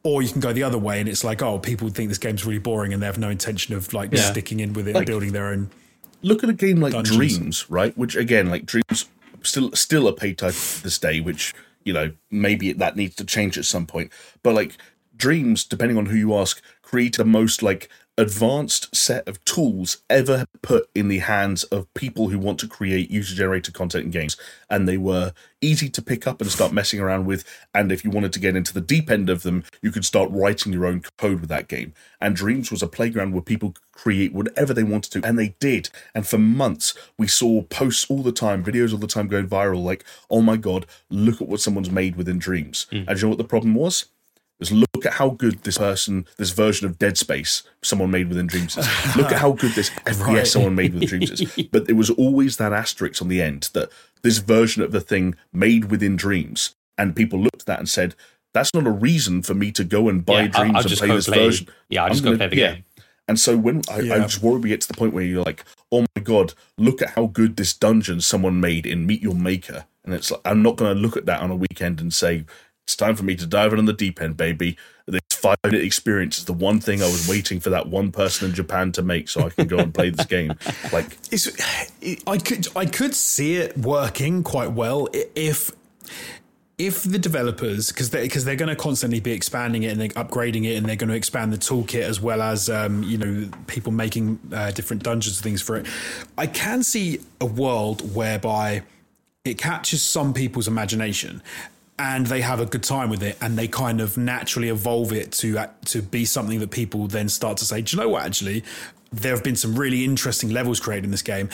Or you can go the other way and it's like, oh, people think this game's really boring and they have no intention of like Yeah. sticking in with it Like- and building their own. look at a game like Dungeons. Dreams, right? Which again, like Dreams, still still a paid title to this day. Which you know maybe that needs to change at some point. But like Dreams, depending on who you ask, create the most like advanced set of tools ever put in the hands of people who want to create user generated content in games. And they were easy to pick up and start messing around with. And if you wanted to get into the deep end of them, you could start writing your own code with that game. And Dreams was a playground where people could create whatever they wanted to, and they did. And for months, we saw posts all the time, videos all the time going viral, like, oh my god, look at what someone's made within Dreams. Hmm. And you know what the problem was? Is look at how good this person, this version of Dead Space someone made within Dreams is. Look at how good this FPS Right. someone made with Dreams is. But there was always that asterisk on the end that this version of the thing made within Dreams, and people looked at that and said, "That's not a reason for me to go and buy Yeah, Dreams I'll and play this play- version." yeah, I'm just go gonna- play the yeah. game. And so when I, I just worry we get to the point where you're like, oh my god, look at how good this dungeon someone made in Meet Your Maker, and it's like I'm not going to look at that on a weekend and say it's time for me to dive in on the deep end, baby. This five minute experience is the one thing I was waiting for that one person in Japan to make, so I can go and play this game. Like, It's, I could I could see it working quite well if if the developers because they because they're going to constantly be expanding it and they're upgrading it and they're going to expand the toolkit as well as um, you know people making uh, different dungeons and things for it. I can see a world whereby it catches some people's imagination and they have a good time with it and they kind of naturally evolve it to to be something that people then start to say do you know what actually? There have been some really interesting levels created in this game.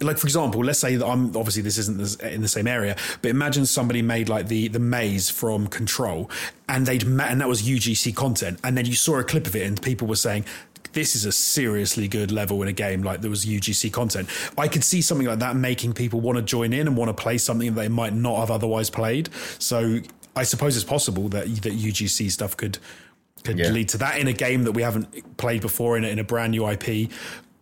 Like for example let's say that i'm obviously this isn't in the same area but imagine somebody made like the the maze from control and they'd met and that was ugc content and then you saw a clip of it and people were saying this is a seriously good level in a game like there was UGC content. I could see something like that making people want to join in and want to play something they might not have otherwise played. So I suppose it's possible that that UGC stuff could could Yeah. lead to that in a game that we haven't played before in a, in a brand new IP.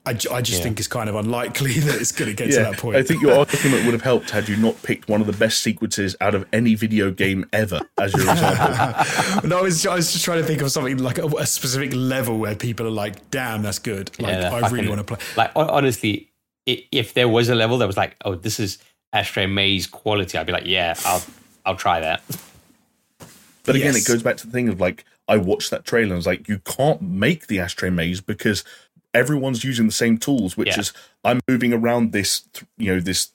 I, I just Yeah. think it's kind of unlikely that it's going to get to that point. I think your argument would have helped had you not picked one of the best sequences out of any video game ever as your example. no, I was, I was just trying to think of something like a, a specific level where people are like, "Damn, that's good." Like, Yeah, I really want to play. Like honestly, if there was a level that was like, oh, this is Ashtray Maze quality, I'd be like, yeah, I'll I'll try that. But again, Yes. it goes back to the thing of like, I watched that trailer and I was like, you can't make the ashtray maze because everyone's using the same tools, which Yeah. is I'm moving around this, you know, this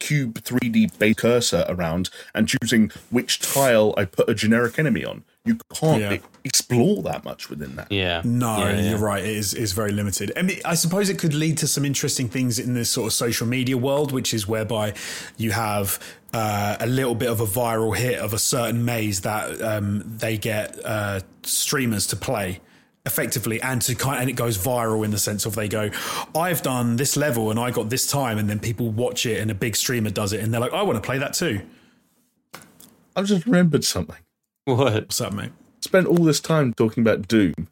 cube 3D base cursor around and choosing which tile I put a generic enemy on. You can't Yeah. explore that much within that. Yeah. No, Yeah, yeah. you're right. It is is very limited. I mean, I suppose it could lead to some interesting things in this sort of social media world, which is whereby you have uh, a little bit of a viral hit of a certain maze that um, they get uh, streamers to play effectively and to kind and it goes viral in the sense of they go i've done this level and i got this time and then people watch it and a big streamer does it and they're like i want to play that too I've just remembered something. What? what's up mate Spent all this time talking about Doom.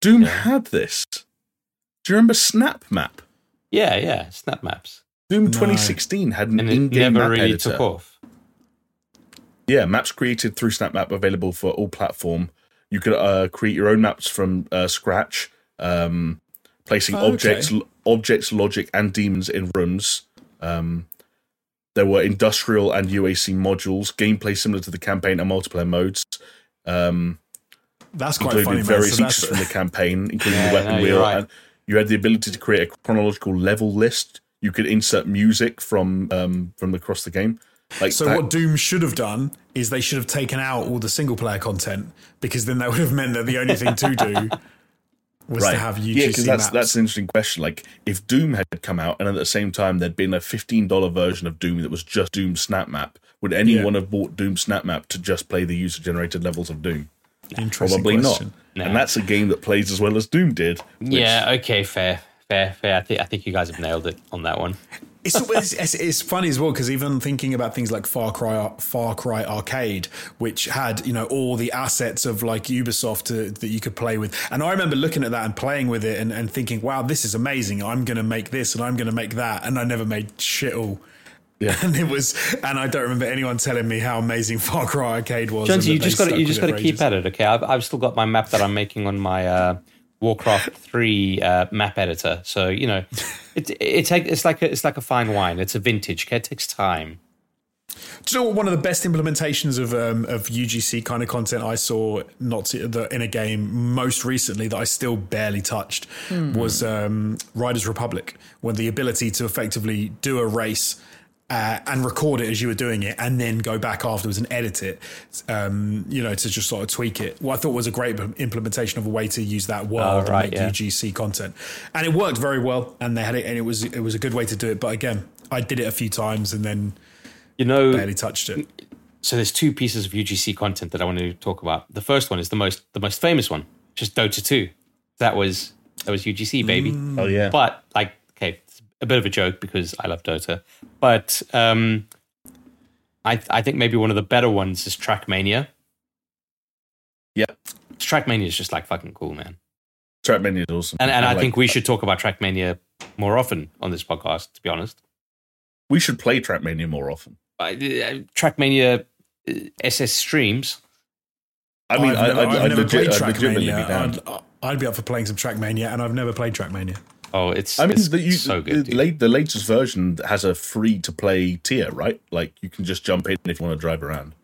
Doom had this. Do you remember Snap Map? Yeah, yeah. Snap maps, Doom 2016 had an and in-game never map really editor. took off. Yeah, maps created through Snap Map available for all platform. You could uh, create your own maps from uh, scratch, um, placing Oh, objects, okay. objects, logic, and demons in rooms. Um, there were industrial and UAC modules, gameplay similar to the campaign and multiplayer modes. Um, that's quite included funny man. various So features from the campaign, including Yeah, the weapon no, wheel. right. And you had the ability to create a chronological level list. You could insert music from um, from across the game. Like So that- what Doom should have done is they should have taken out all the single player content because then that would have meant that the only thing to do was to have UGC yeah, because that's that's an interesting question. Like, if Doom had come out and at the same time there'd been a fifteen dollar version of Doom that was just Doom Snap Map, would anyone have bought Doom Snap Map to just play the user generated levels of Doom? Interesting Probably question. not. And that's a game that plays as well as Doom did. which- Yeah. Okay. Fair. Fair. Fair. I think I think you guys have nailed it on that one. It's, it's, it's, funny as well because even thinking about things like Far Cry, Far Cry Arcade, which had you know all the assets of like Ubisoft to, that you could play with, and I remember looking at that and playing with it and, and thinking, wow, this is amazing. I'm going to make this and I'm going to make that, and I never made shit all. Yeah. And it was, and I don't remember anyone telling me how amazing Far Cry Arcade was. Jonesy, you just got to you just got to keep at it. Okay, I've I've still got my map that I'm making on my uh, Warcraft three uh, map editor. So you know, it it take it's like a, it's like a fine wine. It's a vintage. Okay, it takes time. Do you know what one of the best implementations of um, of UGC kind of content I saw not the, in a game most recently that I still barely touched was um, Riders Republic, when the ability to effectively do a race. Uh, and record it as you were doing it, and then go back afterwards and edit it, um, you know, to just sort of tweak it. What I thought was a great implementation of a way to use that world Oh, right, and make yeah. UGC content, and it worked very well. And they had it, and it was it was a good way to do it. But again, I did it a few times and then You know, barely touched it. so there's two pieces of UGC content that I want to talk about. The first one is the most the most famous one, just Dota 2. That was that was UGC baby. Oh yeah. But like okay, it's a bit of a joke because I love Dota. But um I I think maybe one of the better ones is Trackmania. Yeah. Trackmania is just like fucking cool, man. Trackmania is awesome. And and I like- think we should talk about Trackmania more often on this podcast, to be honest. we should play Trackmania more often. I- uh, Trackmania uh, SS streams. I mean, I've I, never, I'd, I've I'd, never legit, played I'd Trackmania. I'd, I'd be up for playing some Trackmania, and I've never played Trackmania. Oh, it's I mean, it's the, you, so good. the, late, the latest version has a free to play tier, right? Like you can just jump in if you want to drive around.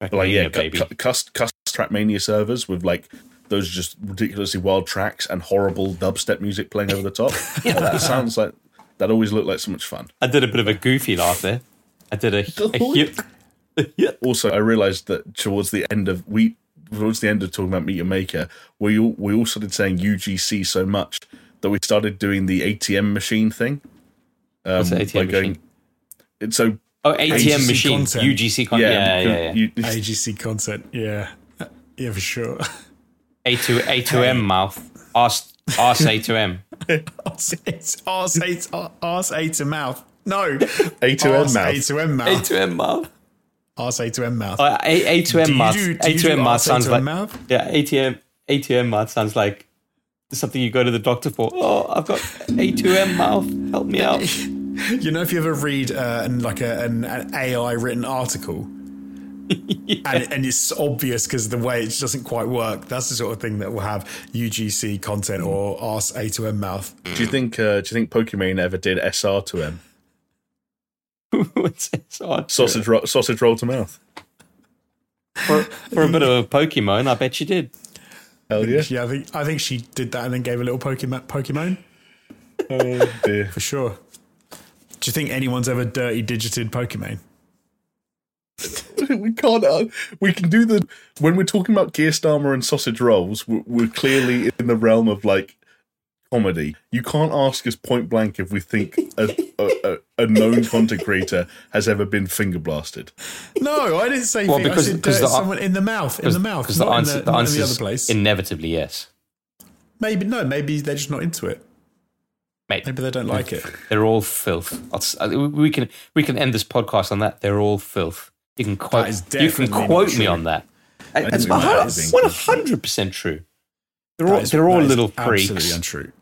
Like, yeah, baby. cu- cu- cust, cust Trackmania servers with like those just ridiculously wild tracks and horrible dubstep music playing over the top. Like, oh, that sounds like that always looked like so much fun. I did a bit of a goofy laugh there. I did a, a hip. Yeah. Also, I realized that towards the end of we towards the end of talking about Meet Your Maker, we all, we all started saying UGC so much that we started doing the ATM machine thing. Um, What's ATM by going- machine? It's so Oh, ATM AGC machine, content. UGC content. Yeah, yeah, yeah. you- AGC content, yeah, yeah, for sure. A2 A2M mouth. Arse, arse A2M. it's arse A, arse A to mouth. No, A2M arse mouth. A to M mouth. A2M mouth. Ask A to M mouth. Uh, A, A to Do M you math. do- do A you to do M math arse A sounds like mouth? yeah. ATM ATM math sounds like something you go to the doctor for. Oh, I've got A to M mouth. Help me out. You know, if you ever read uh, an, like a, an, an AI written article, and, and it's obvious because the way it doesn't quite work, that's the sort of thing that will have UGC content or ask A to M mouth. Do you think? Uh, do you think Pokimane ever did SR to M? What's this? Oh, Sausage ro- sausage roll to mouth. for, for a bit of a Pokemon, I bet you did. Hell yeah! Yeah, I think I think she did that and then gave a little Pokemon Pokemon oh dear. for sure. Do you think anyone's ever dirty digited Pokemon? we can't. Uh, we can do the when we're talking about Gearstammer and sausage rolls. We're, we're clearly in the realm of like comedy. You can't ask us point blank if we think a, a, a, a known content creator has ever been finger blasted. No, I didn't say. Well, thing. because- I said because dirty the- someone in the mouth, in the mouth, Because the answer, in the, the not answer in the other is place. inevitably yes. maybe no, maybe they're just not into it. Mate, Maybe they don't like it. they're all filth. I'll uh, we can we can end this podcast on that. They're all filth. You can quote. You can quote me on that. That's think that is one hundred percent true. They're all That is- they're all that is little Absolutely freaks. untrue.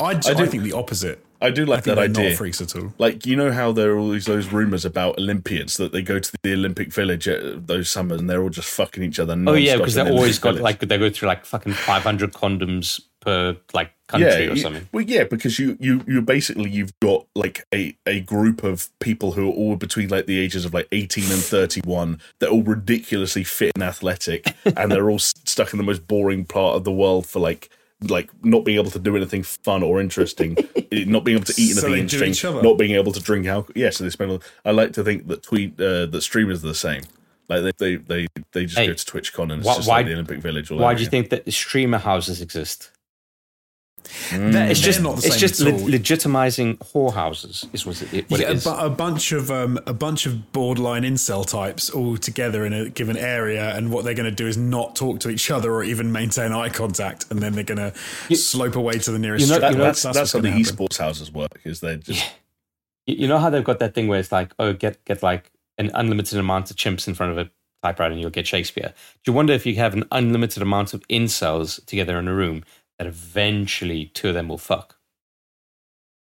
I, I, do- think the opposite. I do I like think that they're idea. not freaks at all. Like you know how there are always those rumors about Olympians that they go to the Olympic Village at those summers and they're all just fucking each other. Oh yeah, because they're always got Village. like they go through like fucking five hundred condoms per like country or you- something. Well, yeah, because you you you basically you've got like a a group of people who are all between like the ages of like eighteen and thirty one. They're all ridiculously fit and athletic, and they're all s- stuck in the most boring part of the world for like like not being able to do anything fun or interesting, not being able to eat So anything they do interesting, not being able to drink alcohol. Yeah, so they spend. all- I like to think that tweet uh, that streamers are the same. Like they they they, they just Hey, go to TwitchCon and it's why- just why- like the Olympic Village. all Why over do you think that streamer houses exist? They're, It's just not the it's same just le- legitimizing whorehouses is what it, what yeah, it is. but a bunch of um, a bunch of borderline incel types all together in a given area, and what they're going to do is not talk to each other or even maintain eye contact, and then they're going to slope away to the nearest. you know- strip That, you know, club. that's that's, what's how the gonna happen. esports houses work. Is they're just You you know how they've got that thing where it's like, oh, get get like an unlimited amount of chimps in front of a typewriter and you'll get Shakespeare. Do you wonder if you have an unlimited amount of incels together in a room that eventually two of them will fuck?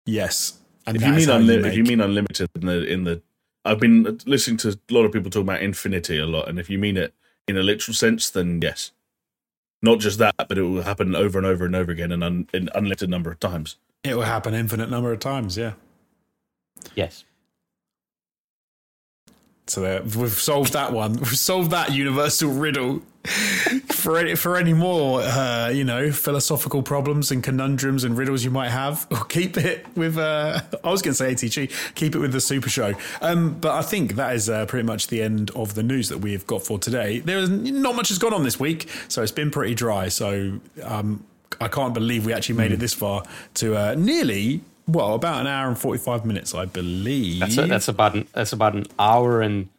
Yes, and if you mean how unli- if you mean unlimited in the in the I've been listening to a lot of people talk about infinity a lot, and if you mean it in a literal sense, then yes. Not just that, but it will happen over and over and over again, and un- an unlimited number of times. it will happen infinite number of times. Yeah. Yes. So there, we've solved that one. We've solved that universal riddle. For any, for any more, uh, you know, philosophical problems and conundrums and riddles you might have, or keep it with. Uh, I was going to say ATG. Keep it with the Super Show. Um, but I think that is uh, pretty much the end of the news that we've got for today. There is not much has gone on this week, so it's been pretty dry. So um, I can't believe we actually made it this far to uh, nearly. Well, about an hour and forty-five minutes, I believe. That's a, that's about an, that's about an hour and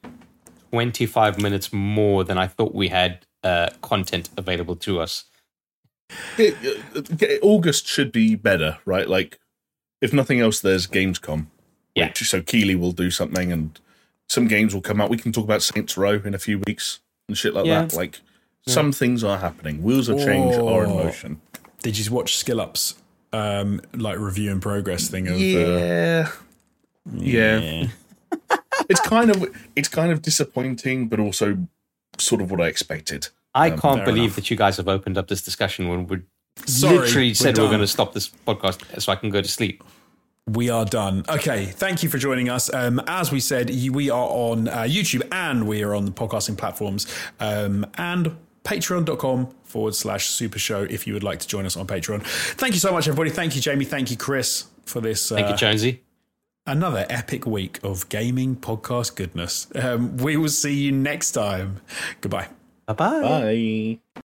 twenty five minutes more than I thought we had uh, content available to us. It- it- August should be better, right? Like, if nothing else, there's Gamescom. Yeah. Which, so Keighley will do something, and some games will come out. We can talk about Saints Row in a few weeks and shit like Yeah. that. Like, some things are happening. Wheels of change are in Oh. motion. Did you watch Skill Up's um, like review and progress thing of? Uh, Yeah. yeah. it's kind of it's kind of disappointing, but also sort of what I expected. I can't believe enough. that you guys have opened up this discussion when we Sorry, literally we're said we are going to stop this podcast so I can go to sleep. We are done. Okay, thank you for joining us. Um, as we said, we are on uh, YouTube and we are on the podcasting platforms um, and patreon.com forward slash super show if you would like to join us on Patreon. Thank you so much, everybody. Thank you, Jamie. Thank you, Chris, for this. Thank uh, you, Jonesy. Another epic week of gaming podcast goodness. Um, we will see you next time. Goodbye. Bye bye. Bye.